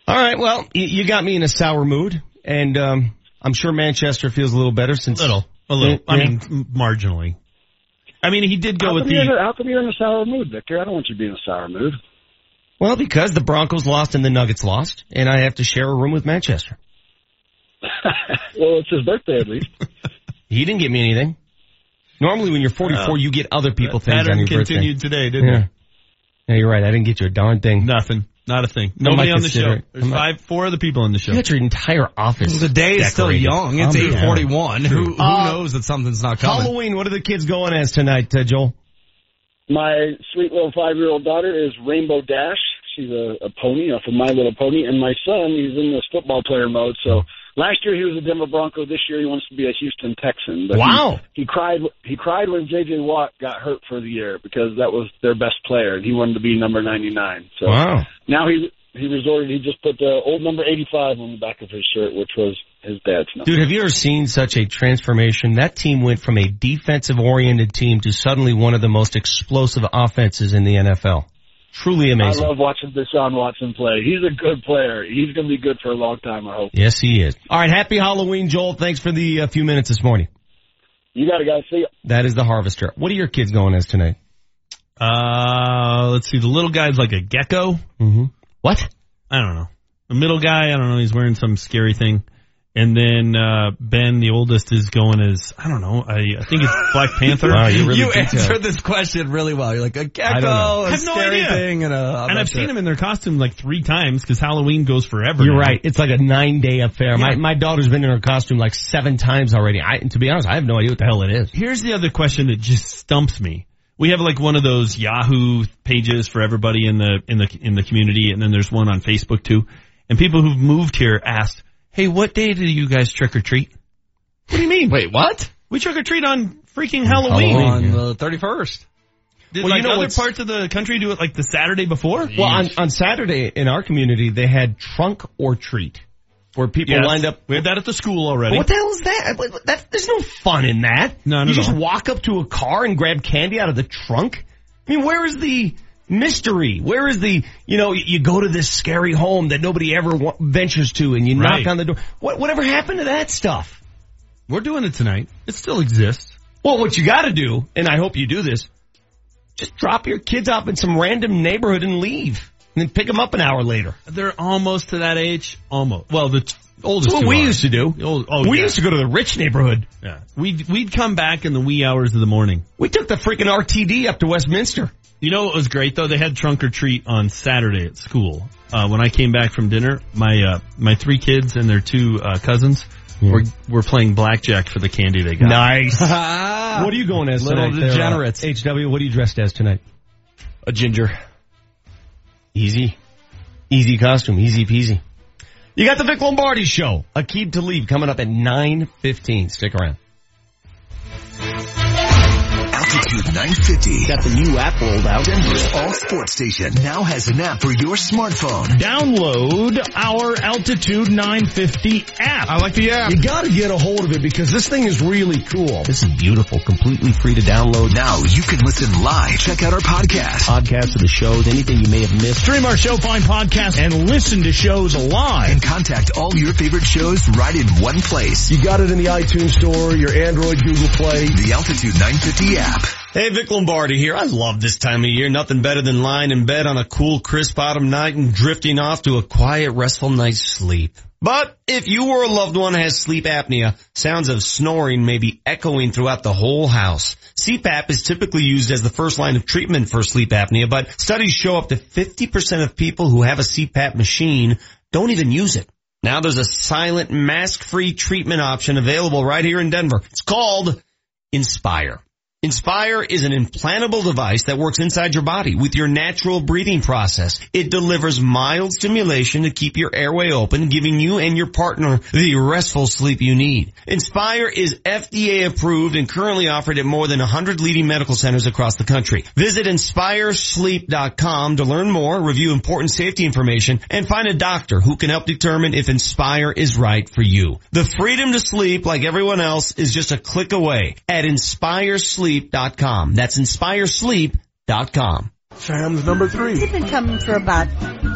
All right, well, you, you got me in a sour mood, and um, I'm sure Manchester feels a little better since a little, a little. Yeah, I mean, marginally. I mean, he did go How with come, you're in the. a, how come you're in a sour mood, Victor? I don't want you to be in a sour mood. Well, because the Broncos lost and the Nuggets lost, and I have to share a room with Manchester. well, it's his birthday at least. He didn't get me anything. Normally, when you're 44, Well, you get other people that things on pattern your birthday. continued today, didn't yeah. it? Yeah, you're right. I didn't get you a darn thing. Nothing. Not a thing. Nobody on the show. it. There's I might- five, four other people on the show. You got your entire office. The day is still young. It's Calm eight down. forty-one. Who, who Uh, knows that something's not coming? Halloween, what are the kids going as tonight, uh, Joel? My sweet little five-year-old daughter is Rainbow Dash. She's a, a pony off of My Little Pony, and my son, he's in this football player mode. So last year he was a Denver Bronco. This year he wants to be a Houston Texan. But Wow. He, he cried. He cried when J.J. Watt got hurt for the year because that was their best player, and he wanted to be number 99. So Wow. now he he resorted. He just put the old number 85 on the back of his shirt, which was his dad's number. Dude, have you ever seen such a transformation? That team went from a defensive oriented team to suddenly one of the most explosive offenses in the NFL. Truly amazing. I love watching Deshaun Watson play. He's a good player. He's going to be good for a long time, I hope. Yes, he is. All right. Happy Halloween, Joel. Thanks for the uh, few minutes this morning. You got it, guys. See ya. That is the harvester. What are your kids going as tonight? Uh, let's see. The little guy's like a gecko. Mm-hmm. What? I don't know. The middle guy, I don't know. He's wearing some scary thing. And then uh Ben, the oldest, is going as I don't know. I, I think it's Black Panther. Wow, you're really you detailed. answered this question really well. You're like a gecko, know. a I have no scary thing, and a. I'm and I've sure. seen them in their costume like three times because Halloween goes forever. You're now. right. It's like a nine day affair. My my daughter's been in her costume like seven times already. I, to be honest, I have no idea what the hell it is. Here's the other question that just stumps me. We have like one of those Yahoo pages for everybody in the in the in the community, and then there's one on Facebook too. And people who've moved here asked, "Hey, what day do you guys trick or treat?" What do you mean? Wait, what? We trick or treat on freaking Halloween. On the thirty-first. Did Well, like you know other what's- parts of the country do it like the Saturday before? Well, on, on Saturday in our community, they had trunk or treat, where people Yes. lined up. We had that at the school already. What the hell is that? What- that? There's no fun in that. None you at just all. walk up to a car and grab candy out of the trunk. I mean, where is the mystery? Where is the, you know, you- go to this scary home that nobody ever wa- ventures to and you Right. knock on the door. What, whatever happened to that stuff? We're doing it tonight. It still exists. Well, what you gotta do, and I hope you do this, just drop your kids off in some random neighborhood and leave. And then pick them up an hour later. They're almost to that age. Almost. Well, the t- oldest. That's what we are. used to do. Old- oh, we yeah. used to go to the rich neighborhood. Yeah. We'd, we'd come back in the wee hours of the morning. We took the freaking RTD up to Westminster. You know what was great though? They had trunk or treat on Saturday at school. Uh, when I came back from dinner, my, uh, my three kids and their two, uh, cousins were, were playing blackjack for the candy they got. Nice. What are you going as Little tonight? there, uh, degenerates. HW, what are you dressed as tonight? a ginger. Easy. Easy costume. Easy peasy. You got the Vic Lombardi show. Aqib Talib coming up at 9.15. Stick around. Altitude 950. Got the new app rolled out. Denver's all sports station now has an app for your smartphone. Download our Altitude 950 app. I like the app. You gotta get a hold of it because this thing is really cool. This is beautiful. Completely free to download. Now you can listen live. Check out our podcast. Podcasts of the shows, anything you may have missed. Stream our show, find podcasts, and listen to shows live. And contact all your favorite shows right in one place. You got it in the iTunes store, your Android, Google Play. The Altitude 950 app. Hey, Vic Lombardi here. I love this time of year. Nothing better than lying in bed on a cool, crisp autumn night and drifting off to a quiet, restful night's sleep. But if you or a loved one has sleep apnea, sounds of snoring may be echoing throughout the whole house. CPAP is typically used as the first line of treatment for sleep apnea, but studies show up to 50% of people who have a CPAP machine don't even use it. Now there's a silent, mask-free treatment option available right here in Denver. It's called Inspire. Inspire is an implantable device that works inside your body with your natural breathing process. It delivers mild stimulation to keep your airway open, giving you and your partner the restful sleep you need. Inspire is FDA approved and currently offered at more than 100 leading medical centers across the country. Visit inspiresleep.com to learn more, review important safety information, and find a doctor who can help determine if Inspire is right for you. The freedom to sleep like everyone else is just a click away at inspiresleep.com. That's inspiresleep.com. Sam's number three. They've been coming for about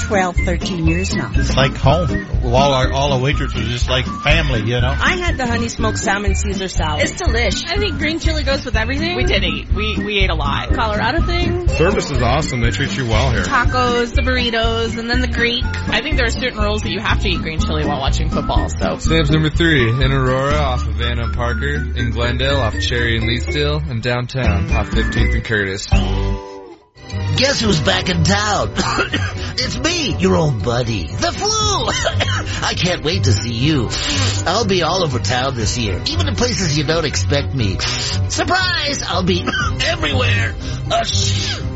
12, 13 years now. It's like home. All our all the waitresses just like family, you know. I had the honey smoked salmon Caesar salad. It's delish. I think green chili goes with everything. We did eat. We we ate a lot. Colorado thing. Service is awesome. They treat you well here. Tacos, the burritos, and then the Greek. I think there are certain rules that you have to eat green chili while watching football. So Sam's number three in Aurora off of Anna Parker, in Glendale off Cherry and Leetsdale, and downtown off 15th and Curtis. Guess who's back in town? it's me, your old buddy. The flu! I can't wait to see you. I'll be all over town this year, even in places you don't expect me. Surprise! I'll be everywhere. Uh,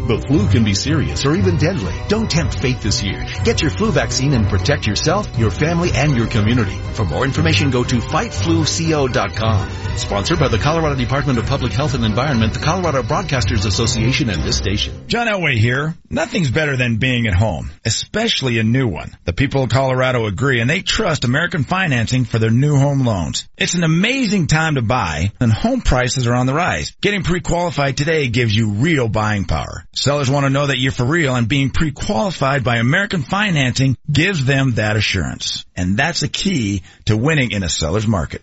The flu can be serious or even deadly. Don't tempt fate this year. Get your flu vaccine and protect yourself, your family, and your community. For more information, go to fightfluco.com. Sponsored by the Colorado Department of Public Health and Environment, the Colorado Broadcasters Association, and this station. John Elway here. Nothing's better than being at home, especially a new one. The people of Colorado agree and they trust American Financing for their new home loans. It's an amazing time to buy and home prices are on the rise. Getting pre-qualified today gives you real buying power. Sellers want to know that you're for real and being pre-qualified by American Financing gives them that assurance. And that's a key to winning in a seller's market.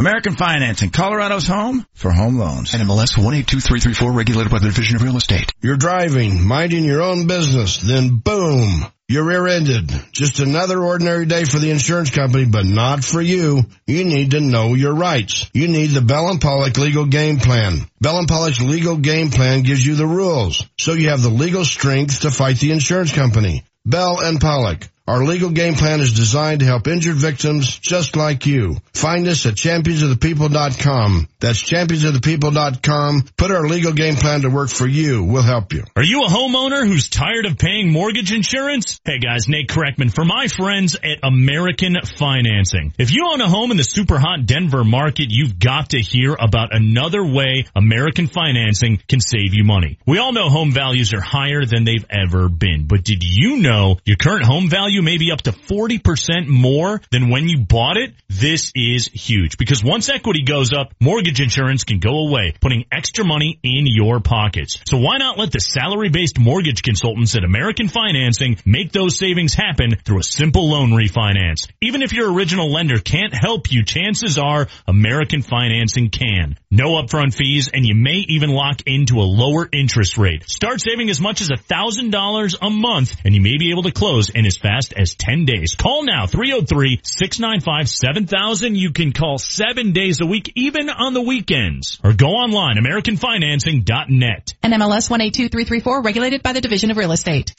American Financing, Colorado's home for home loans. NMLS 182334 regulated by the Division of Real Estate. You're driving, minding your own business, then boom, you're rear-ended. Just another ordinary day for the insurance company, but not for you. You need to know your rights. You need the Bell and Pollock legal game plan. Bell and Pollock's legal game plan gives you the rules, so you have the legal strength to fight the insurance company. Bell and Pollock. Our legal game plan is designed to help injured victims just like you. Find us at championsofthepeople.com. That's championsofthepeople.com. Put our legal game plan to work for you. We'll help you. Are you a homeowner who's tired of paying mortgage insurance? Hey guys, Nate Kreckman for my friends at American Financing. If you own a home in the super hot Denver market, you've got to hear about another way American Financing can save you money. We all know home values are higher than they've ever been, but did you know your current home value may be up to 40% more than when you bought it? This is huge because once equity goes up, mortgage insurance can go away, putting extra money in your pockets. So why not let the salary-based mortgage consultants at American Financing make those savings happen through a simple loan refinance? Even if your original lender can't help you, chances are American Financing can. No upfront fees and you may even lock into a lower interest rate. Start saving as much as $1,000 a month and you may be able to close in as fast as 10 days. Call now 303-695-7000. You can call seven days a week, even on the weekends. Or go online, AmericanFinancing.net. And MLS 182334, regulated by the Division of Real Estate.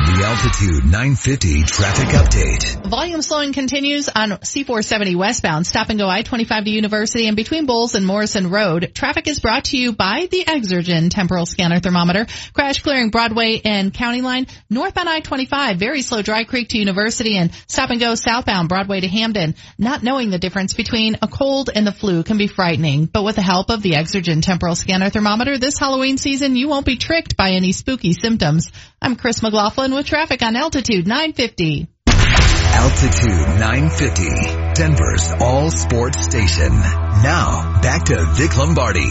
The Altitude 950 traffic update. Volume slowing continues on C470 westbound. Stop and go I-25 to University and between Bowles and Morrison Road. Traffic is brought to you by the Exergen temporal scanner thermometer. Crash clearing Broadway and County Line. Northbound I-25, very slow Dry Creek to University and stop and go southbound Broadway to Hampden. Not knowing the difference between a cold and the flu can be frightening, but with the help of the Exergen temporal scanner thermometer this Halloween season, you won't be tricked by any spooky symptoms. I'm Chris McLaughlin with traffic on Altitude 950. Altitude 950, Denver's all sports station. Now, back to Vic Lombardi.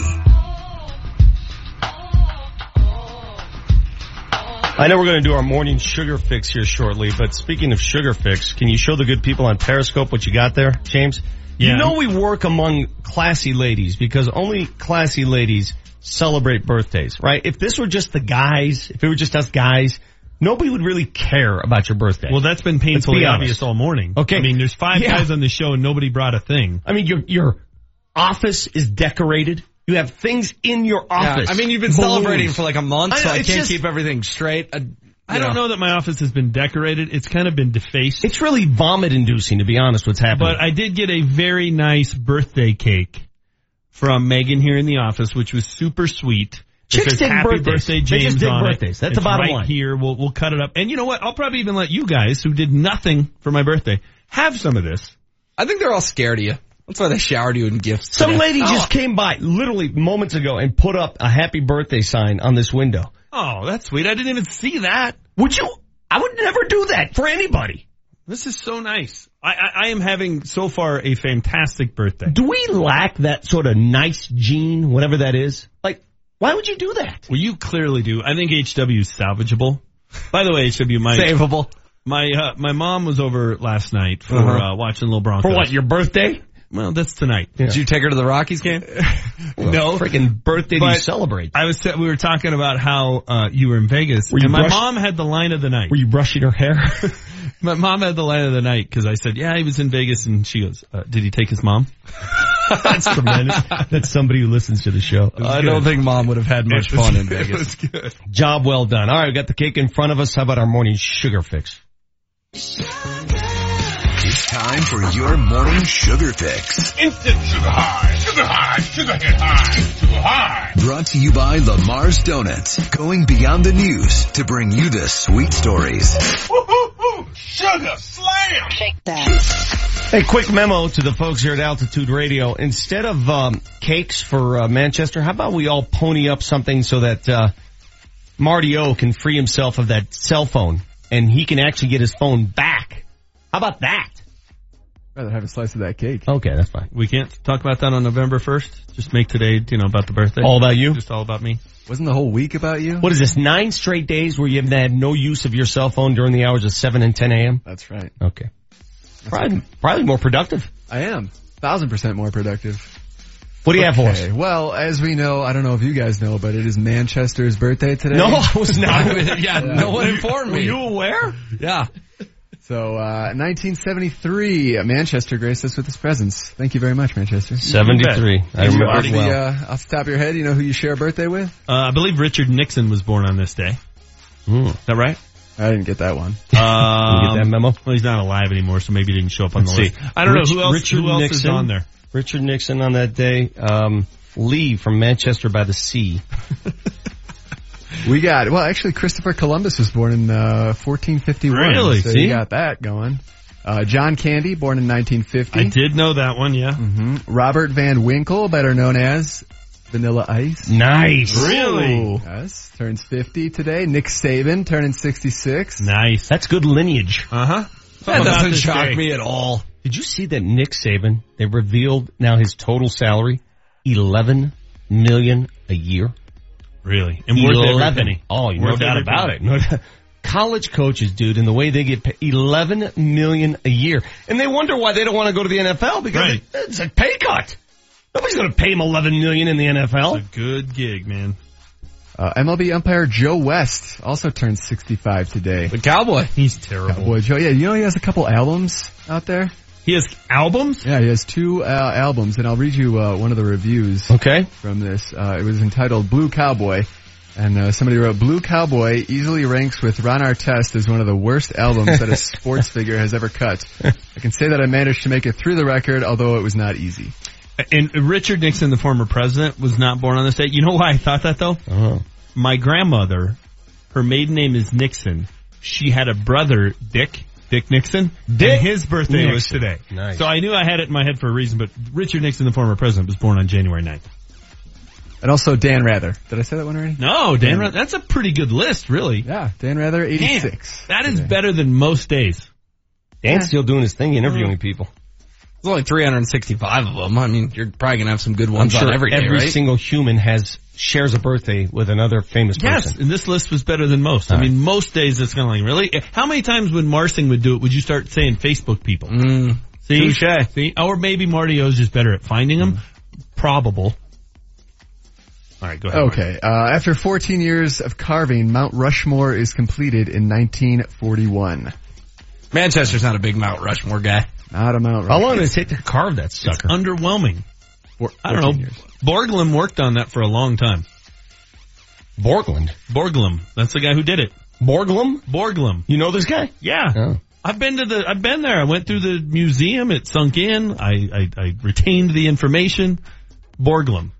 I know we're going to do our morning sugar fix here shortly, but speaking of sugar fix, can you show the good people on Periscope what you got there, James? Yeah. You know we work among classy ladies because only classy ladies celebrate birthdays, right? If this were just the guys, if it were just us guys, nobody would really care about your birthday. Well, that's been Let's be painfully obvious all morning. Okay. I mean, there's five Yeah. guys on the show and nobody brought a thing. I mean, your your office is decorated. You have things in your Yeah, office. I mean, you've been Balloons. celebrating for like a month, I so know, I can't just- keep everything straight. I, I don't know that my office has been decorated. It's kind of been defaced. It's really vomit inducing, to be honest. What's happening? But I did get a very nice birthday cake from Megan here in the office, which was super sweet. It Chicks says, dig Happy birthdays. birthday, They James just dig on it. birthdays. That's the It's bottom right line. Here, we'll we'll cut it up. And you know what? I'll probably even let you guys who did nothing for my birthday have some of this. I think they're all scared of you. That's why they showered you in gifts. Some today. lady Oh. just came by literally moments ago and put up a happy birthday sign on this window. Oh, that's sweet. I didn't even see that. Would you? I would never do that for anybody. This is so nice. I, I, I am having so far a fantastic birthday. Do we lack that sort of nice gene, whatever that is? Like, why would you do that? Well, you clearly do. I think HW is salvageable. By the way, HW, my Savable. My uh, my mom was over last night for Uh-huh. uh, watching Little Broncos. For what? Your birthday? Well, that's tonight. Did you take her to the Rockies game? no, freaking birthday do you celebrate? I was we were talking about how uh, you were in Vegas, Were you and my brush- mom had the line of the night. Were you brushing her hair? my mom had the line of the night because I said, "Yeah, he was in Vegas," and she goes, uh, "Did he take his mom?" That's tremendous. That's somebody who listens to the show. I don't think mom would have had much It was- fun in It Vegas. was good. Job well done. All right, we got the cake in front of us. How about our morning sugar fix? It's time for your morning sugar fix. Instant sugar high, sugar high, sugar hit high, sugar high. Brought to you by Lamar's Donuts. Going beyond the news to bring you the sweet stories. Woo-hoo-hoo, sugar slam. Shake that. Hey, quick memo to the folks here at Altitude Radio. Instead of um, cakes for uh, Manchester, how about we all pony up something so that uh, Marty O can free himself of that cell phone and he can actually get his phone back. How about that? Rather have a slice of that cake. Okay, that's fine. We can't talk about that on November first. Just make today, you know, about the birthday. All about you? Just all about me. Wasn't the whole week about you? What is this, nine straight days where you have had no use of your cell phone during the hours of 7 and 10 a.m.? That's right. Okay. Probably, probably more productive. I am. Thousand percent more productive. What do you have for us? Well, as we know, I don't know if you guys know, but it is Manchester's birthday today. No, I was not. yeah, no one informed Were me. you aware? Yeah. So, uh, 1973, uh, Manchester graced us with his presence. Thank you very much, Manchester. 73. I You remember off it the, well. uh, off the top of your head, you know who you share a birthday with? Uh, I believe Richard Nixon was born on this day. Mm. Is that right? I didn't get that one. Um, You get that memo? Well, he's not alive anymore, so maybe he didn't show up on Let's the see. list. I don't Rich- know who else. Richard who else is Nixon. on there? Richard Nixon on that day. Um, Lee from Manchester by the Sea. We got, well, actually, Christopher Columbus was born in, uh, 1451. Really? So See? you got that going. Uh, John Candy, born in 1950. I did know that one, yeah. hmm Robert Van Winkle, better known as Vanilla Ice. Nice. Really? Yes, turns 50 today. Nick Saban turning 66. Nice. That's good lineage. Uh huh. That doesn't shock me at all. Did you see that Nick Saban, they revealed now his total salary, 11 million a year? Really? And worth every 11. penny. Oh, no doubt about penny. it. No. College coaches, dude, and the way they get paid, 11 million a year. And they wonder why they don't want to go to the NFL because Right. it- it's a pay cut. Nobody's going to pay him 11 million in the NFL. It's a good gig, man. Uh, MLB umpire Joe West also turned 65 today. The cowboy. He's terrible. Cowboy Joe, yeah, you know he has a couple albums out there? He has albums? Yeah, he has two uh, albums, and I'll read you uh, one of the reviews Okay. from this. Uh, it was entitled Blue Cowboy, and uh, somebody wrote, Blue Cowboy easily ranks with Ron Artest as one of the worst albums that a sports figure has ever cut. I can say that I managed to make it through the record, although it was not easy. And Richard Nixon, the former president, was not born on this day. You know why I thought that though? Uh-huh. My grandmother, her maiden name is Nixon. She had a brother, Dick, Dick Nixon. Dick and his birthday was today. Nice. So I knew I had it in my head for a reason, but Richard Nixon, the former president, was born on January 9th. And also Dan Rather. Did I say that one already? No, Dan, Ra- that's a pretty good list, really. Yeah, Dan Rather, 86. That is better than most days. Dan's still doing his thing, interviewing people. There's only 365 of them. I mean, you're probably gonna have some good I'm ones sure on every day, every right? single human has shares a birthday with another famous Yes, person. and this list was better than most. I All mean, most days it's kind of like, really? How many times when Marsing would do it, would you start saying Facebook people? Mm, See? touche. See? Or maybe Marty O's just better at finding them. Probable. All right, go ahead. Okay. Uh, after 14 years of carving, Mount Rushmore is completed in 1941. Manchester's not a big Mount Rushmore guy. Not a Mount Rushmore. How long did it take to carve that It's sucker? underwhelming. Four- I don't know. years. Borglum worked on that for a long time. Borgland. Borglum. That's the guy who did it. Borglum? Borglum. You know this guy? Yeah. Oh. I've been to the, I've been there. I went through the museum. It sunk in. I, I, I retained the information. Borglum.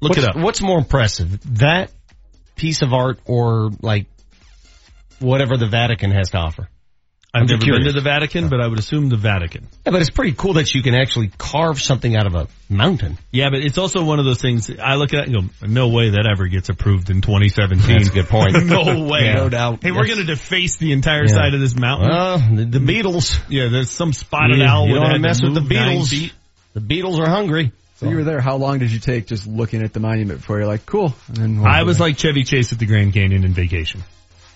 Look what's, it up. What's more impressive, that piece of art or like whatever the Vatican has to offer? I've I'm never curious. been to the Vatican, but I would assume the Vatican. Yeah, but it's pretty cool that you can actually carve something out of a mountain. Yeah, but it's also one of those things. I look at it and go, "No way that ever gets approved in 2017." That's a good point. no way, Yeah. No doubt. Hey, we're going to deface the entire Yeah. side of this mountain. Well, the, the mm. Beatles. yeah, there's some spotted You- owl. you don't wanna mess with the Beatles. The Beatles are hungry. So you were there. How long did you take just looking at the monument before you're like, cool? And then I was like Chevy Chase at the Grand Canyon in vacation.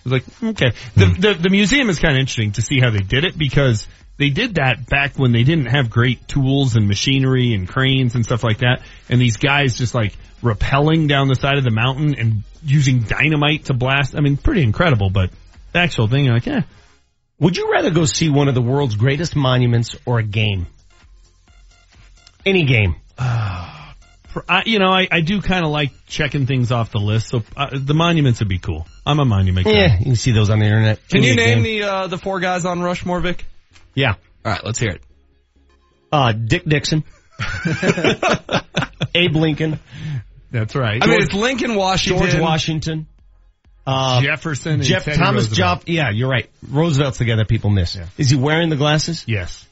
I was like, okay. The, Hmm. the, the museum is kind of interesting to see how they did it because they did that back when they didn't have great tools and machinery and cranes and stuff like that. And these guys just like rappelling down the side of the mountain and using dynamite to blast. I mean, pretty incredible, but the actual thing, you're like, eh. Would you rather go see one of the world's greatest monuments or a game? Any game. For- I, you know, I, I do kind of like checking things off the list. So uh, the monuments would be cool. I'm a monument guy. Yeah, you can see those on the internet. Can you name game. the uh, the four guys on Rushmore, Vic? Yeah. All right, let's hear it. Uh, Dick Dixon. Abe Lincoln. That's right. I mean, it's Lincoln, Washington, George Washington. Uh, Jefferson Jeff Teddy Thomas Roosevelt. Job. Yeah, you're right. Roosevelt's the guy that people miss. Is he wearing the glasses? Yes.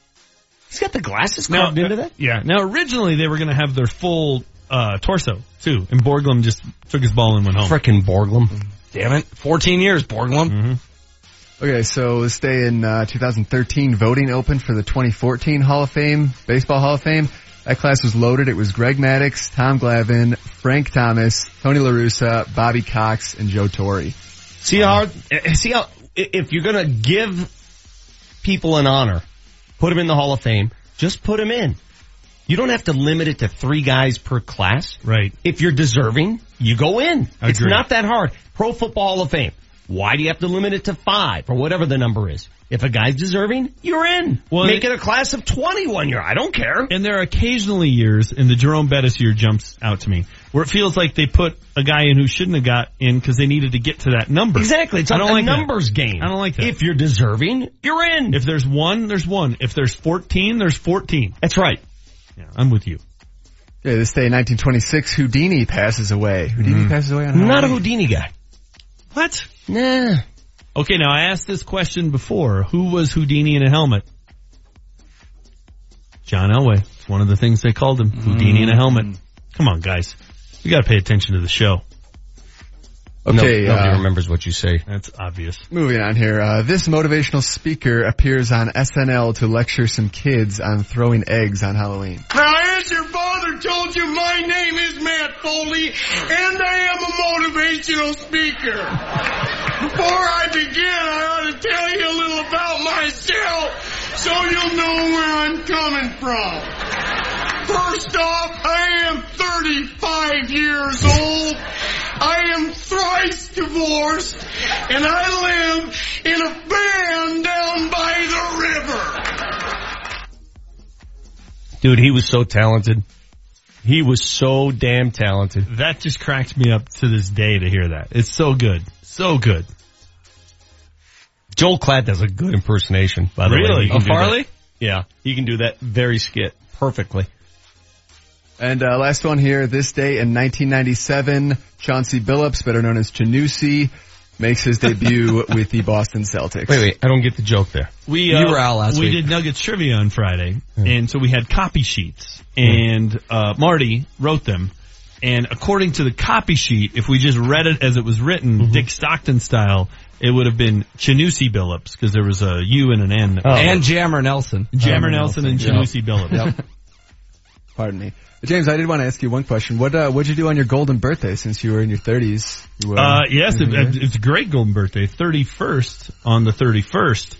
He's got the glasses Now, carved into that? Yeah. Now, originally they were going to have their full uh, torso too, and Borglum just took his ball and went home. Frickin' Borglum. Damn it, 14 years, Borglum. Mm-hmm. Okay, so this day in uh, 2013, voting opened for the 2014 Hall of Fame, Baseball Hall of Fame. That class was loaded. It was Greg Maddux, Tom Glavine, Frank Thomas, Tony La Russa, Bobby Cox, and Joe Torre. See how, eh, see how, if you're gonna give people an honor, put them in the Hall of Fame, just put them in. You don't have to limit it to three guys per class. Right. If you're deserving, you go in. It's not that hard. Pro Football Hall of Fame. Why do you have to limit it to five or whatever the number is? If a guy's deserving, you're in. Well, Make it- it a class of 21 year. I don't care. And there are occasionally years, and the Jerome Bettis year jumps out to me, where it feels like they put a guy in who shouldn't have got in because they needed to get to that number. Exactly. It's I a don't like that. numbers game. I don't like that. If you're deserving, you're in. If there's one, there's one. If there's 14, there's 14. That's right. Yeah, I'm with you. Yeah, this day in 1926, Houdini passes away. Houdini mm-hmm. passes away on I'm not a Houdini guy. What? Nah. Okay, now I asked this question before. Who was Houdini in a helmet? John Elway. It's one of the things they called him. Houdini in a helmet. Mm. Come on, guys. You gotta pay attention to the show. Okay, No, nobody uh, remembers what you say. That's obvious. Moving on here. Uh, this motivational speaker appears on SNL to lecture some kids on throwing eggs on Halloween. Now, as your father told you, my name is Matt Foley, and I am a motivational speaker. Before I begin, I ought to tell you a little about myself so you'll know where I'm coming from. First off, I am 35 years old. I am thrice divorced, and I live in a van down by the river. Dude, he was so talented. He was so damn talented. That just cracks me up to this day to hear that. It's so good. So good. Joel Klatt does a good impersonation, by the way. Really? He can Of that. Farley? Yeah, he can do that very skit perfectly. And uh, last one here. This day in 1997, Chauncey Billups, better known as Chanusi, makes his debut with the Boston Celtics. Wait, wait, I don't get the joke there. We You uh, were out last we week. did Nuggets trivia on Friday, and so we had copy sheets, and uh, Marty wrote them. And according to the copy sheet, if we just read it as it was written, Dick Stockton style, it would have been Chanusi Billups because there was a U and an N. Oh. And Jammer Nelson. Jammer Nelson and yeah. Chanusi Billups. Yep. Pardon me. James, I did want to ask you one question. What uh, what'd you do on your golden birthday since you were in your 30s? You were, Uh, yes, it, it's a great golden birthday. 31st on the 31st.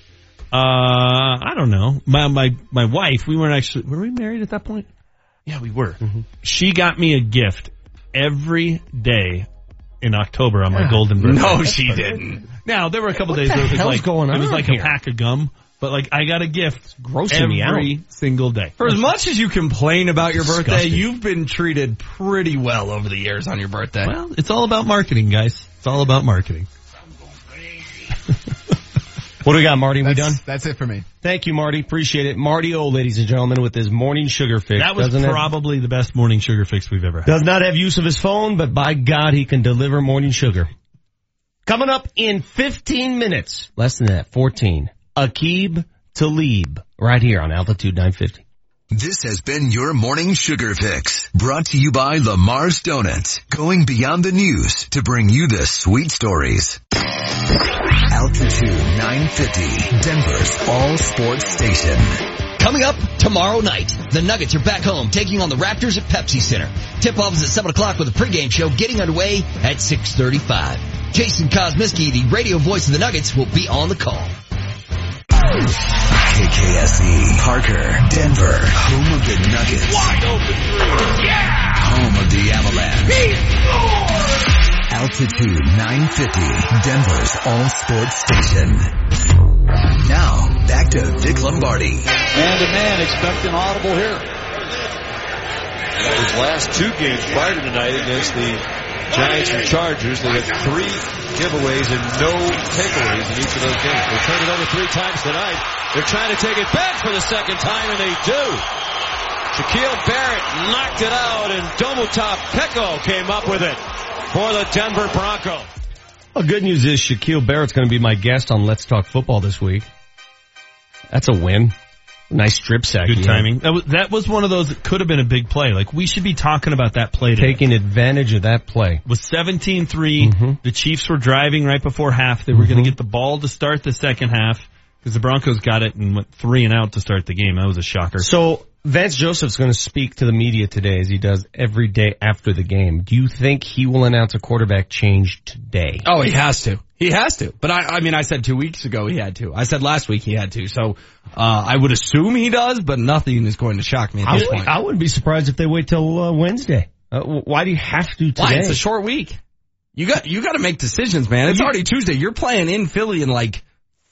Uh, I don't know. My, my, my wife, we weren't actually, were we married at that point? Yeah, we were. She got me a gift every day in October on my golden birthday. No, she didn't. Now there were a couple What days where it was like going it was like here? a pack of gum, but like I got a gift grossing me every single day. For as much as you complain about your birthday, you've been treated pretty well over the years on your birthday. Well, it's all about marketing, guys. It's all about marketing. What do we got, Marty? We done? That's it for me. Thank you, Marty. Appreciate it. Marty O, ladies and gentlemen, with his morning sugar fix. That was Doesn't have- probably the best morning sugar fix we've ever had. Does not have use of his phone, but by God, he can deliver morning sugar. Coming up in 15 minutes, less than that, 14, Aqib Talib, right here on Altitude 950. This has been your morning sugar fix brought to you by Lamar's Donuts, going beyond the news to bring you the sweet stories. Altitude 950, Denver's all sports station. Coming up tomorrow night, the Nuggets are back home taking on the Raptors at Pepsi Center. Tip-off is at 7 o'clock with a pregame show getting underway at 6.35. Jason Kosmicki, the radio voice of the Nuggets, will be on the call. KKSE, E, Parker, Denver, home of the Nuggets. Wide open three. Yeah! Home of the Avalanche. Altitude 950, Denver's all sports station. Now, back to Vic Lombardi. Man to man, expect an audible here. His last two games prior to tonight against the Giants and Chargers, they had three giveaways and no takeaways in each of those games. They turned it over three times tonight. They're trying to take it back for the second time, and they do. Shaquille Barrett knocked it out, and Domata Peko came up with it for the Denver Broncos. Well, good news is Shaquille Barrett's going to be my guest on Let's Talk Football this week. That's a win. Nice strip sack. Good timing. That was, that was one of those that could have been a big play. Like we should be talking about that play. today. Taking advantage of that play. was 17-3. Mm-hmm. The Chiefs were driving right before half. They were going to mm-hmm. get the ball to start the second half because the Broncos got it and went three and out to start the game. That was a shocker. So Vance Joseph's going to speak to the media today as he does every day after the game. Do you think he will announce a quarterback change today? Oh, he has to. He has to. But I, I mean, I said two weeks ago he had to. I said last week he had to. So, uh, I would assume he does, but nothing is going to shock me at I, this would, point. I wouldn't be surprised if they wait till uh, Wednesday. Uh, why do you have to today? Why? It's a short week. You got, you got to make decisions, man. It's already Tuesday. You're playing in Philly in like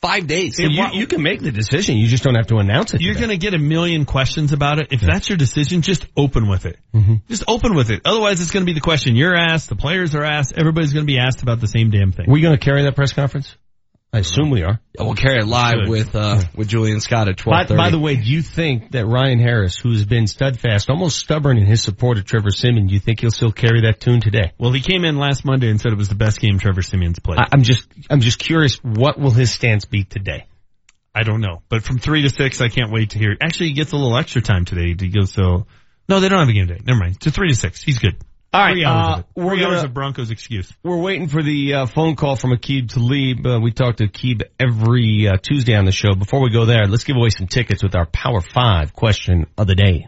five days. So you, you can make the decision. You just don't have to announce it. You're going to get a million questions about it. If that's your decision, just open with it. Mm-hmm. Just open with it. Otherwise, it's going to be the question you're asked, the players are asked, everybody's going to be asked about the same damn thing. we going to carry that press conference? I assume we are. We'll carry it live Good. with, uh, with Julian Scott at 1230. by the way, do you think that Ryan Harris, who's been steadfast, almost stubborn in his support of Trevor Siemian, do you think he'll still carry that tune today? Well, he came in last Monday and said it was the best game Trevor Siemian's played. I, I'm just, I'm just curious, what will his stance be today? I don't know, but from three to six, I can't wait to hear. Actually, he gets a little extra time today. He goes so. No, they don't have a game day. Never mind. To three to six, he's good. All right, three hours uh, of it. we're Three gonna- of Broncos excuse. We're waiting for the uh, phone call from Aqib Talib. Uh, we talk to Aqib every uh, Tuesday on the show. Before we go there, let's give away some tickets with our Power 5 question of the day.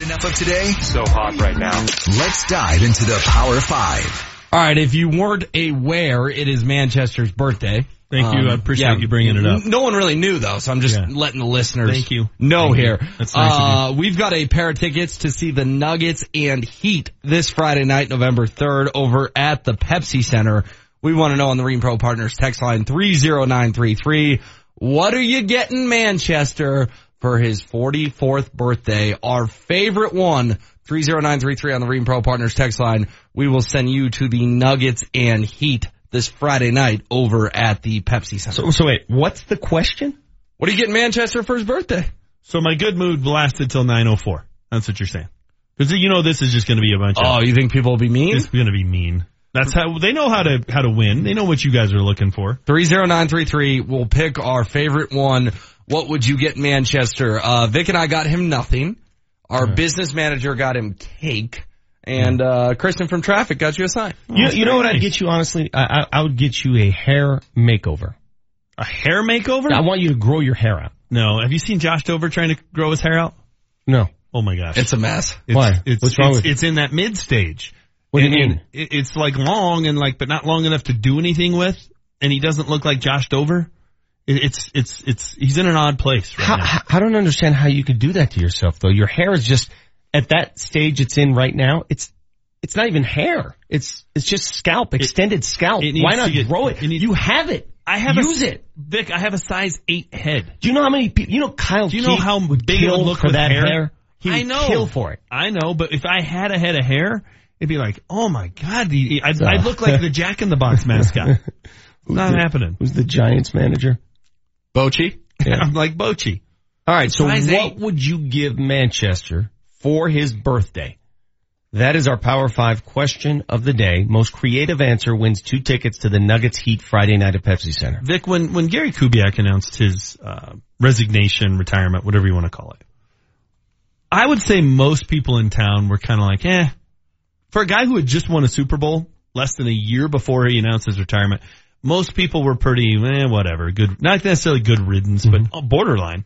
Enough of today? So hot right now. Let's dive into the Power Five. All right, if you weren't aware, it is Manchester's birthday. Thank you. I appreciate you bringing it up. No one really knew though, so I'm just Yeah. letting the listeners Thank you. know Thank you. here. That's nice uh, we've got a pair of tickets to see the Nuggets and Heat this Friday night, November 3rd over at the Pepsi Center. We want to know on the Reen Pro Partners text line 30933. What are you getting Manchester for his 44th birthday? Our favorite one, 30933 on the Reen Pro Partners text line. We will send you to the Nuggets and Heat this Friday night over at the Pepsi Center. So, so wait, what's the question? What are you getting Manchester for his birthday? So my good mood lasted till 9:04. That's what you're saying. Because you know this is just going to be a bunch of. Oh, you think people will be mean? It's going to be mean. That's how they know how to how to win. They know what you guys are looking for. 30933. We'll pick our favorite one. What would you get Manchester? Uh, Vic and I got him nothing. Our business manager got him cake. And, uh, Kristen from traffic got you a sign. You, you know what I'd get you honestly? I, I, I would get you a hair makeover. A hair makeover? I want you to grow your hair out. No. Have you seen Josh Dover trying to grow his hair out? No. Oh my gosh. It's a mess. It's, Why? It's, What's wrong it's, with it? It's in that mid stage. What do you And- mean? and It's like long and like, but not long enough to do anything with. And he doesn't look like Josh Dover. It's, it's, it's, he's in an odd place right How, now. how- I don't understand how you could do that to yourself though. Your hair is just, at that stage it's in right now, it's it's not even hair. It's it's just scalp, extended scalp. it Why not get- grow it? you have it. I have it use a, it. Vic, I have a size eight head. Do you know how many people? You know Kyle. Do you know how big it kill would look for that hair? hair? He I know. kill for it. I know, but if I had a head of hair, it'd be like, oh my god, the, I'd, I'd look like the Jack in the Box mascot. Who's Not the- happening. Who's the Giants manager? Bochy. Yeah. I'm like Bochy. All right. So Size what eight. would you give Manchester for his birthday? That is our Power Five question of the day. Most creative answer wins two tickets to the Nuggets Heat Friday night at Pepsi Center. Vic, when when Gary Kubiak announced his uh, resignation, retirement, whatever you want to call it, I would say most people in town were kind of like, eh. For a guy who had just won a Super Bowl less than a year before he announced his retirement, most people were pretty, eh, whatever, good, not necessarily good riddance, but uh, borderline.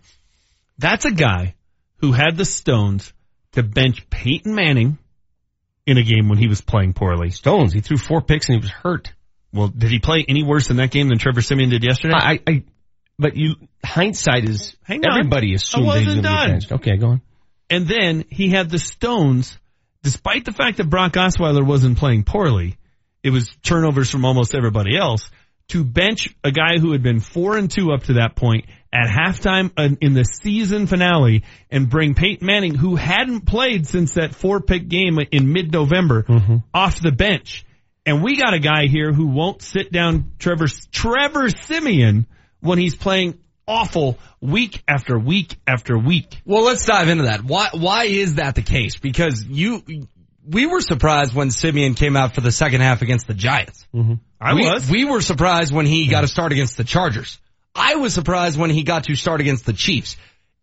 That's a guy who had the stones to bench Peyton Manning in a game when he was playing poorly. Stones, he threw four picks and he was hurt. Well, did he play any worse in that game than Trevor Siemian did yesterday? I, I, but you, hindsight is, Hang on. everybody assumed that he was wasn't going to be benched. Okay, go on. And then he had the stones, despite the fact that Brock Osweiler wasn't playing poorly, it was turnovers from almost everybody else, to bench a guy who had been four and two up to that point at halftime in the season finale and bring Peyton Manning, who hadn't played since that four pick game in mid-November, mm-hmm. off the bench. And we got a guy here who won't sit down Trevor, Trevor Siemian when he's playing awful week after week after week. Well, let's dive into that. Why why is that the case? Because you we were surprised when Siemian came out for the second half against the Giants. Mm-hmm. I we, was. We were surprised when he got a start against the Chargers. I was surprised when he got to start against the Chiefs.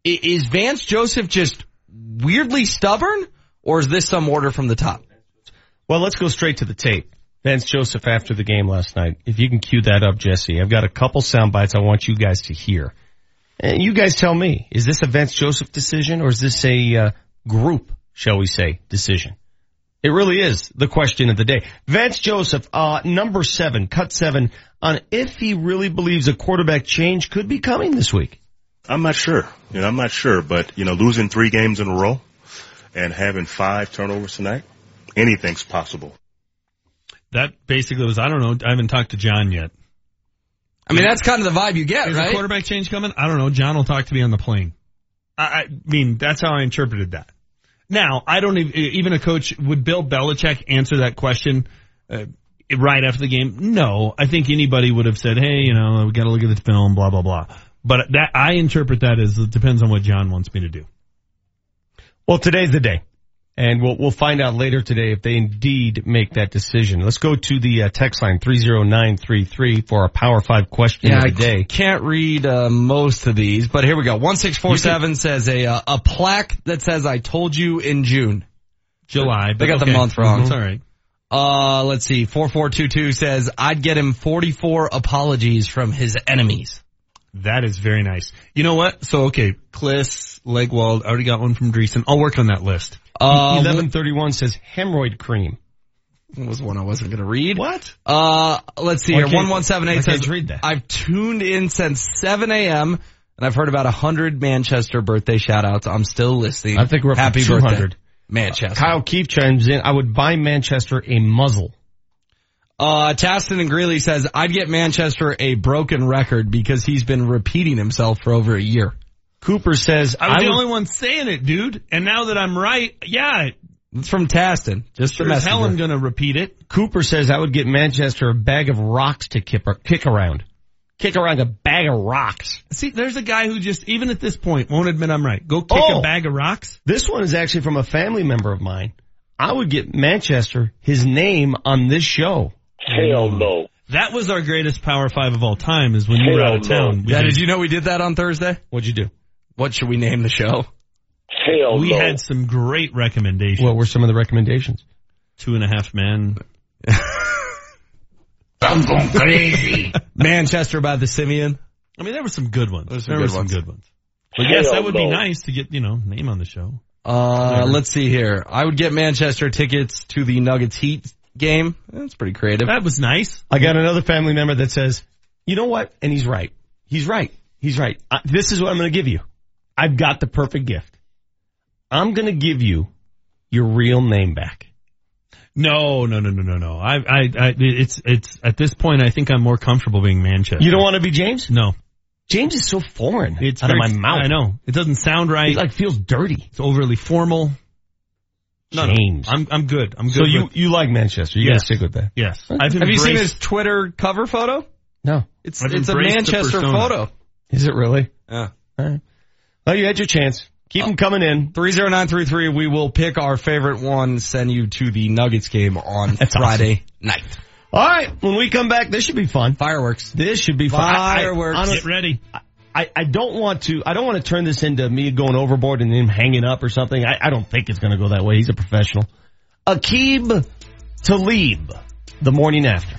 I- Is Vance Joseph just weirdly stubborn, or is this some order from the top? Well, let's go straight to the tape. Vance Joseph after the game last night. If you can cue that up, Jesse. I've got a couple sound bites I want you guys to hear. And you guys tell me, is this a Vance Joseph decision or is this a uh, group, shall we say, decision? It really is the question of the day. Vance Joseph, uh, number seven, cut seven, on if he really believes a quarterback change could be coming this week. I'm not sure. You know, I'm not sure, but you know, losing three games in a row and having five turnovers tonight, anything's possible. That basically was, I don't know, I haven't talked to John yet. I mean, that's kind of the vibe you get, Is right? a quarterback change coming? I don't know. John will talk to me on the plane. I, I mean, that's how I interpreted that. Now, I don't even, even a coach, would Bill Belichick answer that question uh, right after the game? No. I think anybody would have said, hey, you know, we got to look at the film, blah, blah, blah. But that, I interpret that as it depends on what John wants me to do. Well, today's the day. And we'll, we'll find out later today if they indeed make that decision. Let's go to the uh, text line 30933 for our Power 5 question Yeah, of I the day. can't read uh, most of these, but here we go. One six four seven says a uh, a plaque that says "I told you in June." July. They but got the month wrong. It's all right. Uh, let's see. Four four two two says I'd get him forty four apologies from his enemies. That is very nice. You know what? So, okay, Kliss, Legwold, I already got one from Dreessen. I'll work on that list. Uh, 1131 says hemorrhoid cream. What was one I wasn't going to read? What? Uh, let's see here. One one seven eight says read that? I've tuned in since seven a.m. and I've heard about a hundred Manchester birthday shout outs. I'm still listening. I think we're up to Happy 200. birthday, Manchester. Kyle Keefe chimes in. I would buy Manchester a muzzle. Uh, Taston and Greeley says, I'd get Manchester a broken record because he's been repeating himself for over a year. Cooper says, I was the would- only one saying it, dude. And now that I'm right, yeah, It's from Taston. Just sure the as hell. I'm gonna repeat it. Cooper says I would get Manchester a bag of rocks to kick, kick around. Kick around a bag of rocks. See, there's a guy who just, even at this point, won't admit I'm right. Go kick Oh. a bag of rocks. This one is actually from a family member of mine. I would get Manchester his name on this show. Hell no. That was our greatest Power Five of all time is when you were out of town. We Yeah, did- did you know we did that on Thursday? What'd you do? What should we name the show? Hell we no. had some great recommendations. What were some of the recommendations? Two and a half men. I'm going crazy. Manchester by the Siemian. I mean, there were some good ones. There's some there good were some ones. good ones. But yes, Hell that would be nice to get, you know, name on the show. Uh, let's see here. I would get Manchester tickets to the Nuggets Heat game. That's pretty creative. That was nice. I got another family member that says, you know what? And he's right. He's right. He's right. Uh, this is what I'm going to give you. I've got the perfect gift. I'm going to give you your real name back. No, no, no, no, no, no. I, I, I, it's, it's, at this point, I think I'm more comfortable being Manchester. You don't want to be James? No. James is so foreign. It's out very- of my mouth. I know. It doesn't sound right. It like feels dirty. It's overly formal. No, no. James. I'm, I'm good. I'm good. So you, with- you like Manchester. You Yes. gotta stick with that. yes. I've Have you seen his Twitter cover photo? No. It's I've it's a Manchester photo. Is it really? Yeah. All right. Well, you had your chance. Keep them uh, coming in. 30933, we will pick our favorite one, send you to the Nuggets game on That's Friday night. All right. When we come back, this should be fun. Fireworks. This should be fun. I- I- Fireworks. honestly, Get ready. I, I don't want to, I don't want to turn this into me going overboard and him hanging up or something. I, I don't think it's going to go that way. He's a professional. Aqib Talib, the morning after.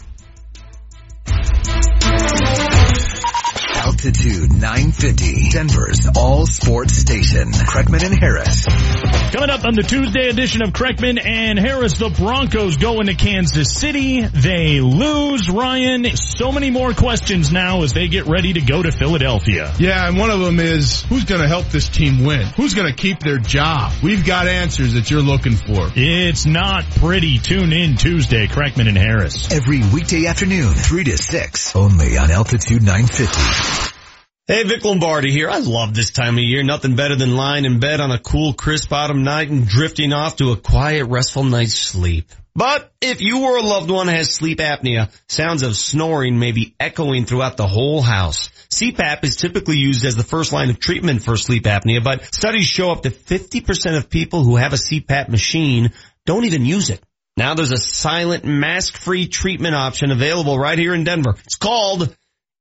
Altitude 950, Denver's all sports station. Kreckman and Harris. Coming up on the Tuesday edition of Kreckman and Harris, the Broncos go into Kansas City. They lose Ryan. So many more questions now as they get ready to go to Philadelphia. Yeah, and one of them is who's going to help this team win? Who's going to keep their job? We've got answers that you're looking for. It's not pretty. Tune in Tuesday, Kreckman and Harris. Every weekday afternoon, 3 to 6, only on Altitude 950. Hey, Vic Lombardi here. I love this time of year. Nothing better than lying in bed on a cool, crisp autumn night and drifting off to a quiet, restful night's sleep. But if you or a loved one has sleep apnea, sounds of snoring may be echoing throughout the whole house. CPAP is typically used as the first line of treatment for sleep apnea, but studies show up to 50% of people who have a CPAP machine don't even use it. Now there's a silent, mask-free treatment option available right here in Denver. It's called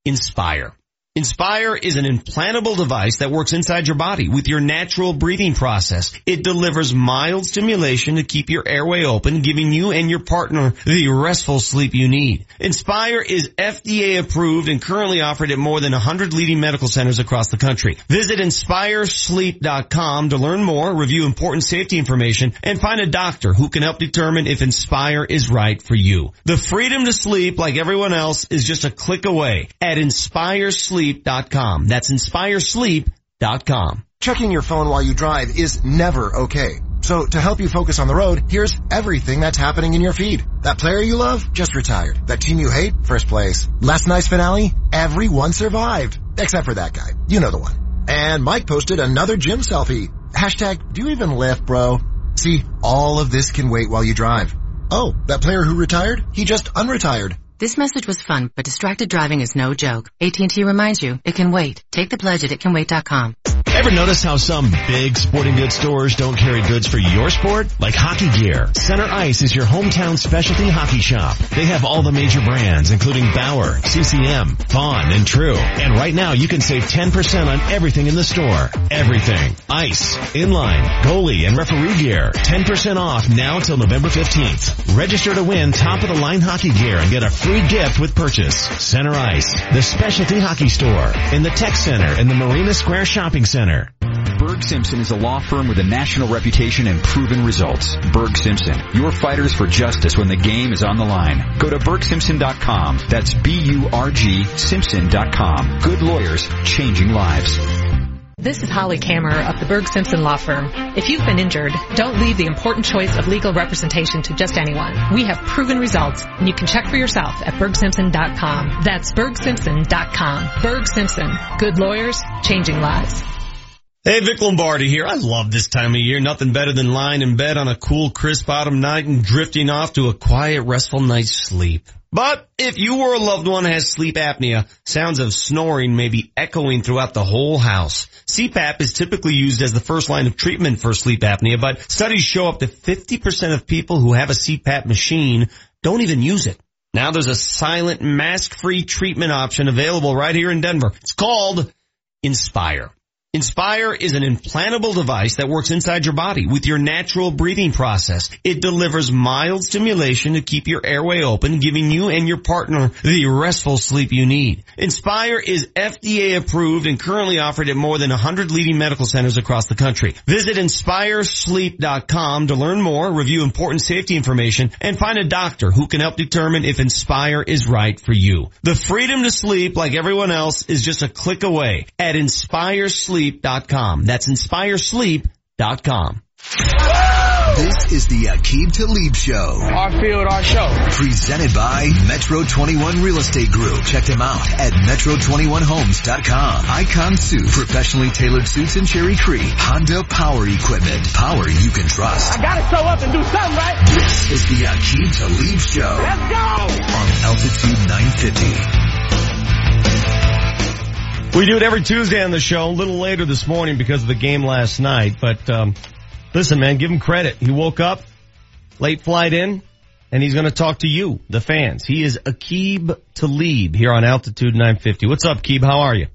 Inspire. Inspire is an implantable device that works inside your body with your natural breathing process. It delivers mild stimulation to keep your airway open, giving you and your partner the restful sleep you need. Inspire is FDA approved and currently offered at more than 100 leading medical centers across the country. Visit inspiresleep.com to learn more, review important safety information, and find a doctor who can help determine if Inspire is right for you. The freedom to sleep like everyone else is just a click away at inspiresleep.com. That's inspiresleep.com. Checking your phone while you drive is never okay. So to help you focus on the road, here's everything that's happening in your feed. That player you love just retired. That team you hate, first place. Last night's finale, everyone survived. Except for that guy. You know the one. And Mike posted another gym selfie. Hashtag, do you even lift, bro? See, all of this can wait while you drive. Oh, that player who retired? He just unretired. This message was fun, but distracted driving is no joke. AT&T reminds you, it can wait. Take the pledge at itcanwait.com. Ever notice how some big sporting goods stores don't carry goods for your sport? Like hockey gear. Center Ice is your hometown specialty hockey shop. They have all the major brands, including Bauer, CCM, Vaughn, and True. And right now you can save 10% on everything in the store. Everything. Ice, inline, goalie, and referee gear. 10% off now till November 15th. Register to win top of the line hockey gear and get a free gift with purchase. Center Ice, the specialty hockey store in the Tech Center in the Marina Square Shopping Center. Burg Simpson is a law firm with a national reputation and proven results. Burg Simpson, your fighters for justice when the game is on the line. Go to burgsimpson.com. That's B-U-R-G Simpson.com. Good lawyers, changing lives. This is Holly Kammer of the Burg Simpson Law Firm. If you've been injured, don't leave the important choice of legal representation to just anyone. We have proven results, and you can check for yourself at burgsimpson.com. That's burgsimpson.com. Burg Simpson. Good lawyers, changing lives. Hey, Vic Lombardi here. I love this time of year. Nothing better than lying in bed on a cool, crisp autumn night and drifting off to a quiet, restful night's sleep. But if you or a loved one has sleep apnea, sounds of snoring may be echoing throughout the whole house. CPAP is typically used as the first line of treatment for sleep apnea, but studies show up to 50% of people who have a CPAP machine don't even use it. Now there's a silent, mask-free treatment option available right here in Denver. It's called Inspire. Inspire is an implantable device that works inside your body with your natural breathing process. It delivers mild stimulation to keep your airway open, giving you and your partner the restful sleep you need. Inspire is FDA approved and currently offered at more than 100 leading medical centers across the country. Visit inspiresleep.com to learn more, review important safety information, and find a doctor who can help determine if Inspire is right for you. The freedom to sleep like everyone else is just a click away at inspiresleep.com. That's inspiresleep.com. This is the Aqib Talib Show. Our field, our show. Presented by Metro 21 Real Estate Group. Check them out at metro21homes.com. Icon Suit, professionally tailored suits in Cherry Creek. Honda Power Equipment, power you can trust. I gotta show up and do something, right? This is the Aqib Talib Show. Let's go! On Altitude 950. We do it every Tuesday on the show, a little later this morning because of the game last night. But um, listen, man, give him credit. He woke up, late flight in, and he's going to talk to you, the fans. He is Aqib Talib here on Altitude 950. What's up, Keeb? How are you?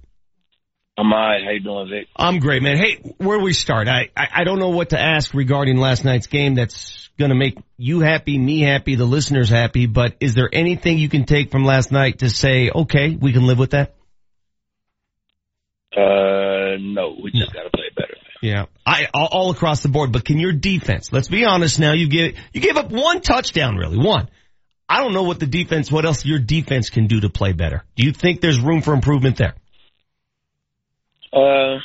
I'm alright. How you doing, Vic? I'm great, man. Hey, where do we start? I, I, I don't know what to ask regarding last night's game that's going to make you happy, me happy, the listeners happy, but is there anything you can take from last night to say, okay, we can live with that? Uh, no, we just gotta play better. Yeah, I all, all across the board. But can your defense? Let's be honest. Now you give you gave up one touchdown, really one. I don't know what the defense, what else your defense can do to play better. Do you think there's room for improvement there? Uh,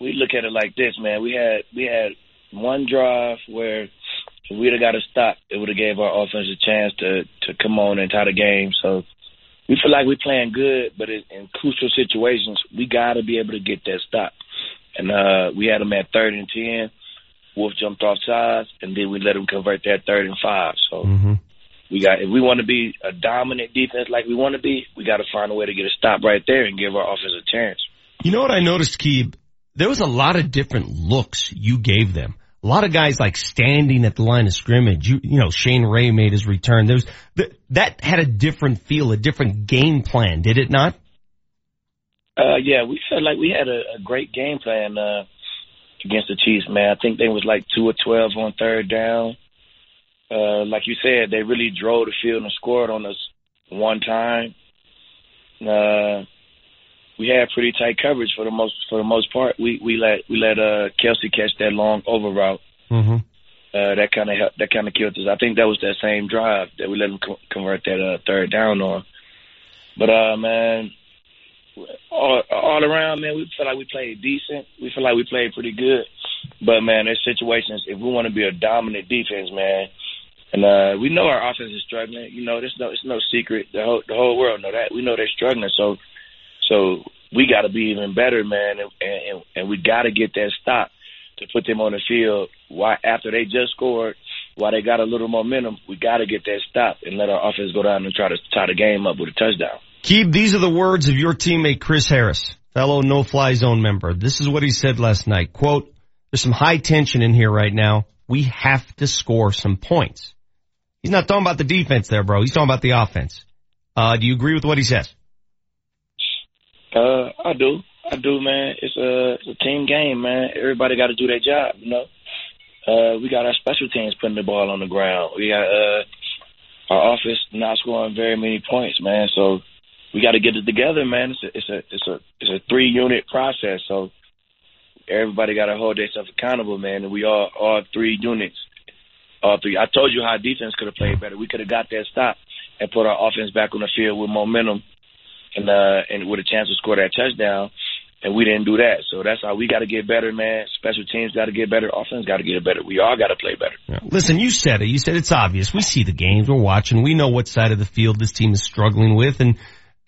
we look at it like this, man. We had we had one drive where if we'd have got a stop, it would have gave our offense a chance to to come on and tie the game. So we feel like we're playing good, but in, in crucial situations, we got to be able to get that stop. And uh, we had them at third and ten. Wolfe jumped off sides, and then we let them convert that third and five. So we got if we want to be a dominant defense like we want to be, we got to find a way to get a stop right there and give our offense a chance. You know what I noticed, Keeb? There was a lot of different looks you gave them. A lot of guys like standing at the line of scrimmage. You, you know, Shane Ray made his return. There's th- that had a different feel, a different game plan, did it not? Uh, yeah, we felt like we had a, a great game plan uh, against the Chiefs, man. I think they was like two or twelve on third down. Uh, like you said, they really drove the field and scored on us one time. Uh, we had pretty tight coverage for the most for the most part. We we let we let uh, Kelce catch that long over route. Mm-hmm. Uh, that kind of that kind of killed us. I think that was that same drive that we let them co- convert that uh, third down on. But uh, man, all, all around, man, we feel like we played decent. We feel like we played pretty good. But man, there's situations if we want to be a dominant defense, man, and uh, we know our offense is struggling. You know, there's no it's no secret. The whole the whole world know that. We know they're struggling. So so we got to be even better, man, and and, and we got to get that stop to put them on the field. Why after they just scored, why they got a little momentum, we got to get that stop and let our offense go down and try to tie the game up with a touchdown. Keeb, these are the words of your teammate Chris Harris, fellow no-fly zone member. This is what he said last night. Quote, there's some high tension in here right now. We have to score some points. He's not talking about the defense there, bro. He's talking about the offense. Uh, do you agree with what he says? Uh, I do. I do, man. It's a, it's a team game, man. Everybody got to do their job, you know. Uh, we got our special teams putting the ball on the ground. We got uh, our offense not scoring very many points, man. So we got to get it together, man. It's a it's a it's a it's a three unit process. So everybody got to hold themselves accountable, man. And we all all three units, all three. I told you how defense could have played better. We could have got that stop and put our offense back on the field with momentum and uh and with a chance to score that touchdown. And we didn't do that. So that's how we got to get better, man. Special teams got to get better. Offense got to get better. We all got to play better. Listen, you said it. You said it's obvious. We see the games. We're watching. We know what side of the field this team is struggling with, and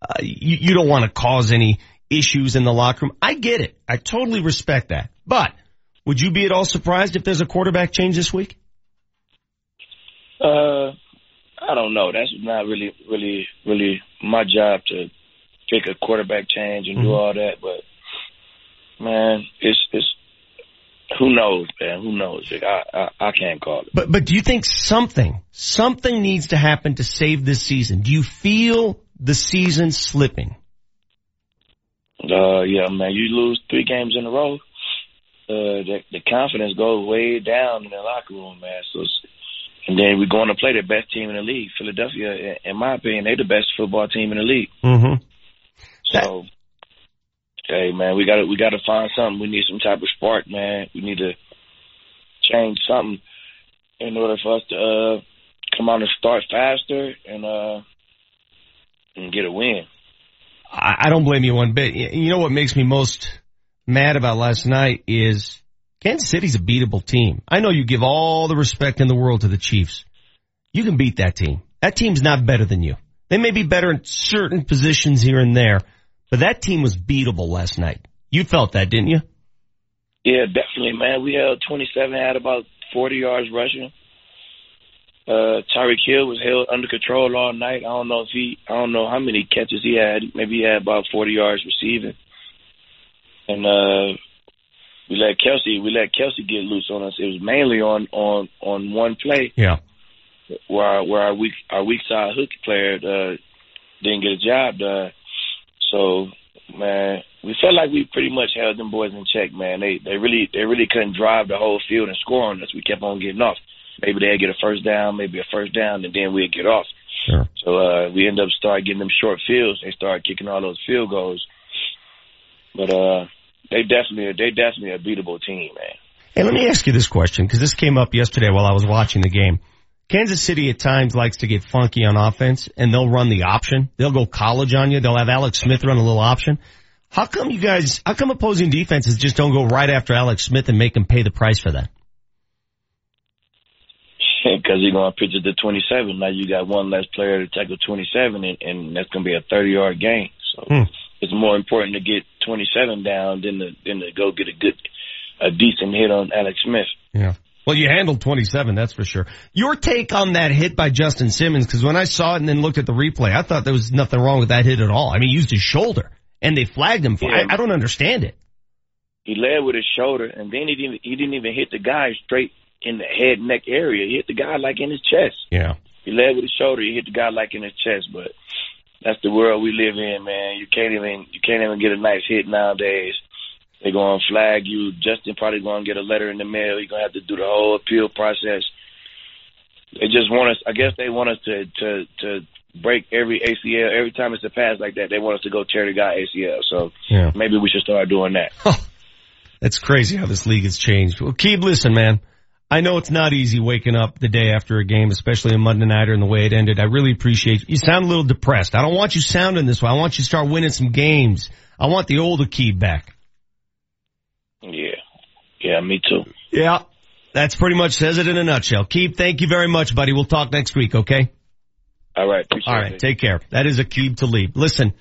uh, you, you don't want to cause any issues in the locker room. I get it. I totally respect that. But would you be at all surprised if there's a quarterback change this week? Uh, I don't know. That's not really, really, really my job to pick a quarterback change and do all that. But man, it's it's who knows, man? Who knows? Like, I, I I can't call it. But but do you think something something needs to happen to save this season? Do you feel the season slipping? Uh, yeah, man. You lose three games in a row. Uh, the, the confidence goes way down in the locker room, man. So, it's, and then we're going to play the best team in the league, Philadelphia. In, in my opinion, they're the best football team in the league. Mm-hmm. So, hey man, we got to we got to find something. We need some type of spark, man. We need to change something in order for us to uh, come out and start faster and uh, and get a win. I, I don't blame you one bit. You know what makes me most mad about last night is Kansas City's a beatable team. I know you give all the respect in the world to the Chiefs. You can beat that team. That team's not better than you. They may be better in certain positions here and there, but that team was beatable last night. You felt that, didn't you? Yeah, definitely, man. We held 27, had about 40 yards rushing. Uh, Tyreek Hill was held under control all night. I don't know if he, I don't know how many catches he had. Maybe he had about 40 yards receiving. And, uh, we let Kelce, we let Kelce get loose on us. It was mainly on, on, on one play Yeah. where our, where our weak, our weak side hook player, uh, didn't get a job done. So, man, we felt like we pretty much held them boys in check, man. They, they really, they really couldn't drive the whole field and score on us. We kept on getting off. Maybe they'd get a first down, maybe a first down, and then we'd get off. Sure. So uh, we end up start getting them short fields. They start kicking all those field goals. But uh, they definitely, they definitely a beatable team, man. Hey, let me ask you this question because this came up yesterday while I was watching the game. Kansas City at times likes to get funky on offense and they'll run the option. They'll go college on you. They'll have Alex Smith run a little option. How come you guys, how come opposing defenses just don't go right after Alex Smith and make him pay the price for that? Because you're going to pitch it to 27. Now you got one less player to tackle 27, and, and that's going to be a 30 yard gain. So Hmm. it's more important to get 27 down than to than to go get a good, a decent hit on Alex Smith. Yeah. Well, you handled 27, that's for sure. Your take on that hit by Justin Simmons, because when I saw it and then looked at the replay, I thought there was nothing wrong with that hit at all. I mean, he used his shoulder and they flagged him for, Yeah. I, I don't understand it. He led with his shoulder, and then he didn't he didn't even hit the guy straight in the head neck area. He hit the guy like in his chest. Yeah. He led with his shoulder. He hit the guy like in his chest. But that's the world we live in, man. You can't even you can't even get a nice hit nowadays. They're gonna flag you. Justin probably gonna get a letter in the mail. You're gonna have to do the whole appeal process. They just want us. I guess they want us to to to break every ACL every time it's a pass like that. They want us to go tear the guy ACL. So Yeah. maybe we should start doing that. It's crazy how this league has changed. Well, Keeb, listen, man. I know it's not easy waking up the day after a game, especially a Monday nighter and the way it ended. I really appreciate you. You sound a little depressed. I don't want you sounding this way. I want you to start winning some games. I want the older Keeb back. Yeah, yeah, me too. Yeah. That's pretty much says it in a nutshell. Keeb, thank you very much, buddy. We'll talk next week, okay? All right, appreciate All right, it. take care. That is Aqib Talib. Listen,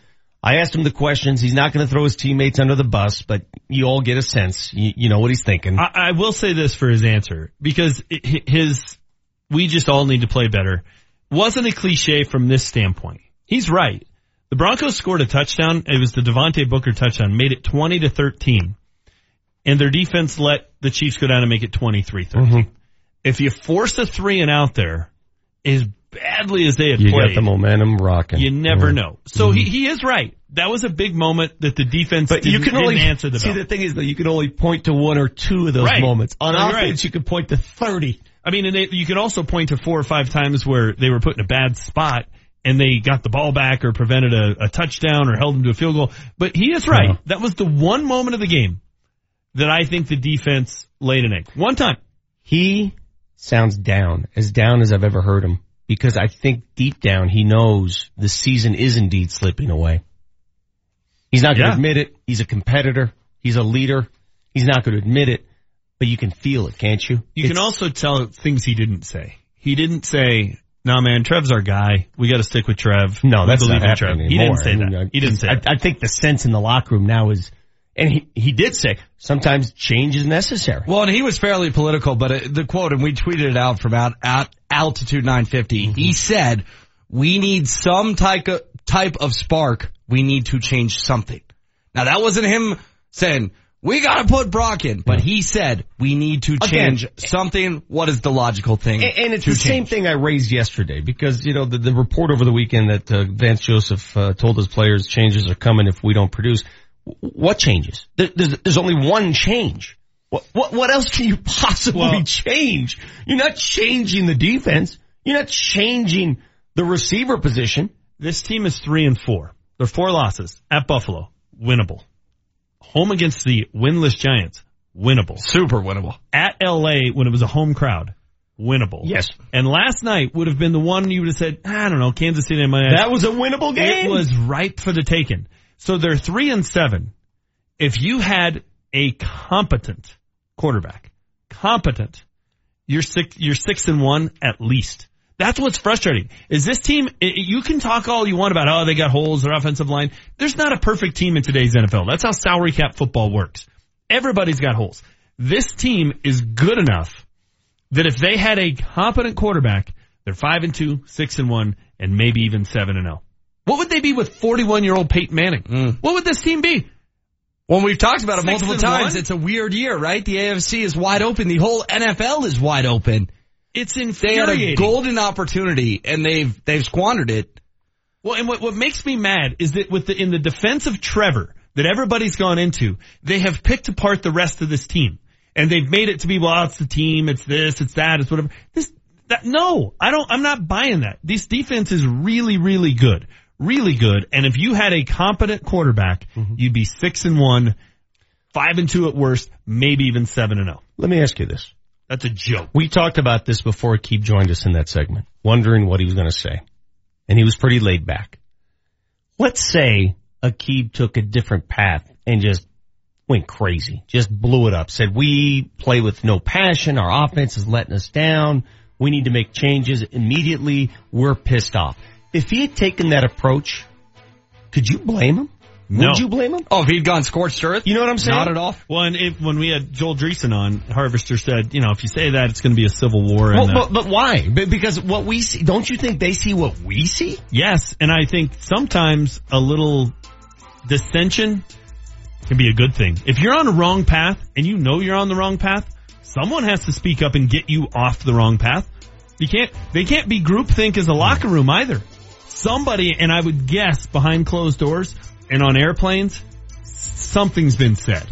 I asked him the questions. He's not going to throw his teammates under the bus, but you all get a sense. You, you know what he's thinking. I, I will say this for his answer because it, his we just all need to play better wasn't a cliche from this standpoint. He's right. The Broncos scored a touchdown. It was the Devontae Booker touchdown, made it 20 to 13. And their defense let the Chiefs go down and make it 23-13. Mm-hmm. If you force a three and out there, as badly as they had you played, got the momentum rocking. you never Yeah. know. So he, he is right. That was a big moment that the defense But didn't, you can only answer the see the thing is though, you can only point to one or two of those Right. moments. On offense, right. you can point to thirty. I mean, and they, you can also point to four or five times where they were put in a bad spot and they got the ball back or prevented a, a touchdown or held them to a field goal. But he is right. Yeah. That was the one moment of the game that I think the defense laid an egg. One time. He sounds down, as down as I've ever heard him, because I think deep down he knows the season is indeed slipping away. He's not going to Yeah. admit it. He's a competitor. He's a leader. He's not going to admit it, but you can feel it, can't you? You can also tell things he didn't say. He didn't say, "No, man, Trev's our guy. We got to stick with Trev. No, that's not in Trev." happening He didn't say that. He didn't say I, that. I think the sense in the locker room now is, and he, he did say, sometimes change is necessary. Well, and he was fairly political, but uh, the quote, and we tweeted it out from out at altitude 950. He said, "We need some type of type of spark. We need to change something." Now that wasn't him saying we got to put Brock in, but he said we need to Again, change something. What is the logical thing? And, and it's the same thing I raised yesterday because, you know, the, the report over the weekend that uh, Vance Joseph uh, told his players changes are coming if we don't produce. W- What changes? There, there's, there's only one change. What, what, what else can you possibly Well- change? You're not changing the defense. You're not changing the receiver position. This team is three and four. They're four losses at Buffalo, winnable. Home against the winless Giants, winnable. Super winnable. At LA when it was a home crowd, winnable. Yes. And last night would have been the one you would have said, I don't know, Kansas City might That was a winnable game. It was ripe for the taking. So they're three and seven. If you had a competent quarterback, competent, you're six, you're six and one at least. That's what's frustrating. Is this team? You can talk all you want about oh they got holes, their offensive line. There's not a perfect team in today's NFL. That's how salary cap football works. Everybody's got holes. This team is good enough that if they had a competent quarterback, they're five and two, six and one, and maybe even seven and zero. What would they be with 41 year old Peyton Manning? Hmm. What would this team be? Well, we've talked about it Six multiple times. one? It's a weird year, right? The AFC is wide open. The whole NFL is wide open. It's infuriating. They had a golden opportunity and they've they've squandered it. Well, and what, what makes me mad is that with the, in the defense of Trevor that everybody's gone into, they have picked apart the rest of this team. And they've made it to be, well, it's the team, it's this, it's that, it's whatever. This, that, no, I don't, I'm not buying that. This defense is really, really good. Really good. And if you had a competent quarterback, mm-hmm. you'd be six and one, five and two at worst, maybe even seven and oh. Let me ask you this. That's a joke. We talked about this before Keith joined us in that segment, wondering what he was going to say. And he was pretty laid back. Let's say Aqib took a different path and just went crazy, just blew it up, said we play with no passion, our offense is letting us down, we need to make changes immediately, we're pissed off. If he had taken that approach, could you blame him? No. Would you blame him? Oh, if he'd gone scorched earth? You know what I'm saying? Not at all. Well, and if, when we had Joel Dreessen on, Harvester said, you know, if you say that, it's going to be a civil war. Well, and, but, but why? Because what we see, don't you think they see what we see? Yes, and I think sometimes a little dissension can be a good thing. If you're on a wrong path and you know you're on the wrong path, someone has to speak up and get you off the wrong path. You can't, they can't be groupthink as a locker room either. Somebody, and I would guess behind closed doors and on airplanes, something's been said.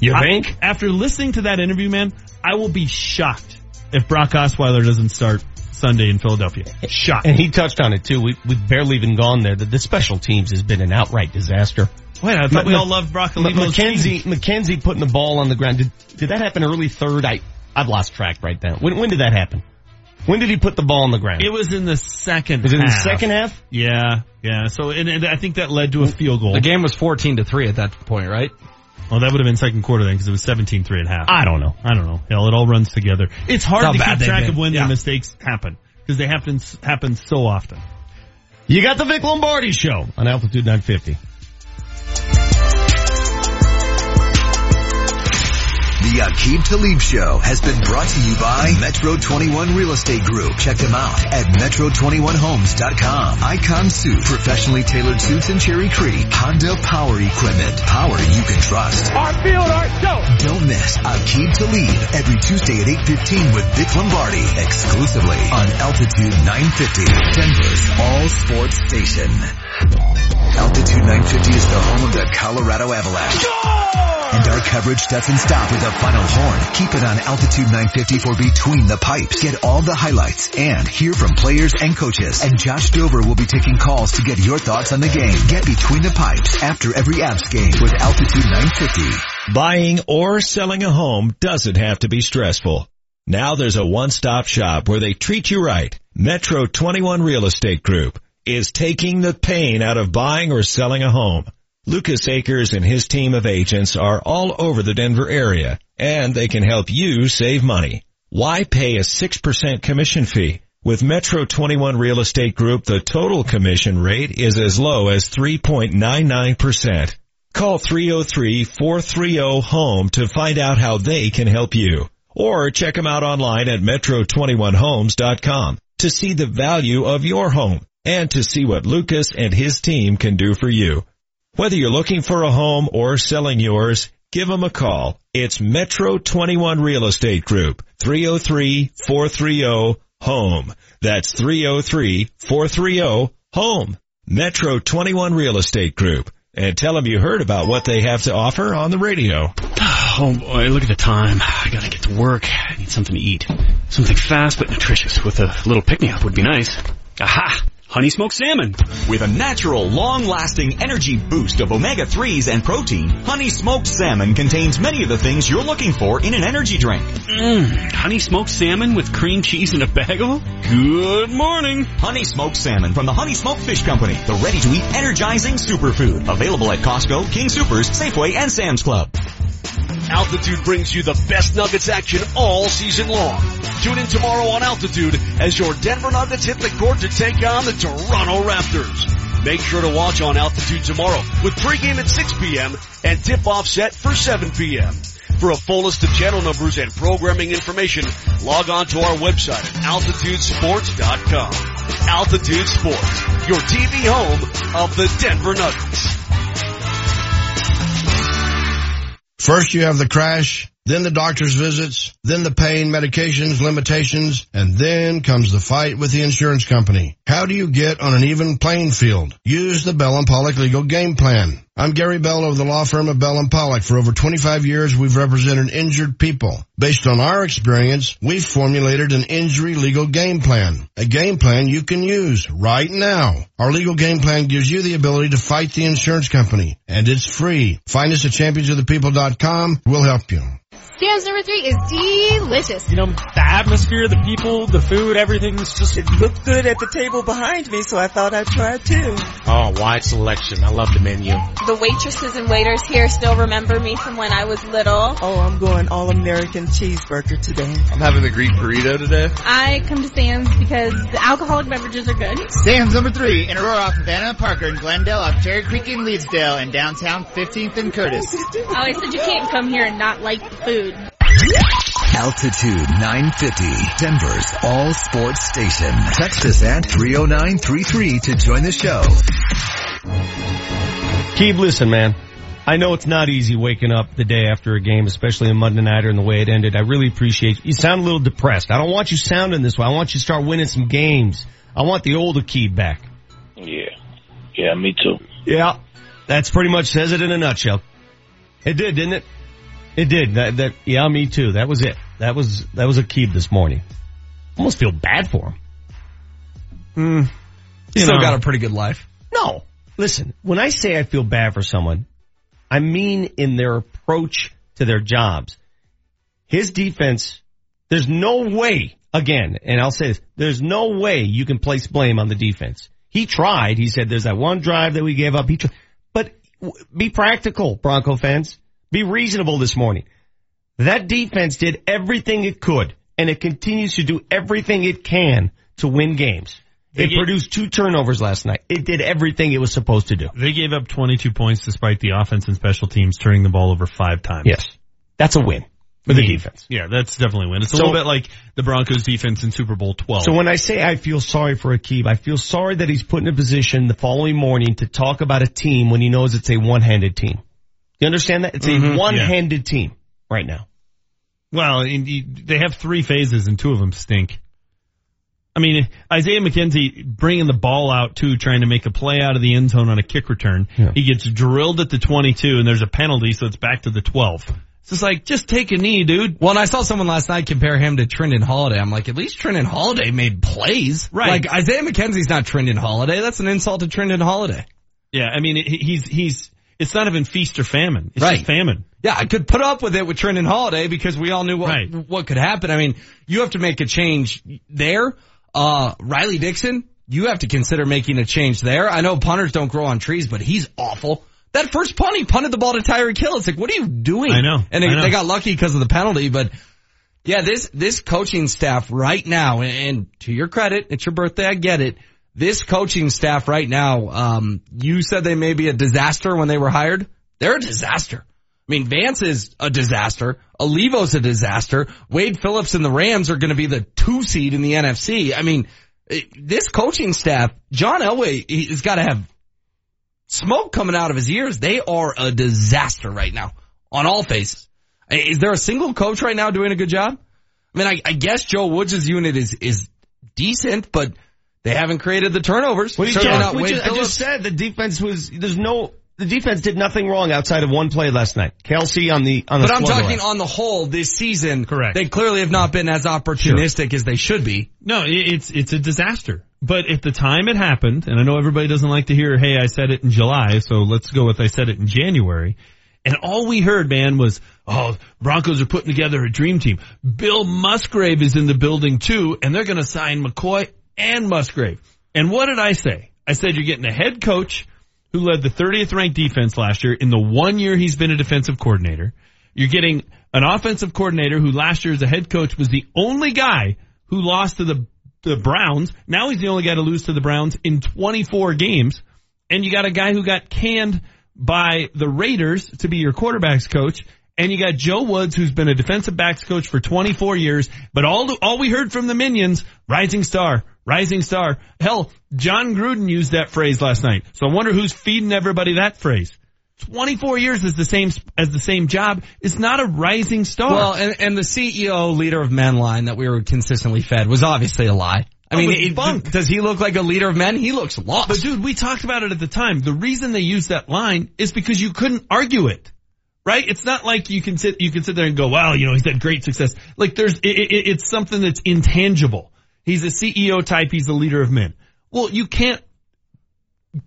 You I- think? After listening to that interview, man, I will be shocked if Brock Osweiler doesn't start Sunday in Philadelphia. Shocked. And he touched on it too. We, we've barely even gone there. The, the special teams has been an outright disaster. Wait, I thought we all loved Brock M- McKenzie, McKenzie putting the ball on the ground. Did, did that happen early third? I, I've lost track right now. When, when did that happen? When did he put the ball on the ground? It was in the second Was it in the half. second half? Yeah, yeah. So, and, and I think that led to a field goal. The game was 14 to 3 at that point, right? Oh, that would have been second quarter then because it was 17-3 at half. I don't know. I don't know. Hell, it all runs together. It's hard That's to keep track of when Yeah. their mistakes happen because they happen happen so often. You got the Vic Lombardi show on Altitude 950. The Aqib Talib Show has been brought to you by Metro 21 Real Estate Group. Check them out at metro21homes.com. Icon Suit, professionally tailored suits in Cherry Creek. Honda Power Equipment, power you can trust. Our field, our show. Don't miss Aqib Talib every Tuesday at 8.15 with Vic Lombardi exclusively on Altitude 950, Denver's all sports station. Altitude 950 is the home of the Colorado Avalanche. And our coverage doesn't stop with the final horn. Keep it on Altitude 950 for Between the Pipes. Get all the highlights and hear from players and coaches. And Josh Dover will be taking calls to get your thoughts on the game. Get Between the Pipes after every Avs game with Altitude 950. Buying or selling a home doesn't have to be stressful. Now there's a one-stop shop where they treat you right. Metro 21 Real Estate Group is taking the pain out of buying or selling a home. Lucas Akers and his team of agents are all over the Denver area and they can help you save money. Why pay a 6% commission fee? With Metro 21 Real Estate Group, the total commission rate is as low as 3.99%. Call 303-430-HOME to find out how they can help you. Or check them out online at metro21homes.com to see the value of your home and to see what Lucas and his team can do for you. Whether you're looking for a home or selling yours, give them a call. It's Metro 21 Real Estate Group, 303-430-HOME. That's 303-430-HOME. Metro 21 Real Estate Group. And tell them you heard about what they have to offer on the radio. Oh boy, look at the time. I gotta get to work. I need something to eat. Something fast but nutritious with a little pick-me-up would be nice. Aha! Honey smoked salmon. With a natural, long-lasting energy boost of omega-3s and protein, Honey Smoked Salmon contains many of the things you're looking for in an energy drink. Mmm, honey smoked salmon with cream cheese and a bagel? Good morning. Honey Smoked Salmon from the Honey Smoked Fish Company, the ready-to-eat energizing superfood. Available at Costco, King Soopers, Safeway, and Sam's Club. Altitude brings you the best Nuggets action all season long. Tune in tomorrow on Altitude as your Denver Nuggets hit the court to take on the Toronto Raptors. Make sure to watch on Altitude tomorrow with pregame at 6 p.m. and tip-off set for 7 p.m. For a full list of channel numbers and programming information, log on to our website at altitudesports.com. Altitude Sports, your TV home of the Denver Nuggets. First you have the crash, then the doctor's visits, then the pain, medications, limitations, and then comes the fight with the insurance company. How do you get on an even playing field? Use the Bell and Pollock legal game plan. I'm Gary Bell of the law firm of Bell and Pollock. For over 25 years, we've represented injured people. Based on our experience, we've formulated an injury legal game plan. A game plan you can use right now. Our legal game plan gives you the ability to fight the insurance company, and it's free. Find us at championsofthepeople.com. We'll help you. Sam's number three is delicious. You know, the atmosphere, the people, the food, everything's just... It looked good at the table behind me, so I thought I'd try it too. Oh, wide selection. I love the menu. The waitresses and waiters here still remember me from when I was little. Oh, I'm going all American cheeseburger today. I'm having the Greek burrito today. I come to Sam's because the alcoholic beverages are good. Sam's number three in Aurora off Havana, Parker, and Glendale off Cherry Creek and Leetsdale, and downtown 15th and Curtis. Oh, I said you can't come here and not like the food. Altitude 950, Denver's all sports station. Text us at 30933 to join the show. Keep listen, man. I know it's not easy waking up the day after a game, especially a Monday nighter and the way it ended. I really appreciate you. You sound a little depressed. I don't want you sounding this way. I want you to start winning some games. I want the old Aqib back. Yeah. Yeah, me too. Yeah. That's pretty much says it in a nutshell. It did, didn't it? It did. That, that, yeah, me too. That was it. That was, that was Aqib this morning. Almost feel bad for him. Hmm. You Still know. got a pretty good life. No. Listen, when I say I feel bad for someone, I mean in their approach to their jobs. His defense, there's no way, again, and I'll say this, there's no way you can place blame on the defense. He tried. He said there's that one drive that we gave up. He tried, but be practical, Bronco fans. Be reasonable this morning. That defense did everything it could, and it continues to do everything it can to win games. It gave- produced two turnovers last night. It did everything it was supposed to do. They gave up 22 points despite the offense and special teams turning the ball over five times. Yes. That's a win for the mean, defense. Yeah, that's definitely a win. It's a So- little bit like the Broncos defense in Super Bowl 12. So when I say I feel sorry for Aqib, I feel sorry that he's put in a position the following morning to talk about a team when he knows it's a one-handed team. You understand that? It's Mhm, a one-handed team right now. Well, they have three phases and two of them stink. I mean, Isaiah McKenzie bringing the ball out too, trying to make a play out of the end zone on a kick return. He gets drilled at the 22 and there's a penalty, so it's back to the 12. It's just like, just take a knee, dude. Well, and I saw someone last night compare him to Trindon Holliday. I'm like, at least Trindon Holliday made plays. Right. Like Isaiah McKenzie's not Trindon Holliday. That's an insult to Trindon Holliday. Yeah, I mean, he's, he's, it's not even feast or famine. It's Right. just famine. Yeah, I could put up with it with Trindon Holliday because we all knew what Right. what could happen. I mean, you have to make a change there. Uh, Riley Dixon, you have to consider making a change there. I know punters don't grow on trees, but he's awful. That first punt, he punted the ball to Tyreek Hill. It's like, what are you doing? I know, And they, know. they got lucky because of the penalty, but yeah, this, this coaching staff right now, and, and to your credit, it's your birthday, I get it. This coaching staff right now, um, you said they may be a disaster when they were hired. They're a disaster. I mean, Vance is a disaster. Olivo's a disaster. Wade Phillips and the Rams are going to be the two seed in the NFC. I mean, this coaching staff, John Elway, he's got to have smoke coming out of his ears. They are a disaster right now on all faces. Is there a single coach right now doing a good job? I mean, I, I guess Joe Woods' unit is, is decent, but they haven't created the turnovers. What are you talking- not we Wade just- I just said the defense was, there's no, the defense did nothing wrong outside of one play last night. Kelce on the, on the But I'm talking route. on the whole this season. Correct. They clearly have not been as opportunistic as they should be. No, it's it's a disaster. But at the time it happened, and I know everybody doesn't like to hear, "Hey, I said it in July," so let's go with "I said it in January." And all we heard, man, was, "Oh, Broncos are putting together a dream team. Bill Musgrave is in the building too, and they're going to sign McCoy and Musgrave." And what did I say? I said you're getting a head coach who led the 30th ranked defense last year in the one year he's been a defensive coordinator. You're getting an offensive coordinator who last year as a head coach was the only guy who lost to the, the Browns. Now he's the only guy to lose to the Browns in 24 games. And you got a guy who got canned by the Raiders to be your quarterbacks coach. And you got Joe Woods, who's been a defensive backs coach for 24 years. But all all we heard from the minions, rising star, rising star. Hell, Jon Gruden used that phrase last night. So I wonder who's feeding everybody that phrase. 24 years is the same as the same job. It's not a rising star. Well, and, and the CEO leader of men line that we were consistently fed was obviously a lie. I Oh, mean, it- bunk. does he look like a leader of men? He looks lost. But dude, we talked about it at the time. The reason they used that line is because you couldn't argue it. Right? It's not like you can sit, you can sit there and go, wow, you know, he's had great success. Like there's, it, it, it's something that's intangible. He's a CEO type. He's the leader of men. Well, you can't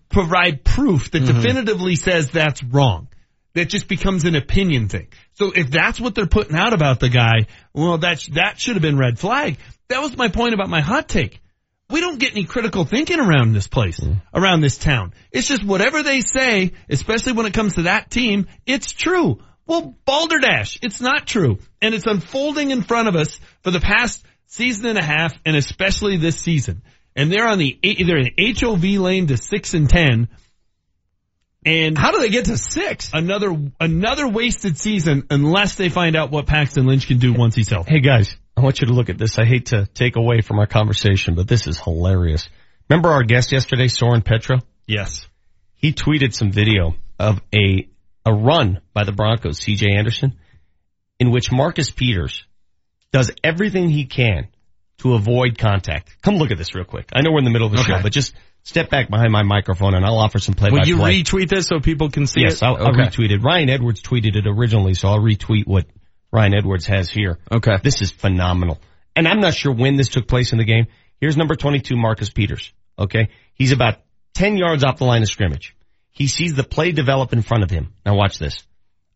provide proof that mm-hmm. definitively says that's wrong. That just becomes an opinion thing. So if that's what they're putting out about the guy, well, that, that should have been red flag. That was my point about my hot take. We don't get any critical thinking around this place, mm-hmm. around this town. It's just whatever they say, especially when it comes to that team, it's true. Well, Balderdash, it's not true. And it's unfolding in front of us for the past season and a half, and especially this season. And they're on the, they're in HOV lane to six and ten. And how do they get to six? Another, another wasted season unless they find out what Paxton Lynch can do once he's healthy. Hey guys, I want you to look at this. I hate to take away from our conversation, but this is hilarious. Remember our guest yesterday, Soren Petro? Yes. He tweeted some video of a, a run by the Broncos, CJ Anderson, in which Marcus Peters does everything he can to avoid contact. Come look at this real quick. I know we're in the middle of the Okay. show, but just step back behind my microphone and I'll offer some play Will you retweet this so people can see Yes, it? I'll, I'll retweet it. Ryan Edwards tweeted it originally, so I'll retweet what Ryan Edwards has here. Okay. This is phenomenal. And I'm not sure when this took place in the game. Here's number 22, Marcus Peters. Okay. He's about 10 yards off the line of scrimmage. He sees the play develop in front of him. Now watch this.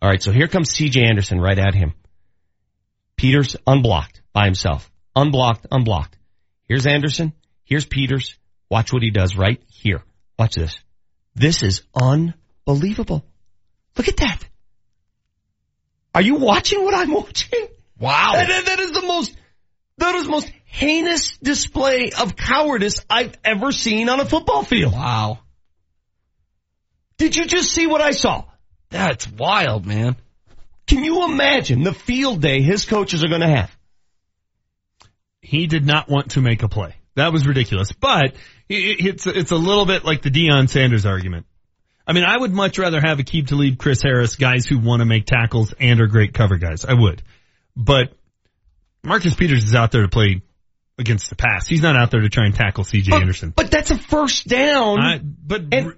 All right. So here comes CJ Anderson right at him. Peters unblocked by himself. Unblocked, unblocked. Here's Anderson. Here's Peters. Watch what he does right here. Watch this. This is unbelievable. Look at that. Are you watching what I'm watching? Wow. That- that- that is the most, that is the most heinous display of cowardice I've ever seen on a football field. Wow. Did you just see what I saw? That's wild, man. Can you imagine the field day his coaches are going to have? he did not want to make a play. That was ridiculous. But it's it's a little bit like the Deion Sanders argument. I mean, I would much rather have Aqib Talib, Chris Harris, guys who want to make tackles and are great cover guys. I would. But Marcus Peters is out there to play against the pass. He's not out there to try and tackle CJ Anderson. But that's a first down. I, but r-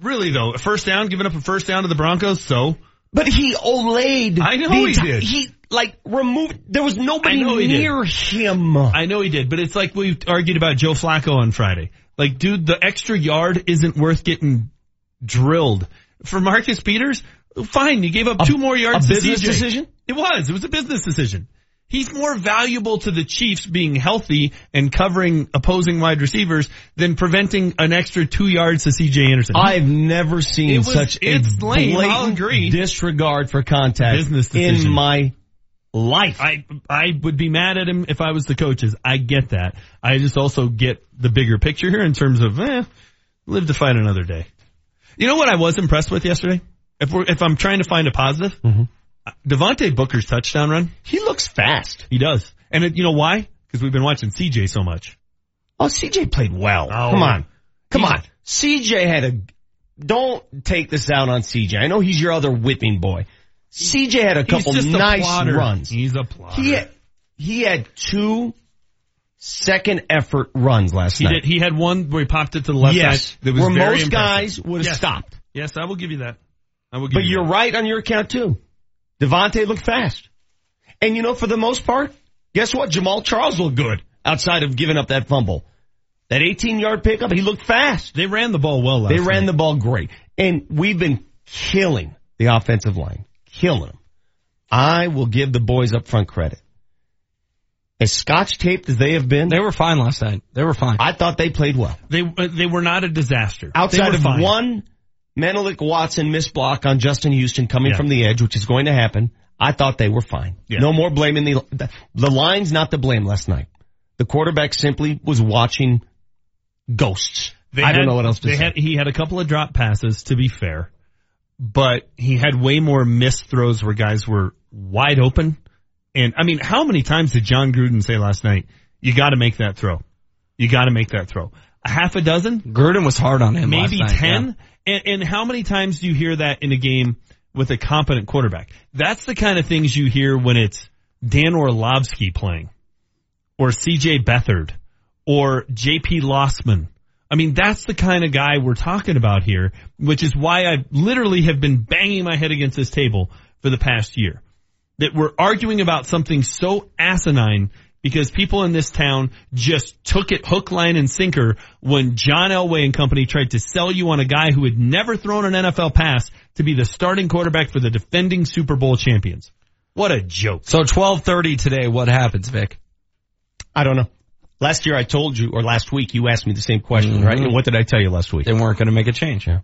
really though, a first down, giving up a first down to the Broncos, so. But he olayed. I know he enti- did. He like removed. There was nobody near him. I know he did, but it's like we argued about Joe Flacco on Friday. Like, dude, the extra yard isn't worth getting drilled. For Marcus Peters, fine, you gave up two more yards a business CJ. decision? It was. It was a business decision. He's more valuable to the Chiefs being healthy and covering opposing wide receivers than preventing an extra two yards to CJ Anderson. I've never seen was- such a it's lame, I'll blatant disregard for contact in my life. I I would be mad at him if I was the coaches. I get that. I just also get the bigger picture here in terms of eh, live to fight another day. You know what I was impressed with yesterday? If we're if I'm trying to find a positive, mm-hmm. Devontae Booker's touchdown run. He looks fast. He does, and it, you know why? Because we've been watching CJ so much. Oh, CJ played well. Oh. Come on. Come on. CJ had a, don't take this out on CJ. I know he's your other whipping boy. CJ had a couple a nice plotter. runs. He's a plotter. He had, he had two second effort runs last He night. did. He had one where he popped it to the left yes. side. Where most impressive. guys would have Yes. stopped. Yes, I will give you that. I will give But you you're that. right on your account too. Devontae looked fast. And you know, for the most part, guess what? Jamaal Charles looked good outside of giving up that fumble. That 18 yard pickup, he looked fast. They ran the ball well last They ran night. the ball great. And we've been killing the offensive line. Killing them. I will give the boys up front credit. As scotch taped as they have been, They were fine last night. They were fine. I thought they played well. They uh, they were not a disaster. Outside of fine. one Menelik Watson miss block on Justin Houston coming Yeah. from the edge, which is going to happen, I thought they were fine. No more blaming the, the, the line's not to blame last night. The quarterback simply was watching ghosts. They I had- don't know what else to they say. Had, he had a couple of drop passes, to be fair, but he had way more missed throws where guys were wide open. And I mean, how many times did Jon Gruden say last night, you gotta make that throw? You gotta make that throw. A half a dozen? Gruden was hard on him Maybe last night, 10? And, and how many times do you hear that in a game with a competent quarterback? That's the kind of things you hear when it's Dan Orlovsky playing or CJ Beathard or JP Losman. I mean, that's the kind of guy we're talking about here, which is why I literally have been banging my head against this table for the past year. That we're arguing about something so asinine because people in this town just took it hook, line, and sinker when John Elway and company tried to sell you on a guy who had never thrown an NFL pass to be the starting quarterback for the defending Super Bowl champions. What a joke. So 12:30 today, what happens, Vic? I don't know. Last year I told you, or last week you asked me the same question, right? Mhm. And what did I tell you last week? They weren't going to make a change. Yeah.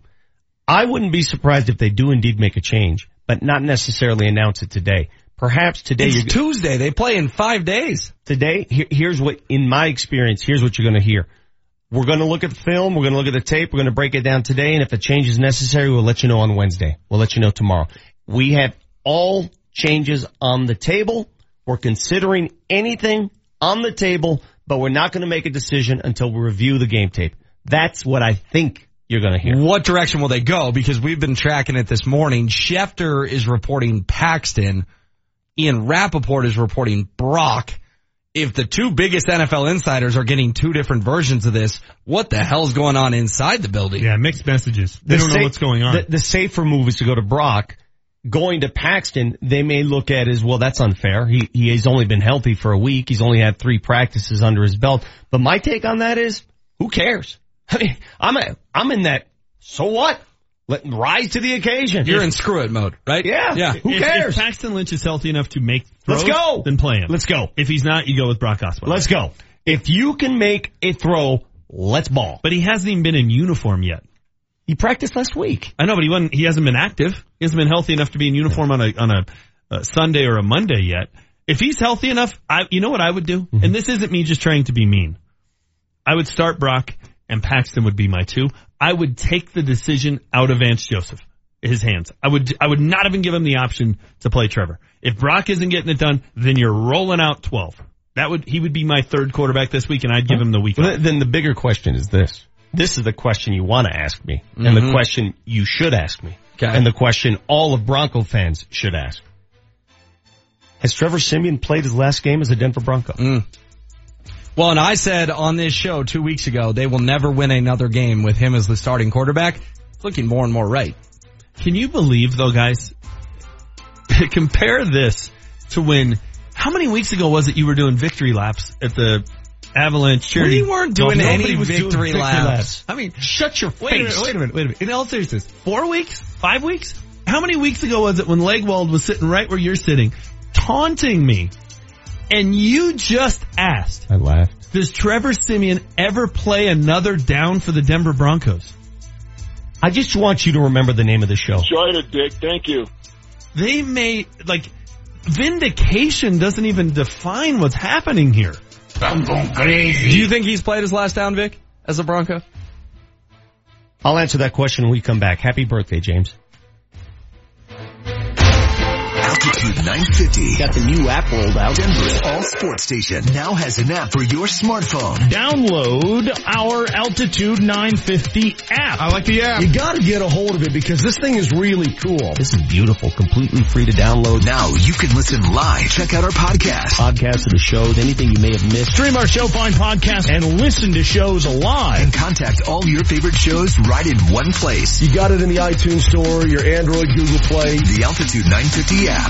I wouldn't be surprised if they do indeed make a change, but not necessarily announce it today. Perhaps today It's you're Tuesday. They play in five days. Today, here, here's what, in my experience, here's what you're going to hear. We're going to look at the film. We're going to look at the tape. We're going to break it down today. And if a change is necessary, we'll let you know on Wednesday. We'll let you know tomorrow. We have all changes on the table. We're considering anything on the table, but we're not going to make a decision until we review the game tape. That's what I think you're going to hear. What direction will they go? Because we've been tracking it this morning. Schefter is reporting Paxton. Ian Rapoport is reporting Brock. If the two biggest NFL insiders are getting two different versions of this, what the hell's going on inside the building? Yeah, mixed messages. They don't know what's going on. The, the safer move is to go to Brock. Going to Paxton, they may look at as, well, that's unfair. He, he has only been healthy for a week. He's only had three practices under his belt. But my take on that is, who cares? I mean, I'm a, I'm in that, so what? Let rise to the occasion. You're in screw it mode, right? Yeah. Yeah. Who If- cares? If Paxton Lynch is healthy enough to make throws, Let's go. Then play him. Let's go. If he's not, you go with Brock Osweiler. Let's go. If you can make a throw, let's ball. But he hasn't even been in uniform yet. He practiced last week. I know, but he wasn't. He hasn't been active. He hasn't been healthy enough to be in uniform on a on a, a Sunday or a Monday yet. If he's healthy enough, I you know what I would do. Mm-hmm. And this isn't me just trying to be mean. I would start Brock and Paxton would be my two. I would take the decision out of Vance Joseph, his hands. I would I would not even give him the option to play Trevor. If Brock isn't getting it done, then you're rolling out twelve. That would he would be my third quarterback this week, and I'd give him the week. Well, then the bigger question is this. This is the question you want to ask me, and the Mhm. question you should ask me, Okay. and the question all of Bronco fans should ask. Has Trevor Siemian played his last game as a Denver Bronco? Mm. Well, and I said on this show two weeks ago, they will never win another game with him as the starting quarterback. Looking more and more right. Can you believe though, guys? Compare this to when, how many weeks ago was it you were doing victory laps at the Avalanche charity? We weren't doing Nobody any was doing victory laps. I mean, Shut your wait a minute, wait a minute, wait a minute. In all seriousness, four weeks? Five weeks? How many weeks ago was it when Legwold was sitting right where you're sitting, taunting me? And you just asked, I laughed. does Trevor Siemian ever play another down for the Denver Broncos? I just want you to remember the name of the show. Enjoyed it, Dick. Thank you. They may, like, vindication doesn't even define what's happening here. I'm going crazy. Do you think he's played his last down, Vic, as a Bronco? I'll answer that question when we come back. Happy birthday, James. Altitude 950. Got the new app rolled out. Denver's all sports station now has an app for your smartphone. Download our Altitude 950 app. I like the app. You gotta get a hold of it because this thing is really cool. This is beautiful, completely free to download. Now you can listen live. Check out our podcast. Podcasts of the shows, anything you may have missed. Stream our show, find podcasts, and listen to shows live. And contact all your favorite shows right in one place. You got it in the iTunes store, your Android, Google Play. The Altitude 950 app.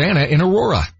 Vanna in Aurora.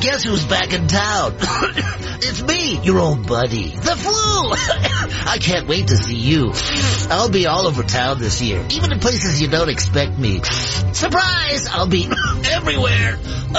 Guess who's back in town? it's me, your old buddy. The flu! I can't wait to see you. I'll be all over town this year, even in places you don't expect me. Surprise! I'll be everywhere.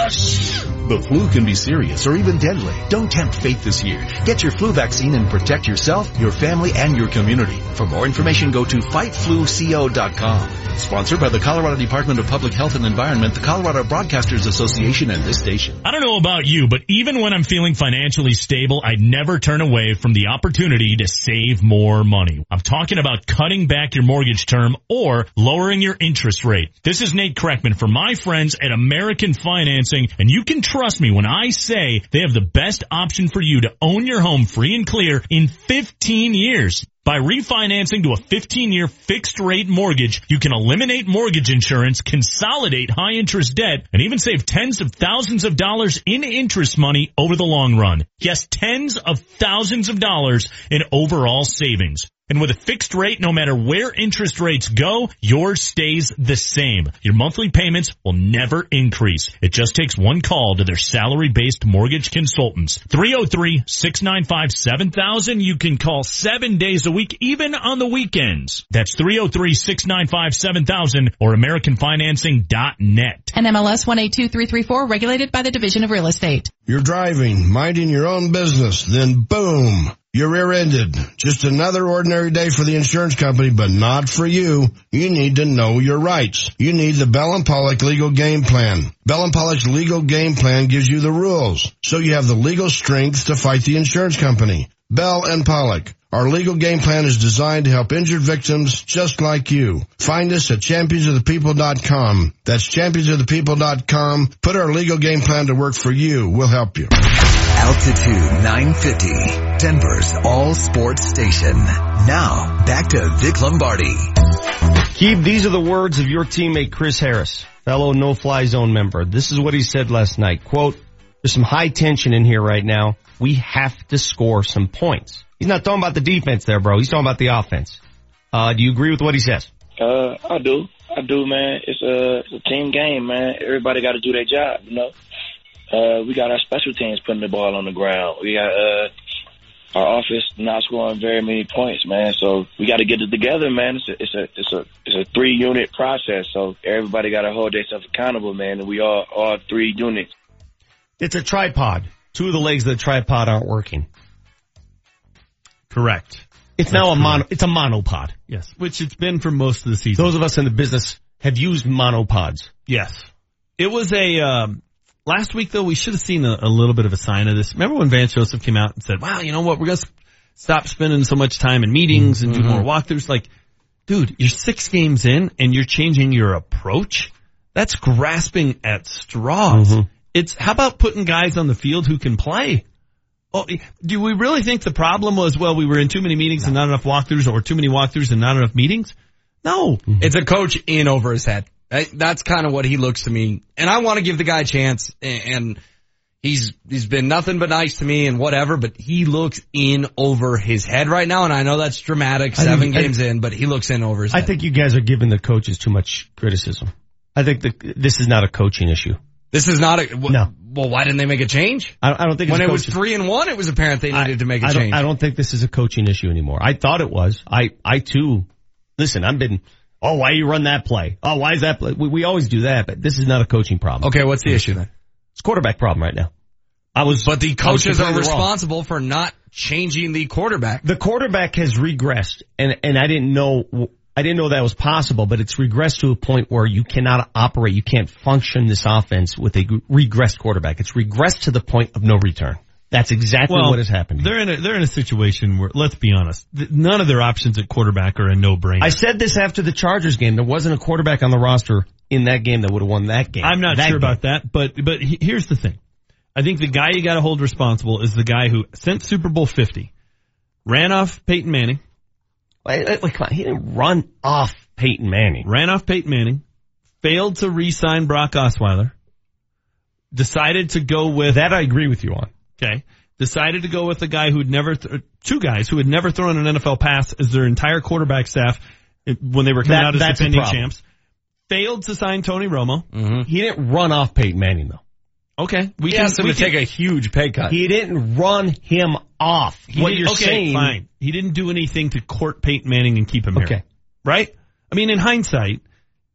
Sh- The flu can be serious or even deadly. Don't tempt fate this year. Get your flu vaccine and protect yourself, your family, and your community. For more information, go to fightfluco.com. Sponsored by the Colorado Department of Public Health and Environment, the Colorado Broadcasters Association, and this station. I don't know about you, but even when I'm feeling financially stable, I never turn away from the opportunity to save more money. I'm talking about cutting back your mortgage term or lowering your interest rate. This is Nate Kreckman for my friends at American Financing, and you can trust me when I say they have the best option for you to own your home free and clear in 15 years. By refinancing to a 15-year fixed rate mortgage, you can eliminate mortgage insurance, consolidate high interest debt, and even save tens of thousands of dollars in interest money over the long run. Yes, tens of thousands of dollars in overall savings. And with a fixed rate, no matter where interest rates go, yours stays the same. Your monthly payments will never increase. It just takes one call to their salary-based mortgage consultants. 303-695-7000. You can call seven days a week, even on the weekends. That's 303-695-7000 or AmericanFinancing.net. MLS 182334, regulated by the Division of Real Estate. You're driving, minding your own business, then boom, you're rear-ended. Just another ordinary day for the insurance company, but not for you. You need to know your rights. You need the Bell and Pollock legal game plan. Bell and Pollock's legal game plan gives you the rules, so you have the legal strength to fight the insurance company. Bell and Pollock. Our legal game plan is designed to help injured victims just like you. Find us at championsofthepeople.com. That's championsofthepeople.com. Put our legal game plan to work for you. We'll help you. Altitude 950, Denver's all sports station. Now, back to Vic Lombardi. Keep these are the words of your teammate Chris Harris, fellow no-fly zone member. This is what he said last night. Quote, there's some high tension in here right now. We have to score some points. He's not talking about the defense there, bro. He's talking about the offense. Uh, do you agree with what he says? Uh, I do. I do, man. It's a, it's a team game, man. Everybody got to do their job, you know. Uh, we got our special teams putting the ball on the ground. We got uh, our offense not scoring very many points, man. So we got to get it together, man. It's a it's a it's a it's a three unit process. So everybody got to hold themselves accountable, man. And we all all three units. It's a tripod. Two of the legs of the tripod aren't working. Correct. It's now a mono, it's a monopod. Yes, which it's been for most of the season. Those of us in the business have used monopods. Yes. It was a, um, last week though, we should have seen a, a, little bit of a sign of this. Remember when Vance Joseph came out and said, wow, you know what, we're going to stop spending so much time in meetings and mm-hmm. do more walkthroughs. Like, dude, you're six games in and you're changing your approach. That's grasping at straws. Mm-hmm. It's, how about putting guys on the field who can play? Oh, do we really think the problem was, well, we were in too many meetings no. and not enough walkthroughs or too many walkthroughs and not enough meetings? No. Mm-hmm. It's a coach in over his head. That's kind of what he looks to me. And I want to give the guy a chance and he's, he's been nothing but nice to me and whatever, but he looks in over his head right now. And I know that's dramatic, seven think, games I, in, but he looks in over his I head. I think you guys are giving the coaches too much criticism. I think the, this is not a coaching issue. This is not a, w- no. Well, why didn't they make a change? I, I don't think when it was three and one, it was apparent they needed I, to make a I change. I don't think this is a coaching issue anymore. I thought it was. I, I too, listen, I've been, oh, why you run that play? Oh, why is that play? We, we always do that, but this is not a coaching problem. Okay, what's the issue then? It's quarterback problem right now. I was, but the coaches are responsible wrong. for not changing the quarterback. The quarterback has regressed, and and I didn't know I didn't know that was possible, but it's regressed to a point where you cannot operate, you can't function this offense with a regressed quarterback. It's regressed to the point of no return. That's exactly well, what has happened. They're in a they're in a situation where let's be honest, none of their options at quarterback are a no brainer. I said this after the Chargers game. There wasn't a quarterback on the roster in that game that would have won that game. I'm not That sure game. about that, but but he- here's the thing. I think the guy you got to hold responsible is the guy who sent Super Bowl 50, ran off Peyton Manning, Wait, wait, wait, come on. He didn't run off Peyton Manning. ran off Peyton Manning, failed to re-sign Brock Osweiler, decided to go with That I agree with you on. Okay. Decided to go with a guy who'd never, th- two guys who had never thrown an NFL pass as their entire quarterback staff when they were coming That- out as that's defending champs. Failed to sign Tony Romo. Mm-hmm. He didn't run off Peyton Manning though. Okay. We He can, asked him we to can- take a huge pay cut. He didn't run him off. he what did- you're okay, saying, fine. He didn't do anything to court Peyton Manning and keep him Okay. here. Right? I mean, in hindsight,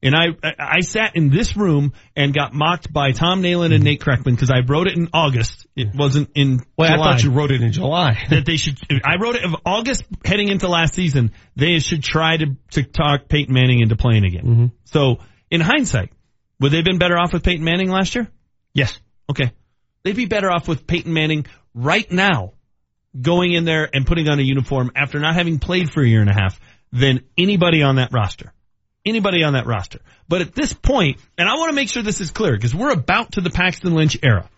and I, I, sat in this room and got mocked by Tom Nalen and Nate Kreckman because I wrote it in August. It wasn't in Well, July. I thought you wrote it in July. that they should. I wrote it of August heading into last season. They should try to to talk Peyton Manning into playing again. Mm-hmm. So in hindsight, would they have been better off with Peyton Manning last year? yes. Okay, they'd be better off with Peyton Manning right now, going in there and putting on a uniform after not having played for a year and a half than anybody on that roster. Anybody on that roster. But at this point, and I want to make sure this is clear because we're about to the Paxton Lynch era.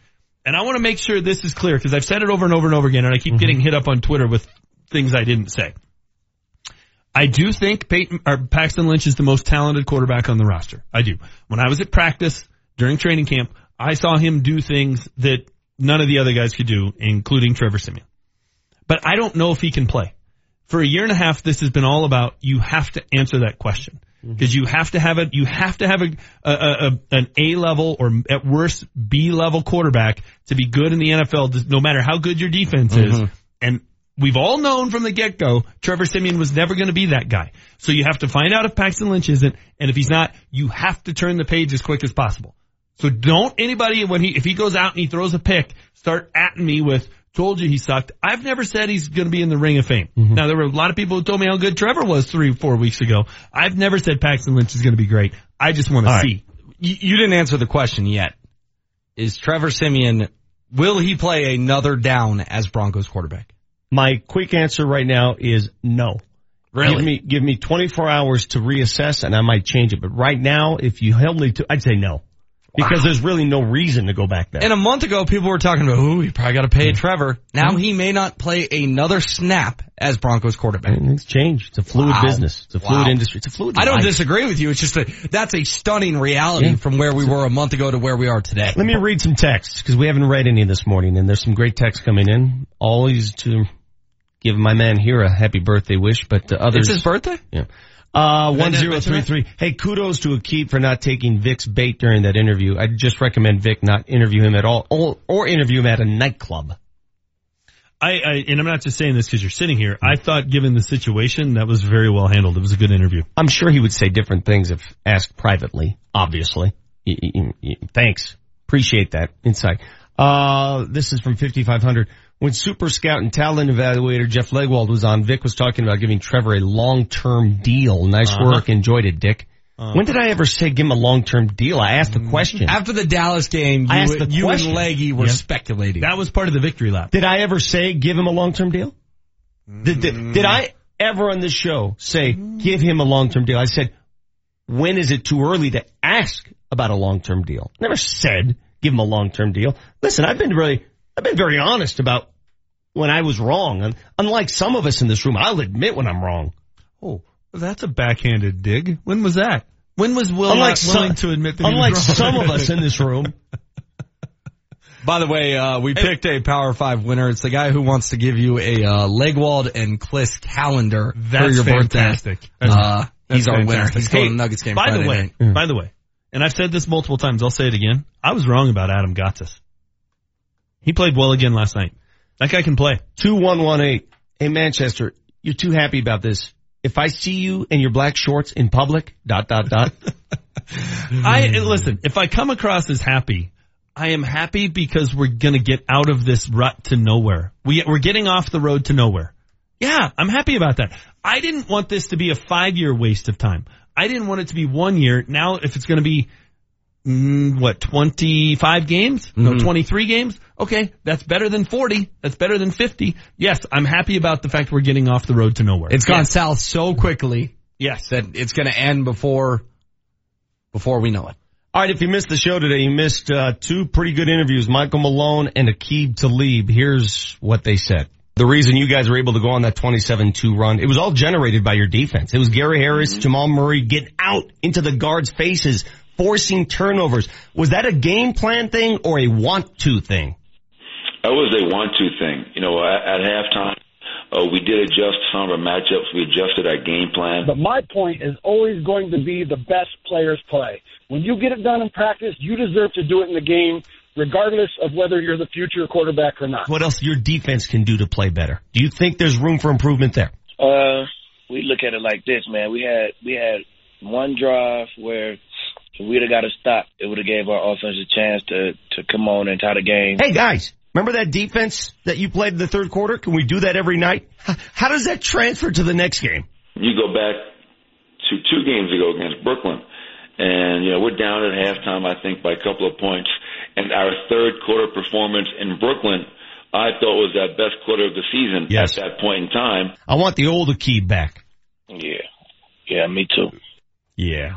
And I want to make sure this is clear because I've said it over and over and over again and I keep mm-hmm. getting hit up on Twitter with things I didn't say. I do think Peyton, Paxton Lynch is the most talented quarterback on the roster. I do. When I was at practice during training camp, I saw him do things that none of the other guys could do, including Trevor Siemian. But I don't know if he can play. For a year and a half, this has been all about you have to answer that question Mm-hmm. because you have to have a you have to have a, a, a an A level or at worst B level quarterback to be good in the NFL, no matter how good your defense is. Mm-hmm. And we've all known from the get go, Trevor Siemian was never going to be that guy. So you have to find out if Paxton Lynch isn't, and if he's not, you have to turn the page as quick as possible. So don't anybody when he if he goes out and he throws a pick, start at me with told you he sucked. I've never said he's going to be in the ring of fame. Mm-hmm. Now there were a lot of people who told me how good Trevor was three four weeks ago. I've never said Paxton Lynch is going to be great. I just want to All right. see. You, you didn't answer the question yet. Is Trevor Siemian, will he play another down as Broncos quarterback? My quick answer right now is no. Really? Give me give me 24 hours to reassess, and I might change it. But right now, if you held me to, I'd say no, because there's really no reason to go back there. And a month ago, people were talking about, ooh, you probably got to pay mm. Trevor. Now mm. he may not play another snap as Broncos quarterback. Mm, Things change. It's a fluid Wow. business. It's a fluid Wow. industry. It's a fluid. I don't life. disagree with you. It's just that that's a stunning reality Yeah. from where we were a month ago to where we are today. Let me read some texts because we haven't read any this morning, and there's some great texts coming in. Always to give my man here a happy birthday wish, but the others. It's his birthday? Yeah. Uh, one zero three three. Hey, kudos to Aqib for not taking Vic's bait during that interview. I just recommend Vic not interview him at all, or, or interview him at a nightclub. I, I and I'm not just saying this because you're sitting here. I thought, given the situation, that was very well handled. It was a good interview. I'm sure he would say different things if asked privately. Obviously. Thanks. Appreciate that insight. Uh, this is from 5500. When Super Scout and talent evaluator Jeff Legwold was on, Vic was talking about giving Trevor a long-term deal. Nice Uh-huh. work. Enjoyed it, Dick. Uh-huh. When did I ever say give him a long-term deal? I asked the mm. question. After the Dallas game, you, I asked the you and. Leggy were Yeah. speculating. That was part of the victory lap. Did I ever say give him a long-term deal? Did, did, mm. did I ever on this show say give him a long-term deal? I said, when is it too early to ask about a long-term deal? Never said give him a long-term deal. Listen, I've been really, I've been very honest about when I was wrong. And unlike some of us in this room, I'll admit when I'm wrong. Oh, that's a backhanded dig. When was that? When was Will Unlike not willing some- to admit that he Unlike was wrong? some of us in this room. By the way, uh, we picked a Power Five winner. It's the guy who wants to give you a uh, Legwold and Kliss calendar That's for your fantastic. birthday. Uh, he's That's our winner. He's going Hey, to Nuggets game By Friday the way, night. by the way, and I've said this multiple times. I'll say it again. I was wrong about Adam Gotsis. He played well again last night. That guy can play. 2118. Hey, Manchester, you're too happy about this. If I see you in your black shorts in public, dot, dot, dot. I listen. If I come across as happy, I am happy because we're gonna get out of this rut to nowhere. We we're getting off the road to nowhere. Yeah, I'm happy about that. I didn't want this to be a five year waste of time. I didn't want it to be one year. Now, if it's going to be mm, what 25 games, no Mhm. 23 games, okay, that's better than 40. That's better than 50. Yes, I'm happy about the fact we're getting off the road to nowhere. It's gone Yes. south so quickly Yes. that it's going to end before before we know it. All right, if you missed the show today, you missed uh, two pretty good interviews, Michael Malone and Aqib Talib. Here's what they said. The reason you guys were able to go on that 27-2 run, it was all generated by your defense. It was Gary Harris, mm-hmm. Jamal Murray get out into the guards' faces, forcing turnovers. Was that a game plan thing or a want to thing? That was a want to thing. You know, at, at halftime, uh, we did adjust some of our matchups. We adjusted our game plan. But my point is always going to be the best players play. When you get it done in practice, you deserve to do it in the game, regardless of whether you're the future quarterback or not. What else your defense can do to play better? Do you think there's room for improvement there? Uh, we look at it like this, man. We had we had one drive where if we'd have got a stop, it would have gave our offense a chance to to come on and tie the game. Hey guys, remember that defense that you played in the third quarter? Can we do that every night? How does that transfer to the next game? You go back to two games ago against Brooklyn and, you know, we're down at halftime, I think, by a couple of points. And our third quarter performance in Brooklyn, I thought was that best quarter of the season yes. at that point in time. I want the old Aqib back. Yeah. Yeah, me too. Yeah.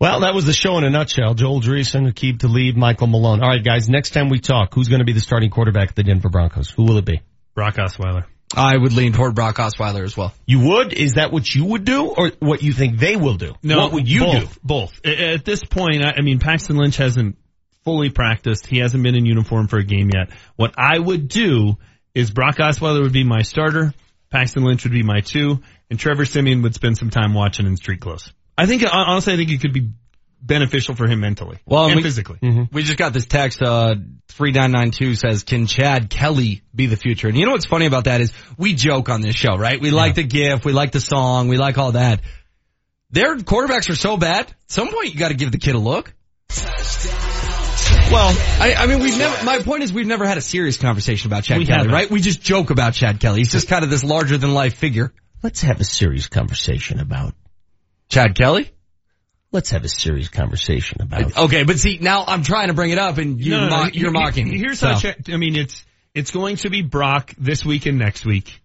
Well, that was the show in a nutshell. Joel Dreessen, Aqib Talib, Michael Malone. All right, guys, next time we talk, who's going to be the starting quarterback of the Denver Broncos? Who will it be? Brock Osweiler. I would lean toward Brock Osweiler as well. You would? Is that what you would do or what you think they will do? No, what would you both, do? Both. At this point, I mean, Paxton Lynch hasn't fully practiced. He hasn't been in uniform for a game yet. What I would do is Brock Osweiler would be my starter. Paxton Lynch would be my two and Trevor Siemian would spend some time watching in street clothes. I think, honestly, I think it could be beneficial for him mentally well, and we, physically. Mm-hmm. We just got this text, uh, 3992 says, can Chad Kelly be the future? And you know what's funny about that is we joke on this show, right? We yeah. like the gif, we like the song, we like all that. Their quarterbacks are so bad. At some point you gotta give the kid a look. Well, I, I mean, we've never, my point is we've never had a serious conversation about Chad we Kelly, haven't. right? We just joke about Chad Kelly. He's just kind of this larger than life figure. Let's have a serious conversation about Chad Kelly? Let's have a serious conversation about. It. Okay, but see, now I'm trying to bring it up, and you no, no, no, you're mocking me. Here's so. how. I mean, it's it's going to be Brock this week and next week.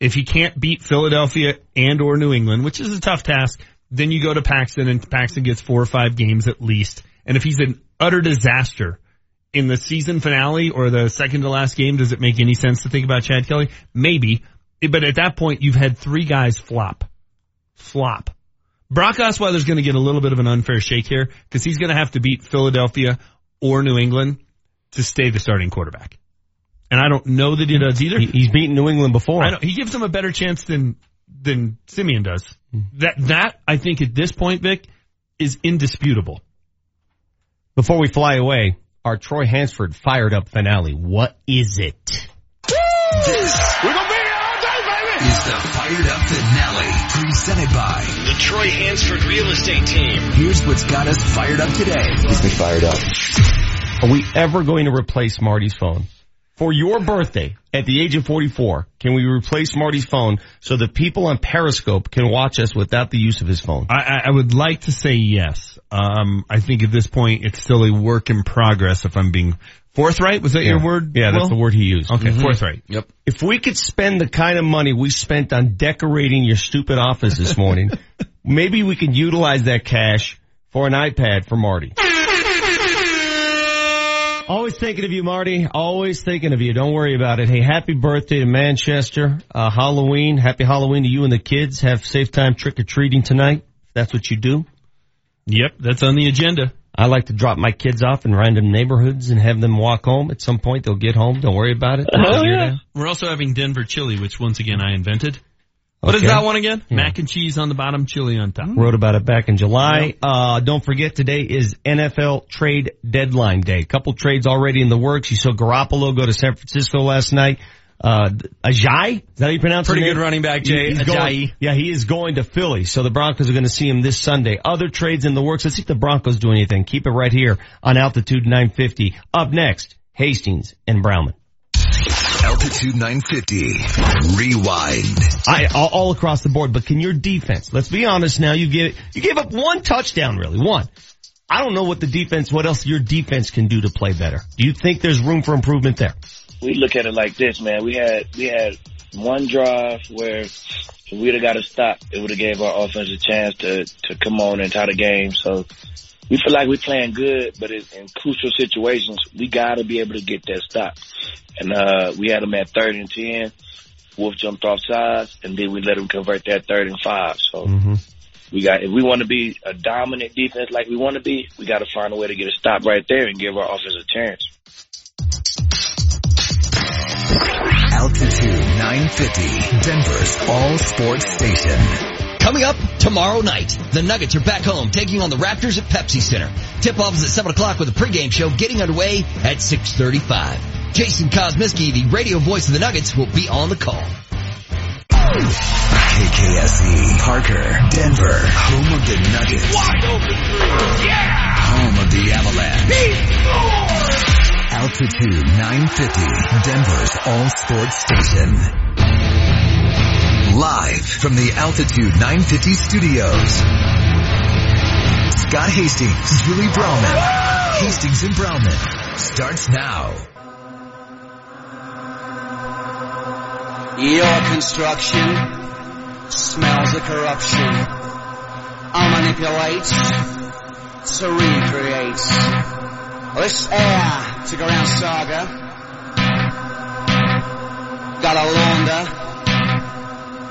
If he can't beat Philadelphia and or New England, which is a tough task, then you go to Paxton, and Paxton gets four or five games at least. And if he's an utter disaster in the season finale or the second to last game, does it make any sense to think about Chad Kelly? Maybe, but at that point, you've had three guys flop, flop Brock Osweiler's going to get a little bit of an unfair shake here because he's going to have to beat Philadelphia or New England to stay the starting quarterback. And I don't know that he does either. He's beaten New England before. I know, he gives them a better chance than than Siemian does. Hmm. That that I think at this point, Vic, is indisputable. Before we fly away, our Troy Hansford fired up finale. What is it? This Is the fired up finale presented by the Troy Hansford Real Estate Team. Here's what's got us fired up today. Gets me fired up. Are we ever going to replace Marty's phone? For your birthday, at the age of 44, can we replace Marty's phone so that people on Periscope can watch us without the use of his phone? I, I would like to say yes. Um, I think at this point it's still a work in progress if I'm being Forthright? Was that yeah. your word? Yeah, that's the word he used. Okay, mm-hmm. forthright. Yep. If we could spend the kind of money we spent on decorating your stupid office this morning, maybe we could utilize that cash for an iPad for Marty. Always thinking of you, Marty. Always thinking of you. Don't worry about it. Hey, happy birthday to Manchester. Uh, Halloween. Happy Halloween to you and the kids. Have safe time trick or treating tonight. If that's what you do. Yep, that's on the agenda. I like to drop my kids off in random neighborhoods and have them walk home. At some point, they'll get home. Don't worry about it. Oh, yeah. We're also having Denver chili, which once again I invented. What okay. is that one again? Yeah. Mac and cheese on the bottom, chili on top. Wrote about it back in July. Yep. Uh, don't forget today is NFL trade deadline day. Couple trades already in the works. You saw Garoppolo go to San Francisco last night. Uh, Ajay? Is that how you pronounce it? Pretty good running back, Jay. He's Ajayi. Going, yeah, he is going to Philly. So the Broncos are going to see him this Sunday. Other trades in the works. Let's see if the Broncos do anything. Keep it right here on Altitude 950. Up next, Hastings and Browman. Altitude 950. Rewind. I, all, all, across the board, but can your defense, let's be honest now, you get, you gave up one touchdown really, one. I don't know what the defense, what else your defense can do to play better. Do you think there's room for improvement there? We look at it like this, man. We had we had one drive where if we'd have got a stop, it would have gave our offense a chance to to come on and tie the game. So we feel like we're playing good, but in, in crucial situations, we got to be able to get that stop. And uh we had them at third and ten. Wolfe jumped off sides, and then we let them convert that third and five. So we got if we want to be a dominant defense like we want to be, we got to find a way to get a stop right there and give our offense a chance. Altitude 950, Denver's all sports station. Coming up tomorrow night, the Nuggets are back home taking on the Raptors at Pepsi Center. Tip-off is at 7 o'clock with a pregame show getting underway at 6.35. Jason Kosmicki, the radio voice of the Nuggets, will be on the call. KKSE, Parker, Denver, home of the Nuggets. Wide open three. Yeah! Home of the Avalanche. Altitude 950, Denver's all sports station. Live from the Altitude 950 studios. Scott Hastings, Julie Browman. Hastings and Browman starts now. Your construction smells of corruption. I manipulate to recreate. This air to go around saga. Gotta launder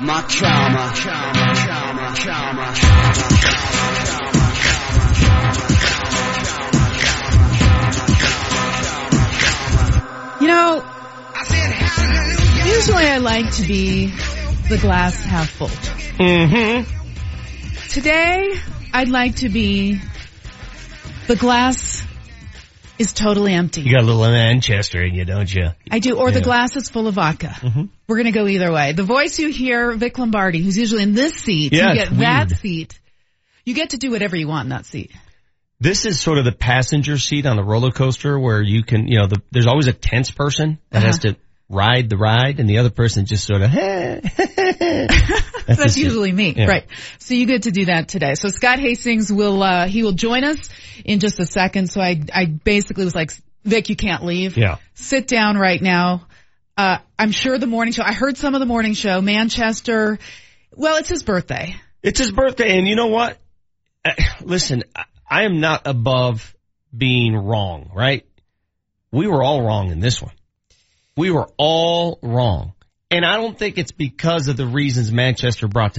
my karma. Karma, karma, karma, karma, You know, usually I like to be the glass half full. Mm-hmm. Today, I'd like to be the glass is totally empty. You got a little Manchester in you, don't you? I do, or the glass is full of vodka. We're gonna go either way. The voice you hear, Vic Lombardi, who's usually in this seat, Yeah, you get that weird. seat. You get to do whatever you want in that seat. This is sort of the passenger seat on the roller coaster where you can, you know, the, there's always a tense person that has Uh-huh. to ride the ride and the other person just sort of, That's, the seat. usually me, Yeah. right? So you get to do that today. So Scott Hastings will uh he will join us in just a second. So I I basically was like, Vic, you can't leave. Yeah. Sit down right now. Uh I'm sure the morning show. I heard some of the morning show. Manchester. Well, it's his birthday. It's his birthday, and you know what? Uh, Listen, I am not above being wrong, right? We were all wrong in this one. We were all wrong. And I don't think it's because of the reasons Manchester brought to